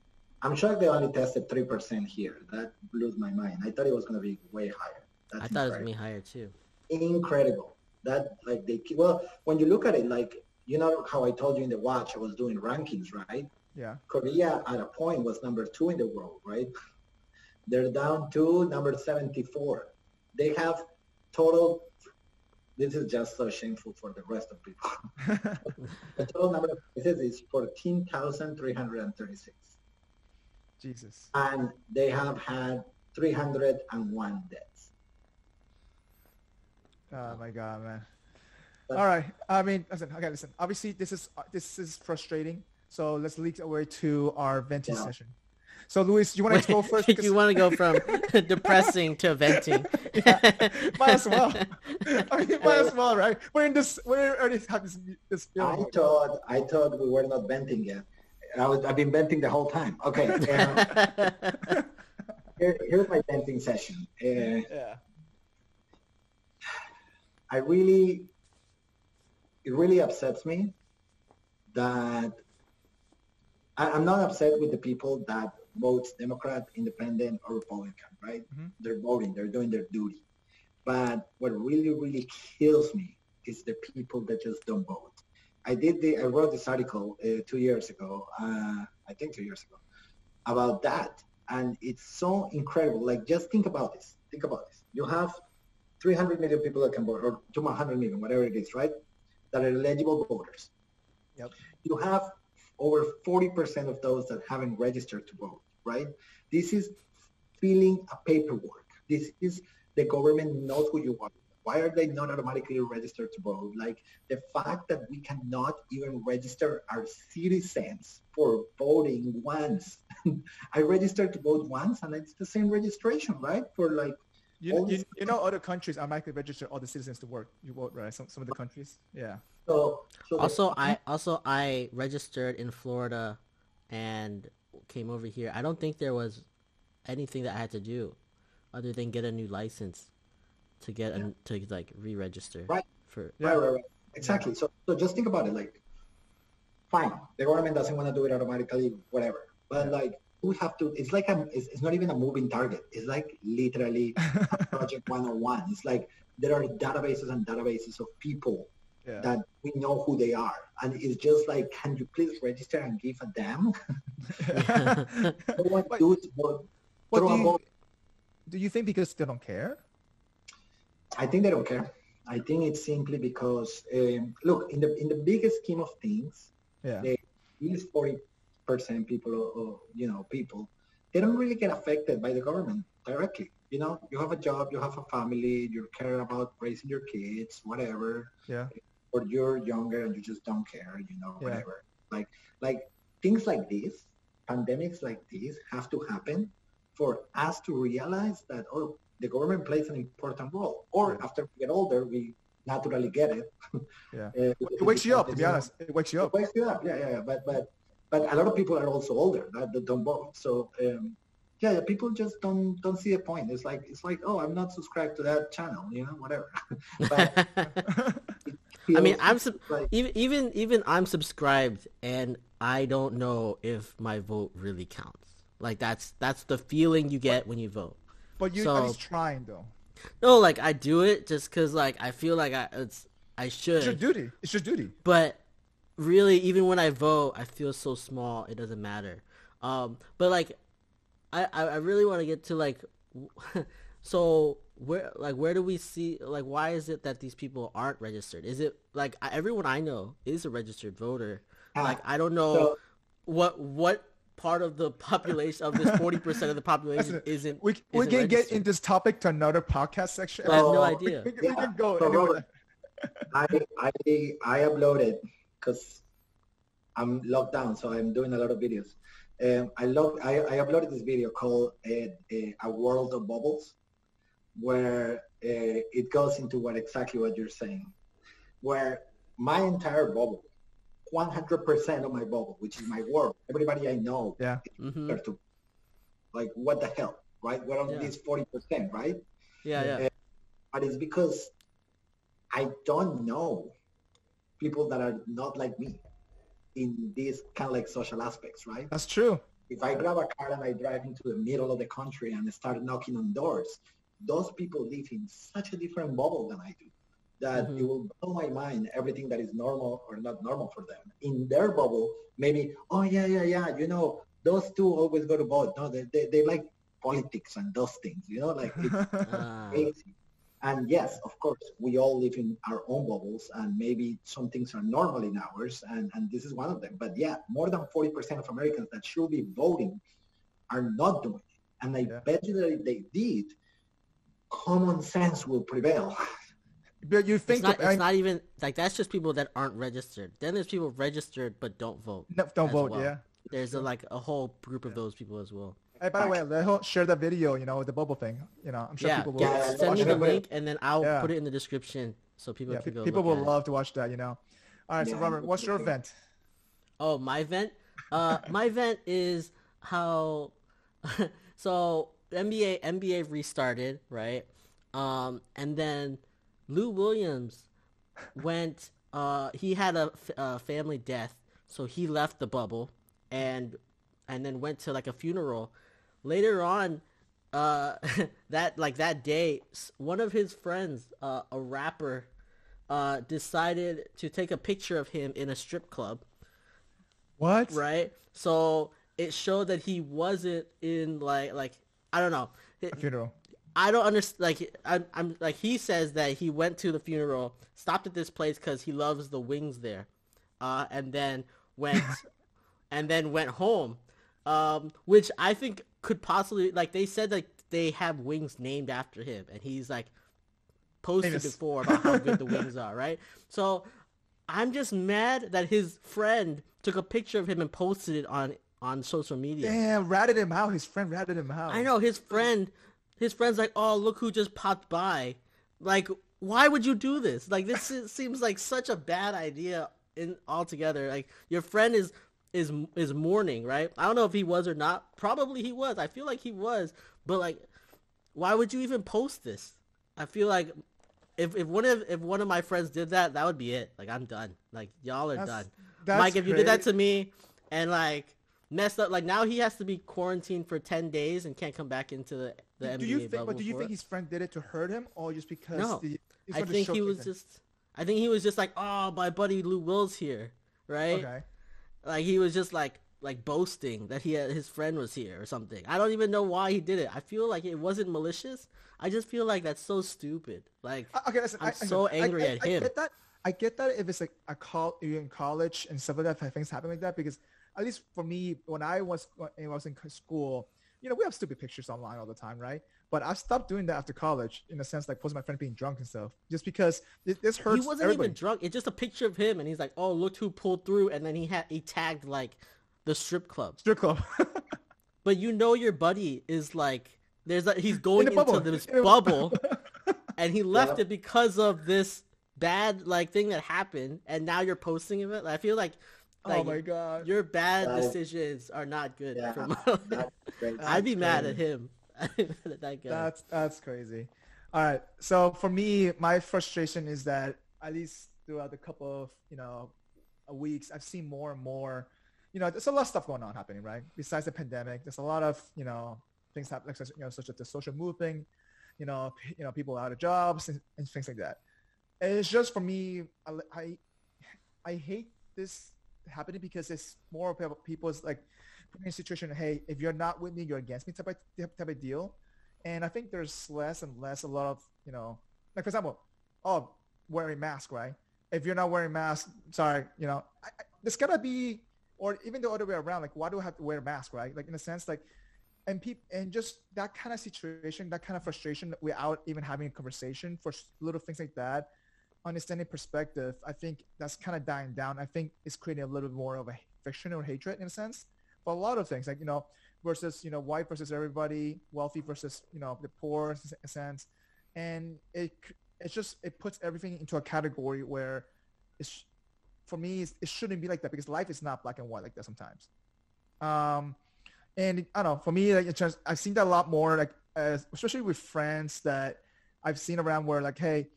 Speaker 1: I'm sure they only tested three percent here. That blew my mind. I thought it was gonna be way higher. That's
Speaker 4: I thought it was
Speaker 1: going
Speaker 4: to be higher too.
Speaker 1: incredible. That like they keep- well when you look at it like you know how I told you in the watch I was doing rankings right.
Speaker 2: Yeah.
Speaker 1: Korea at a point was number two in the world right. They're down to number seventy four. They have total. This is just so shameful for the rest of people. the total number of cases is fourteen thousand three hundred and thirty six,
Speaker 2: Jesus.
Speaker 1: and they have had three hundred and one deaths.
Speaker 2: Oh my God, man.
Speaker 1: But-
Speaker 2: All right. I mean, listen. Okay, listen. Obviously, this is uh, this is frustrating. So let's leak away to our venting
Speaker 1: Yeah.
Speaker 2: session. So, Luis, you want to go first? Because-
Speaker 4: you want to go from depressing to venting.
Speaker 2: might as well. I mean, might as well, right? We're in this. We already have this this
Speaker 1: I
Speaker 2: feeling.
Speaker 1: thought I thought we were not venting yet. I was I've been venting the whole time. Okay, uh, here, here's my venting session. Uh,
Speaker 2: Yeah.
Speaker 1: I really, it really upsets me that I, I'm not upset with the people that votes Democrat, Independent, or Republican. Right?
Speaker 2: Mhm.
Speaker 1: They're voting. They're doing their duty. But what really, really kills me is the people that just don't vote. I did the, I wrote this article uh, two years ago, uh, I think two years ago, about that. And it's so incredible. Like, just think about this. Think about this. You have 300 million people that can vote, or 200 million, whatever it is, right? That are eligible voters.
Speaker 2: Yep.
Speaker 1: You have over 40% of those that haven't registered to vote, right? This is filling a paperwork. This is the government knows who you are. Why are they not automatically registered to vote? Like the fact that we cannot even register our citizens for voting once. I registered to vote once and it's the same registration, right? For like,
Speaker 2: You, you, you know, other countries automatically register all the citizens to work. You vote, right? Some some of the countries. Yeah.
Speaker 1: so. so the-
Speaker 4: also, I also I registered in Florida and came over here. I don't think there was anything that I had to do other than get a new license to get a, to like re-register
Speaker 1: Right.
Speaker 4: for
Speaker 2: Yeah.
Speaker 1: Right, right, right. Exactly. So, so just think about it. Like, fine, the government doesn't want to do it automatically, whatever. But like, we have to. It's like a. It's, it's not even a moving target. It's like literally project 101. It's like there are databases and databases of people
Speaker 2: Yeah.
Speaker 1: that we know who they are, and it's just like, can you please register and give a damn? no one
Speaker 2: But-
Speaker 1: do but
Speaker 2: What do you, do you think because they don't care?
Speaker 1: I think they don't care. I think it's simply because um, look in the in the biggest scheme of things,
Speaker 2: Yeah.
Speaker 1: Least forty percent people or, or you know people, they don't really get affected by the government directly. You know, you have a job, you have a family, you care about raising your kids, whatever,
Speaker 2: Yeah.
Speaker 1: or you're younger and you just don't care, you know,
Speaker 2: Yeah.
Speaker 1: whatever. Like like things like this, pandemics like this have to happen for us to realize that oh the government plays an important role. Or
Speaker 2: Yeah.
Speaker 1: after we get older, we naturally get it.
Speaker 2: Yeah.
Speaker 1: Uh,
Speaker 2: It wakes you up, to be honest. It wakes you
Speaker 1: it
Speaker 2: up.
Speaker 1: wakes you up. Yeah, yeah, yeah. But but but a lot of people are also older that, that don't vote. So um, yeah, people just don't don't see a point. It's like it's like oh, I'm not subscribed to that channel. You know, whatever. but
Speaker 4: I mean, I'm sub-
Speaker 1: like
Speaker 4: even even even I'm subscribed, and I don't know if my vote really counts. Like that's that's the feeling you get when you vote.
Speaker 2: But you
Speaker 4: So-
Speaker 2: at least trying though.
Speaker 4: No, like I do it just because like I feel like I it's I should.
Speaker 2: It's your duty. It's your duty.
Speaker 4: but really, even when I vote, I feel so small. It doesn't matter. Um, but like, I I, I really want to get to like, so where like where do we see like why is it that these people aren't registered? Is it like everyone I know is a registered voter?
Speaker 1: Ah,
Speaker 4: Like I don't know
Speaker 1: so-
Speaker 4: what what part of the population of this forty percent of the population
Speaker 2: Listen,
Speaker 4: isn't.
Speaker 2: We, we
Speaker 4: isn't
Speaker 2: can get
Speaker 4: registered.
Speaker 2: in this topic to another podcast section.
Speaker 4: I have no idea.
Speaker 2: We, we
Speaker 1: Yeah.
Speaker 2: can go
Speaker 1: So,
Speaker 2: anywhere.
Speaker 1: I I I uploaded because I'm locked down, so I'm doing a lot of videos. Um, I log I, I uploaded this video called uh, uh, "A World of Bubbles," where uh, it goes into what exactly what you're saying, where my entire bubble, 100% of my bubble, which is my world, everybody I know,
Speaker 2: Yeah.
Speaker 4: hmm
Speaker 1: to like what the hell, right? We're on
Speaker 4: Yeah.
Speaker 1: this 40%, right?
Speaker 4: Yeah, yeah.
Speaker 1: But it's because I don't know people that are not like me in these kind of like social aspects, right?
Speaker 2: That's true.
Speaker 1: If I grab a car and I drive into the middle of the country and start knocking on doors, those people live in such a different bubble than I do that
Speaker 4: Mhm.
Speaker 1: it will blow my mind everything that is normal or not normal for them. In their bubble, maybe, oh yeah, yeah, yeah, you know, those two always go to vote. No, they, they, they like politics and those things, you know, like it's
Speaker 4: Ah.
Speaker 1: crazy. And yes, of course, we all live in our own bubbles and maybe some things are normal in ours and, and this is one of them. But yeah, more than 40% of Americans that should be voting are not doing it. And I
Speaker 2: Yeah.
Speaker 1: bet you that if they did, common sense will prevail.
Speaker 2: but you
Speaker 4: It's
Speaker 2: think
Speaker 4: not,
Speaker 2: of- I-
Speaker 4: it's not even like that's just people that aren't registered. Then there's people registered but don't vote.
Speaker 2: no, don't vote.
Speaker 4: well.
Speaker 2: Yeah.
Speaker 4: There's a, like a whole group of those people as well.
Speaker 2: Hey, by the way, let her share that video. You know, the bubble thing. You know, I'm sure
Speaker 4: yeah,
Speaker 2: people will.
Speaker 4: get-
Speaker 1: Yeah,
Speaker 4: send me
Speaker 1: watch
Speaker 4: the link and then I'll
Speaker 2: Yeah.
Speaker 4: put it in the description so people
Speaker 2: Yeah,
Speaker 4: can
Speaker 2: pe-
Speaker 4: go.
Speaker 2: people
Speaker 4: look
Speaker 2: will
Speaker 4: at it.
Speaker 2: love to watch that. You know. All right, so Robert, what's your
Speaker 1: okay.
Speaker 2: event?
Speaker 4: Oh, my event. Uh, my event is how. so NBA NBA restarted right, um, and then Lou Williams went. Uh, he had a, f- a family death, so he left the bubble, and and then went to like a funeral. Later on, uh, that like that day, one of his friends, uh, a rapper, uh, decided to take a picture of him in a strip club
Speaker 2: What?
Speaker 4: right? So it showed that he wasn't in like like I don't know. It-
Speaker 2: funeral.
Speaker 4: I don't understand. Like I'm, I'm like he says that he went to the funeral, stopped at this place because he loves the wings there, uh, and then went, and then went home, um, which I think could possibly like they said like they have wings named after him, and he's like posted
Speaker 2: Famous.
Speaker 4: before about how good the wings are, right? So I'm just mad that his friend took a picture of him and posted it on on social media.
Speaker 2: Damn, ratted him out. His friend ratted him out.
Speaker 4: I know his friend. His friend's like, "Oh, look who just popped by." Like, why would you do this? Like, this is, seems like such a bad idea in altogether. Like, your friend is is is mourning, right? I don't know if he was or not. Probably he was. I feel like he was. But like, why would you even post this? I feel like if if one of if one of my friends did that, that would be it. Like, I'm done. Like, y'all are
Speaker 2: That's-
Speaker 4: done.
Speaker 2: that's
Speaker 4: Mike, if you did that to me and like messed up, like now he has to be quarantined for ten days and can't come back into the the NBA
Speaker 2: do you think? But do you think
Speaker 4: it.
Speaker 2: his friend did it to hurt him, or just because?
Speaker 4: No.
Speaker 2: the,
Speaker 4: I think he was
Speaker 2: him?
Speaker 4: just. I think he was just like, oh, my buddy Lou Will's here, right?
Speaker 2: Okay.
Speaker 4: Like he was just like like boasting that he had, his friend was here or something. I don't even know why he did it. I feel like it wasn't malicious. I just feel like that's so stupid. Like
Speaker 2: Uh, Okay, listen.
Speaker 4: I'm
Speaker 2: I, I-
Speaker 4: so
Speaker 2: I-
Speaker 4: angry
Speaker 2: I,
Speaker 4: at
Speaker 2: I
Speaker 4: him.
Speaker 2: get that. I get that if it's like a call you're in college and stuff like that, things happen like that. Because at least for me, when I was when I was in school, you know, we have stupid pictures online all the time, right? But I stopped doing that after college, in a sense, like posting my friend being drunk and stuff, just because this, this hurts
Speaker 4: he wasn't
Speaker 2: everybody.
Speaker 4: even drunk. It's just a picture of him, and he's like, "Oh, look who pulled through!" And then he had he tagged like the strip club.
Speaker 2: Strip club.
Speaker 4: But you know your buddy is like there's a, he's going
Speaker 2: the
Speaker 4: into this
Speaker 2: In
Speaker 4: bubble, and he left
Speaker 1: Yeah.
Speaker 4: it because of this bad like thing that happened, and now you're posting of it. I feel like, oh like
Speaker 2: oh my god.
Speaker 4: your bad decisions are not good
Speaker 1: Yeah,
Speaker 4: for my.
Speaker 1: that's great.
Speaker 4: I'd be mad at him. That.
Speaker 2: That's that's crazy. All right. So for me, my frustration is that at least throughout the couple of you know uh, weeks, I've seen more and more. You know, there's a lot of stuff going on happening, right? Besides the pandemic, there's a lot of you know things happening, like, you know, such as the social movement. You know, you know, people out of jobs and, and things like that. And it's just for me, I, I, I hate this happening because it's more about people's like in a situation. Hey, if you're not with me, you're against me type of type of deal. And I think there's less and less a lot of, you know, like for example, oh, wearing mask, right? If you're not wearing mask, sorry, you know, I, I, there's gotta be, or even the other way around, like why do I have to wear a mask, right? Like in a sense, like, and people, and just that kind of situation, that kind of frustration without even having a conversation for little things like that, understanding perspective, I think that's kind of dying down. I think it's creating a little more of a friction or hatred in a sense a lot of things, like, you know, versus, you know, white versus everybody, wealthy versus, you know, the poor sense. and it it's just it puts everything into a category where it's for me it shouldn't be like that because life is not black and white like that sometimes. Um, and I don't know for me like it's just I've seen that a lot more like as, especially with friends that I've seen around where like hey,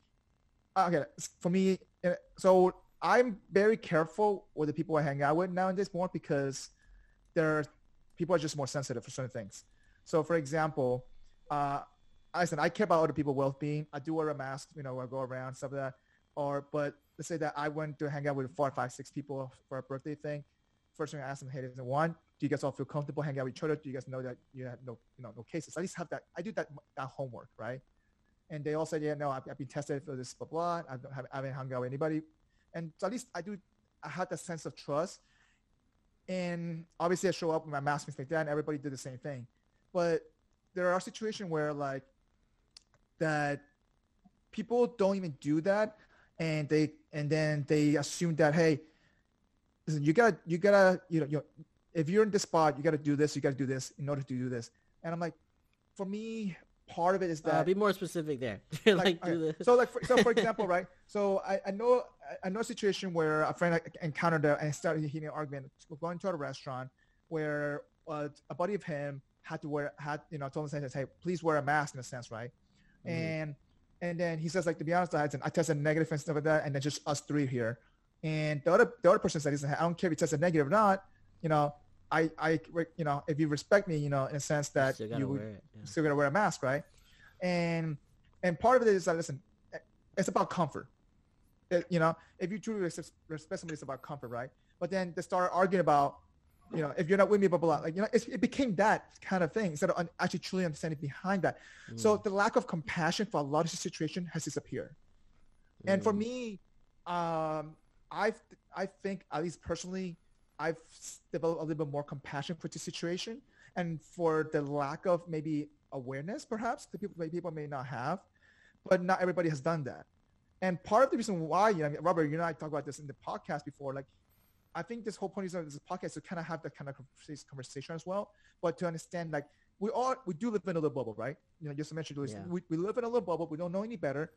Speaker 2: okay for me uh, so I'm very careful with the people I hang out with nowadays more because there are, people are just more sensitive for certain things. So for example, uh, I said I care about other people's well-being. I do wear a mask, you know, I go around stuff like that. Or but let's say that I went to hang out with four, five, six people for a birthday thing. First thing I asked them, hey, listen, one, do you guys all feel comfortable hanging out with each other? Do you guys know that you have no, you know, no cases? At least have that. I do that that homework, right? And they all said, yeah, no, I've, I've been tested for this, blah blah. I don't have, I haven't hung out with anybody, and so at least I do. I had that sense of trust. And obviously, I show up with my mask and like that, and everybody did the same thing. But there are situations where like that people don't even do that and they and then they assume that hey listen you gotta you gotta you know you know, if you're in this spot you gotta do this you gotta do this in order to do this and i'm like for me part of it is that
Speaker 4: Uh, be more specific there. like, do
Speaker 2: okay, so like for, so for example right so I, I know I know a situation where a friend encountered and started heating an argument going to a restaurant where uh, a buddy of him had to wear had you know told him says hey please wear a mask in a sense right
Speaker 4: Mhm.
Speaker 2: and and then he says like to be honest I, had, I tested negative and stuff like that and then just us three here and the other the other person said I don't care if you tested negative or not you know I I you know if you respect me you know in a sense that
Speaker 4: still
Speaker 2: you would
Speaker 4: it. yeah.
Speaker 2: still gonna wear a mask, right? And and part of it is that listen, it's about comfort. You know, if you truly respect, somebody, it's about comfort, right? But then they start arguing about, you know, if you're not with me, blah blah. blah. Like you know, it's, it became that kind of thing instead of actually truly understanding behind that. So
Speaker 4: Mm.
Speaker 2: the lack of compassion for a lot of the situation has disappeared. And for
Speaker 4: Mm.
Speaker 2: me, um, I I think at least personally, I've developed a little bit more compassion for the situation, and for the lack of maybe awareness, perhaps the people people may not have, but not everybody has done that. And part of the reason why, you know, I mean, Robert, you and I talked about this in the podcast before. Like, I think this whole point is of this podcast to kind of have that kind of conversation as well, but to understand like we all we do live in a little bubble, right? You know, just to mention, Luis,
Speaker 4: Yeah.
Speaker 2: we, we live in a little bubble. We don't know any better,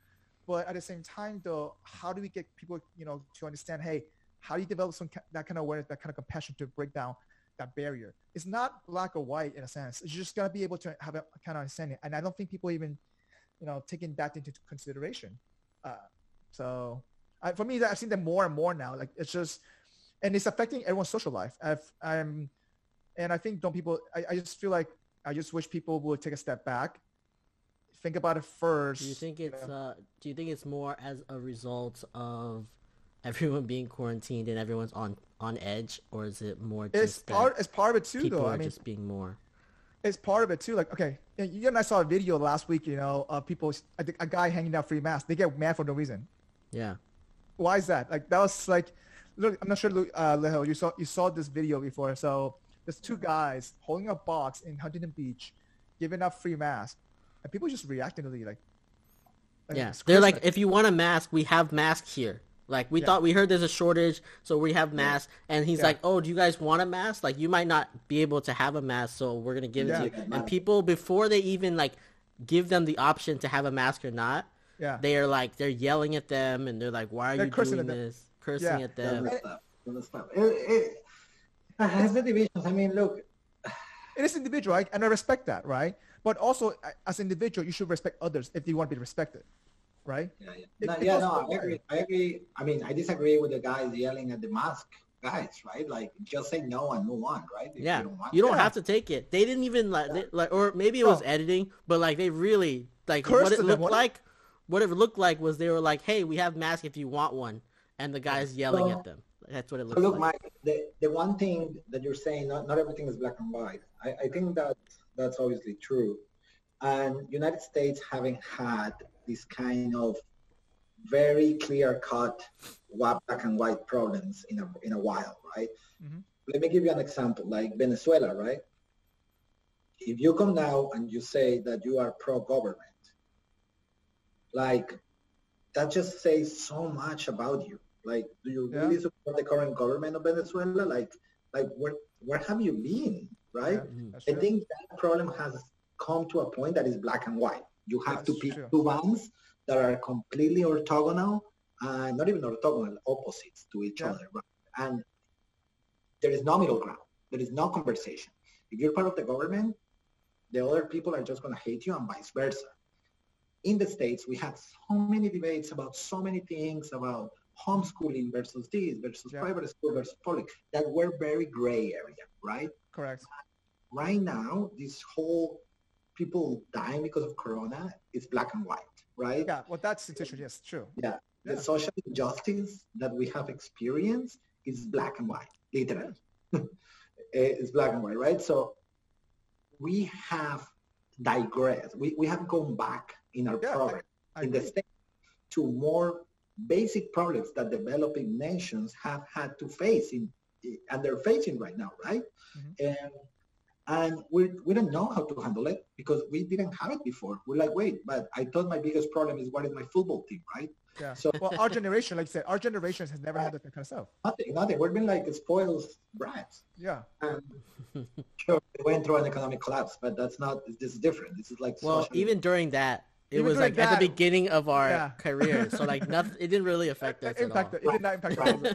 Speaker 2: but at the same time, though, how do we get people, you know, to understand? Hey, how do you develop some that kind of awareness, that kind of compassion to break down that barrier? It's not black or white in a sense. It's just gotta be able to have a kind of understanding, and I don't think people even, you know, taking that into consideration. Uh, so, I, for me, I've seen that more and more now. Like it's just, and it's affecting everyone's social life. I've, I'm, and I think don't people. I, I just feel like I just wish people would take a step back, think about it first.
Speaker 4: Do you think it's
Speaker 2: know.
Speaker 4: uh do you think it's more as a result of everyone being quarantined and everyone's on on edge or is it more just that
Speaker 2: part. It's part of it too, though. I mean,
Speaker 4: just being more
Speaker 2: it's part of it too. Like, okay, you and I saw a video last week. You know, of people, a, a guy hanging out free masks. They get mad for no reason.
Speaker 4: yeah
Speaker 2: Why is that? Like, that was like, look, I'm not sure, uh, Leho, you saw you saw this video before. So there's two guys holding a box in Huntington Beach, giving out free masks, and people just reacting to it like, like,
Speaker 4: yeah they're like if you want a mask we have masks here like we
Speaker 2: Yeah.
Speaker 4: thought we heard there's a shortage so we have masks and he's
Speaker 2: Yeah.
Speaker 4: like oh do you guys want a mask like you might not be able to have a mask so we're gonna give
Speaker 2: Yeah.
Speaker 4: it to you and people before they even like give them the option to have a mask or not
Speaker 2: yeah,
Speaker 4: they are like they're yelling at them and they're like why are
Speaker 2: They're
Speaker 4: you
Speaker 2: cursing
Speaker 4: doing
Speaker 2: at them.
Speaker 4: this cursing
Speaker 2: Yeah.
Speaker 4: at them
Speaker 1: Doesn't stop. Doesn't stop. It, it, it has the divisions. I mean, look,
Speaker 2: it is individual, right? and I respect that, right? But also, as an individual, you should respect others if you want to be respected, right?
Speaker 1: Yeah, yeah.
Speaker 2: It-
Speaker 1: no,
Speaker 2: it
Speaker 1: yeah, no, I agree. I agree. I mean, I disagree with the guys yelling at the mask guys, right? Like, just say no and move on, right? If
Speaker 4: Yeah,
Speaker 1: you don't want
Speaker 4: you don't have to take it. They didn't even like, they, like, or maybe it was
Speaker 2: No.
Speaker 4: editing, but like they really like
Speaker 2: Cursed
Speaker 4: what it
Speaker 2: at them,
Speaker 4: looked like. What it looked like was they were like, "Hey, we have masks if you want one," and the guys yelling
Speaker 1: Well,
Speaker 4: at them. That's what it
Speaker 1: So
Speaker 4: looked
Speaker 1: look,
Speaker 4: like.
Speaker 1: Mike, the, the one thing that you're saying, not, not everything is black and white. I, I think that that's obviously true. And United States having had this kind of very clear cut black and white problems in a, in a while, right?
Speaker 2: Mhm.
Speaker 1: Let me give you an example, like Venezuela, right? If you come now and you say that you are pro-government, like that just says so much about you. Like, do you
Speaker 2: Yeah.
Speaker 1: really support the current government of Venezuela? Like, like where where have you been, right?
Speaker 2: Yeah,
Speaker 1: I
Speaker 2: true.
Speaker 1: think that problem has come to a point that is black and white. You have to pick
Speaker 2: true.
Speaker 1: two bands that are completely orthogonal, uh, not even orthogonal, opposites to each
Speaker 2: Yeah.
Speaker 1: other. Right? And there is no middle ground. There is no conversation. If you're part of the government, the other people are just going to hate you and vice versa. In the States, we had so many debates about so many things about homeschooling versus this versus
Speaker 2: Yeah.
Speaker 1: private school versus public that were very gray area, right?
Speaker 2: Correct.
Speaker 1: Right now, this whole people dying because of corona is black and white, right?
Speaker 2: Yeah. Well, that's the situation. Yes, true.
Speaker 1: Yeah. The social injustice that we have experienced is black and white, literally. it's black and white, right? So we have digressed. We, we have gone back in our
Speaker 2: Yeah, I-
Speaker 1: progress
Speaker 2: I
Speaker 1: in the state to more basic problems that developing nations have had to face in and they're facing right now, right?
Speaker 2: Mm-hmm.
Speaker 1: And and we we don't know how to handle it because we didn't have it before. We're like, wait, but I thought my biggest problem is what is my football team, right?
Speaker 2: Yeah.
Speaker 1: So
Speaker 2: Well, our generation, like you said, our generation has never had that kind of stuff.
Speaker 1: nothing, nothing. We've been like spoiled brats.
Speaker 2: Yeah.
Speaker 1: And sure, we went through an economic collapse, but that's not. This is different. This is like
Speaker 4: Well,
Speaker 1: social-
Speaker 4: even during that, it
Speaker 2: Even
Speaker 4: was
Speaker 2: during
Speaker 4: like at the beginning of our
Speaker 2: Yeah.
Speaker 4: career, so like nothing. It didn't really affect us
Speaker 2: It
Speaker 4: at all.
Speaker 2: impacted. It did not impact
Speaker 1: Right.
Speaker 2: us.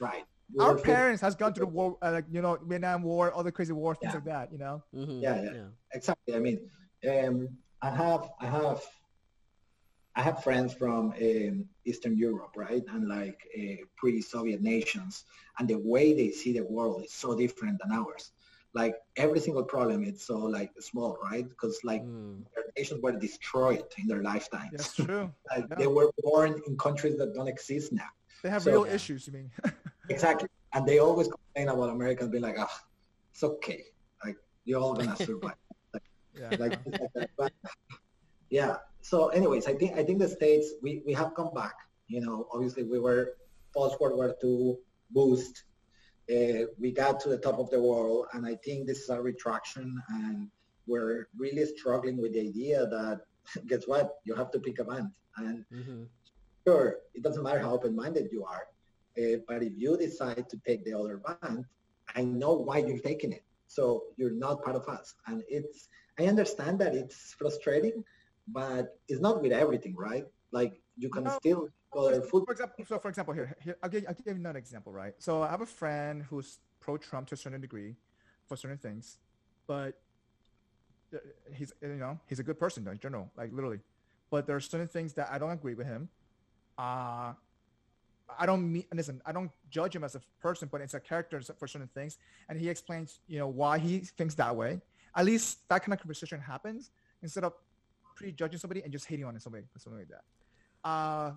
Speaker 1: right. We
Speaker 2: Our
Speaker 1: were
Speaker 2: parents has gone through the war, uh, like you know, Vietnam War, other the crazy war, things
Speaker 1: Yeah.
Speaker 2: like that. You know.
Speaker 4: Mhm,
Speaker 1: Yeah, yeah. exactly. I mean, um, I have, I have, I have friends from um, Eastern Europe, right, and like uh, pre-Soviet nations, and the way they see the world is so different than ours. Like every single problem, it's so like small, right? Because like
Speaker 4: Mm.
Speaker 1: their nations were destroyed in their lifetimes.
Speaker 2: Yes, true.
Speaker 1: Like,
Speaker 2: Yeah.
Speaker 1: They were born in countries that don't exist now.
Speaker 2: They have
Speaker 1: So-
Speaker 2: real
Speaker 4: Yeah.
Speaker 2: issues. You mean?
Speaker 1: Exactly. And they always complain about Americans being like, ah, it's okay. Like you're all gonna survive.
Speaker 2: yeah.
Speaker 1: like, like. But, yeah. So anyways, I think I think the States we, we have come back. You know, obviously we were post World War II boost. Uh, we got to the top of the world and I think this is a retraction and we're really struggling with the idea that guess what? You have to pick a band. And
Speaker 4: Mhm.
Speaker 1: sure, it doesn't matter how open-minded you are, uh, but if you decide to take the other band, I know why you're taking it. So you're not part of us. And it's, I understand that it's frustrating, but it's not with everything, right? Like you can
Speaker 2: No.
Speaker 1: still go there.
Speaker 2: For example, so for example, here, here I'll give, I'll give you another example, right? So I have a friend who's pro-Trump to a certain degree for certain things, but uh, he's you know he's a good person though, in general, like literally. But there are certain things that I don't agree with him. Uh I don't mean listen. I don't judge him as a person, but it's a character for certain things, and he explains, you know, why he thinks that way. At least that kind of conversation happens instead of prejudging somebody and just hating on somebody or something like that. Uh,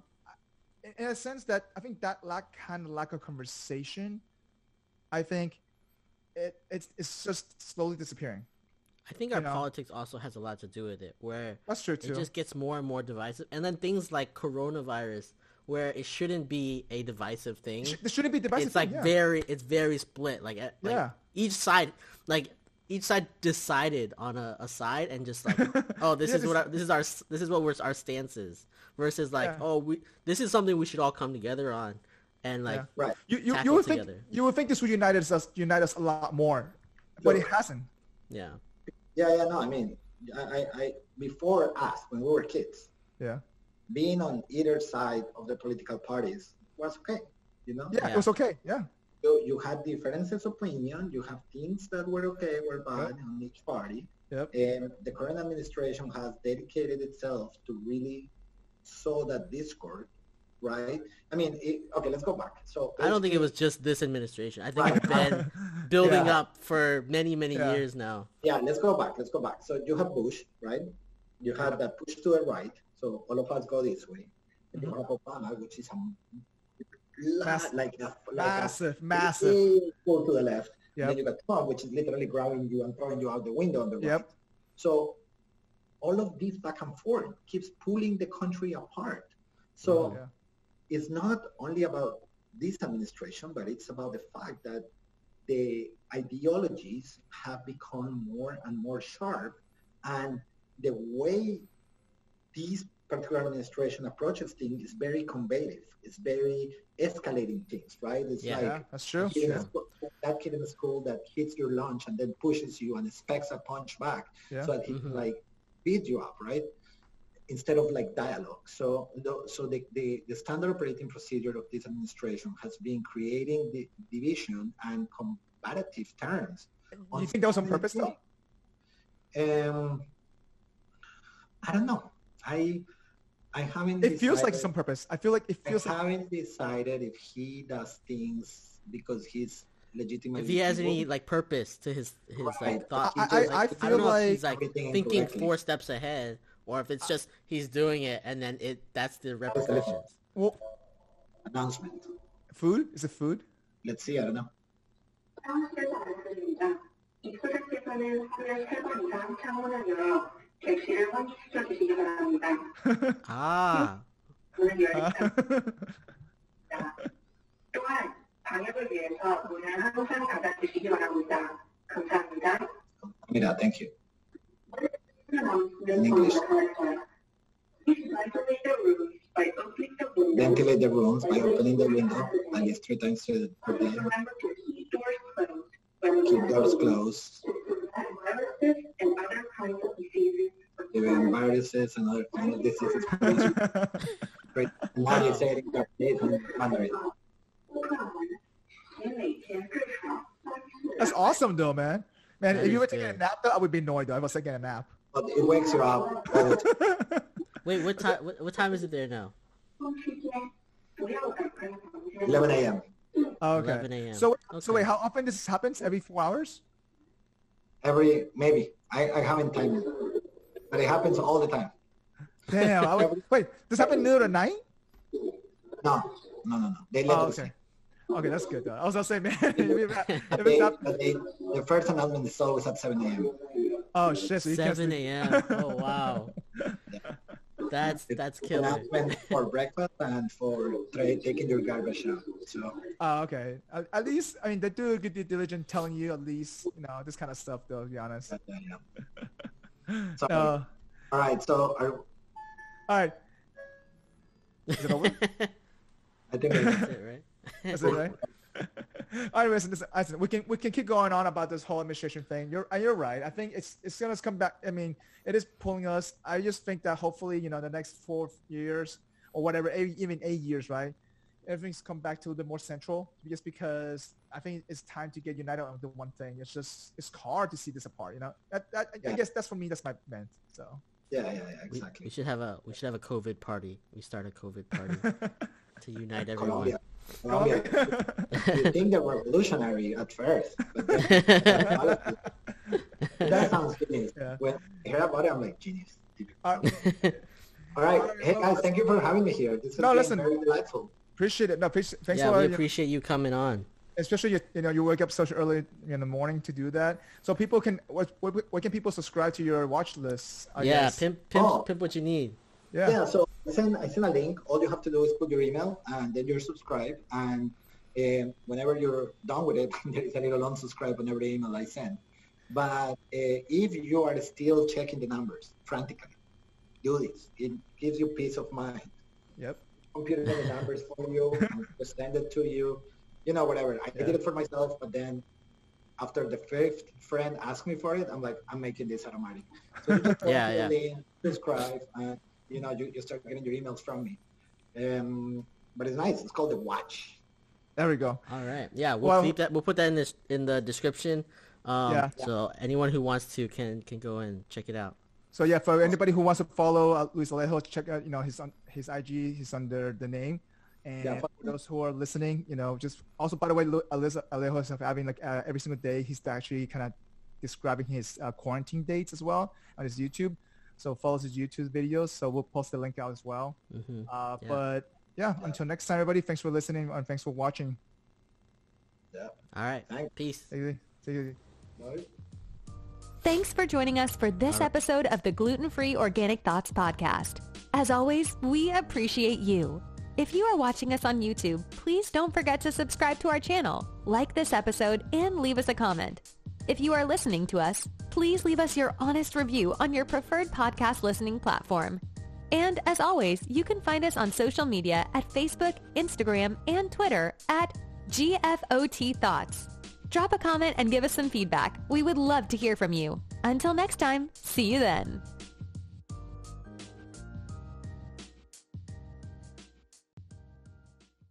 Speaker 2: in- a sense that I think that lack kind of lack of conversation, I think it it's it's just slowly disappearing.
Speaker 4: I think
Speaker 2: You
Speaker 4: our
Speaker 2: know?
Speaker 4: politics also has a lot to do with it, where
Speaker 2: That's true too.
Speaker 4: it just gets more and more divisive, and then things like coronavirus, where it shouldn't be a divisive thing.
Speaker 2: Sh- there shouldn't be divisive.
Speaker 4: it's like
Speaker 2: yeah.
Speaker 4: very it's very split like, like
Speaker 2: Yeah.
Speaker 4: each side like each side decided on a, a side and just like oh this
Speaker 2: Yeah,
Speaker 4: is what
Speaker 2: this-
Speaker 4: our, this is our this is what we're, our stance is versus like
Speaker 2: Yeah.
Speaker 4: oh we this is something we should all come together on and like
Speaker 2: Yeah.
Speaker 1: Right.
Speaker 2: You you, you would think
Speaker 4: together.
Speaker 2: you would think this would unite us unite us a lot more, but it hasn't.
Speaker 4: yeah
Speaker 1: Yeah, yeah, no, I mean, I, I, I before us, when we were kids,
Speaker 2: Yeah.
Speaker 1: Being on either side of the political parties was okay, you know?
Speaker 2: Yeah,
Speaker 4: Yeah.
Speaker 2: it was okay. Yeah.
Speaker 1: you, you had differences of opinion. You have things that were okay, were bad on each party.
Speaker 2: Yep.
Speaker 1: And the current administration has dedicated itself to really sow that discord, right? I mean, it, okay, let's go back. So
Speaker 4: i don't think it was just this administration i think it's been building
Speaker 2: Yeah.
Speaker 4: up for many many
Speaker 2: Yeah.
Speaker 4: years now
Speaker 1: Yeah, let's go back. Let's go back. So you have Bush, right? You have that push to the right. So all of us go this way. And you have Obama, which is a la- like a like
Speaker 2: Massive,
Speaker 1: a
Speaker 2: massive.
Speaker 1: pull to the left.
Speaker 2: Yep.
Speaker 1: And then you got Trump, which is literally grabbing you and throwing you out the window on the right.
Speaker 2: Yep.
Speaker 1: So all of this back and forth keeps pulling the country apart. So
Speaker 2: Yeah.
Speaker 1: it's not only about this administration, but it's about the fact that the ideologies have become more and more sharp and the way this particular administration approaches things is very combative. It's very escalating things, right? It's
Speaker 4: Yeah.
Speaker 1: like
Speaker 2: that's true. Yeah.
Speaker 1: school- that kid in the school that hits your lunch and then pushes you and expects a punch back
Speaker 2: Yeah.
Speaker 1: so that he
Speaker 4: Mhm.
Speaker 1: can like beat you up, right? instead of like dialogue. So, the, so the, the, the standard operating procedure of this administration has been creating the division and combative terms.
Speaker 2: Do you think that was on purpose though?
Speaker 1: Um, I don't know. I I haven't.
Speaker 2: It feels like
Speaker 1: decided-
Speaker 2: some purpose. I feel like it feels
Speaker 1: I
Speaker 2: like
Speaker 1: haven't decided if he does things because he's legitimately.
Speaker 4: if he has any
Speaker 1: evil.
Speaker 4: like purpose to his his
Speaker 1: Right.
Speaker 4: like thought,
Speaker 2: I-
Speaker 4: he's
Speaker 2: I-
Speaker 4: just,
Speaker 2: I
Speaker 4: like,
Speaker 2: feel
Speaker 4: don't know
Speaker 2: like-
Speaker 4: if he's like
Speaker 1: Everything
Speaker 4: thinking
Speaker 1: incorrectly.
Speaker 4: four steps ahead, or if it's just he's doing it and then it that's the repercussions.
Speaker 2: well,
Speaker 1: announcement.
Speaker 2: food. Is it food?
Speaker 1: Let's see. I don't know.
Speaker 7: 사무실에서 알려드립니다. 이 소장께서는 하루에 세 번 이상 창문을 열어 객실을 환기시켜 주시기 바랍니다.
Speaker 4: Ah,
Speaker 7: 문을 열지 않습니다. 또한 방역을 위해서 문을 항상 닫아 주시기 바랍니다. 감사합니다.
Speaker 1: Mira, thank you.
Speaker 7: In
Speaker 1: English.
Speaker 7: Please ventilate the rooms by opening the windows.
Speaker 1: Ventilate the rooms by opening the window at least three times per day.
Speaker 7: Remember to keep those closed when
Speaker 1: Keep doors closed.
Speaker 7: viruses and other kinds of diseases.
Speaker 1: Even viruses and other kind of diseases. Great. Now you say it in Japanese and Mandarin.
Speaker 2: That's awesome though, man. Man,
Speaker 4: That
Speaker 2: if you
Speaker 4: is
Speaker 2: were taking a nap though, I would be annoyed though. I was taking a nap.
Speaker 1: But it wakes you up. all the time.
Speaker 4: wait, what time? What, what time is it there now?
Speaker 1: 11 a.m.
Speaker 2: Oh, okay.
Speaker 4: 11 a.m..
Speaker 2: So, so wait, how often this happens? Every four hours?
Speaker 1: Every maybe. I, I haven't timed it, but it happens all the time.
Speaker 2: Damn. I would, wait, this happen noon of the night?
Speaker 1: No, no, no, no. They oh, let
Speaker 2: Oh,
Speaker 1: us
Speaker 2: okay. Okay, that's good though. I was gonna say, man, if it's not- if
Speaker 1: But
Speaker 2: it's
Speaker 1: they,
Speaker 2: not,
Speaker 1: they, the first announcement is always at 7 a.m.
Speaker 2: oh shit, so
Speaker 4: 7 a.m. Oh wow, that's that's
Speaker 1: It's
Speaker 4: killer.
Speaker 1: announcement for breakfast and for tra- taking your garbage out. So
Speaker 2: Oh, okay. At, at least, I mean, they do a good due diligence telling you at least, you know, this kind of stuff though, to be honest.
Speaker 1: uh, yeah. So,
Speaker 2: Uh,
Speaker 1: all right. So are,
Speaker 2: all right. Is it over?
Speaker 1: I think
Speaker 4: That's it, right?
Speaker 2: Is it right? All right, listen, listen, listen, we can we can keep going on about this whole administration thing. You're and you're right. I think it's it's gonna come back. I mean, it is pulling us. I just think that hopefully, you know, the next four years or whatever, eight, even eight years, right? Everything's come back to a little bit more central, just because I think it's time to get united on the one thing. It's just it's hard to see this apart. You know, that, that I
Speaker 1: Yeah.
Speaker 2: guess that's for me. That's my bent. So.
Speaker 1: yeah, yeah, yeah, exactly.
Speaker 4: we should have a we should have a COVID party. We start a COVID party to unite everyone.
Speaker 1: Colombia. Colombia. you think they're revolutionary at first, but then, that sounds genius.
Speaker 2: Yeah.
Speaker 1: When I hear about it, I'm like genius.
Speaker 2: All right.
Speaker 1: All right, hey guys, thank you for having me here. This has
Speaker 2: No,
Speaker 1: been
Speaker 2: listen.
Speaker 1: very delightful.
Speaker 2: Appreciate it. No, appreciate. Thanks
Speaker 4: yeah,
Speaker 2: for
Speaker 4: we appreciate you coming on.
Speaker 2: especially you, you know you wake up so early in the morning to do that so people can what, what, what can people subscribe to your watch list I
Speaker 4: yeah,
Speaker 2: guess?
Speaker 4: pimp pimp
Speaker 1: Oh.
Speaker 4: pimp what you need.
Speaker 2: yeah,
Speaker 1: Yeah, so I send I send a link. All you have to do is put your email and then you're subscribed. And um, whenever you're done with it, there is a little unsubscribe on every email I send. But uh, if you are still checking the numbers frantically, do this. It gives you peace of mind.
Speaker 2: yep
Speaker 1: Computer the numbers for you, and just send it to you. You know, whatever. I
Speaker 2: Yeah.
Speaker 1: did it for myself, but then after the fifth friend asked me for it, I'm like, I'm making this automatic. So you just
Speaker 4: Yeah,
Speaker 1: yeah,
Speaker 4: yeah.
Speaker 1: yeah. subscribe, and you know, you, you start getting your emails from me. Um, but it's nice. It's called the Watch.
Speaker 2: there we go
Speaker 4: All right. Yeah, we'll
Speaker 2: Well-
Speaker 4: keep that. We'll put that in this in the description. Um,
Speaker 2: Yeah.
Speaker 4: So anyone who wants to can can go and check it out.
Speaker 2: so yeah for anybody who wants to follow uh, luis alejo check out you know his on his ig he's under the name and
Speaker 1: Yeah,
Speaker 2: for those who are listening you know just also by the way Lu- Luis alejo is having like uh, every single day he's actually kind of describing his uh, quarantine dates as well on his youtube so follow his youtube videos so we'll post the link out as well
Speaker 4: Mm-hmm.
Speaker 2: Uh,
Speaker 4: Yeah.
Speaker 2: But yeah, until next time, everybody. Thanks for listening and thanks for watching.
Speaker 1: Yeah.
Speaker 4: All right.
Speaker 1: Thanks.
Speaker 4: Peace.
Speaker 2: Take it easy. Take it easy.
Speaker 1: Right?
Speaker 3: Thanks for joining us for this episode of the Gluten Free Organic Thoughts Podcast. As always, we appreciate you. If you are watching us on YouTube, please don't forget to subscribe to our channel, like this episode, and leave us a comment. If you are listening to us, please leave us your honest review on your preferred podcast listening platform. And as always, you can find us on social media at Facebook, Instagram, and Twitter at GFOT Thoughts. Drop a comment and give us some feedback. We would love to hear from you. Until next time, see you then.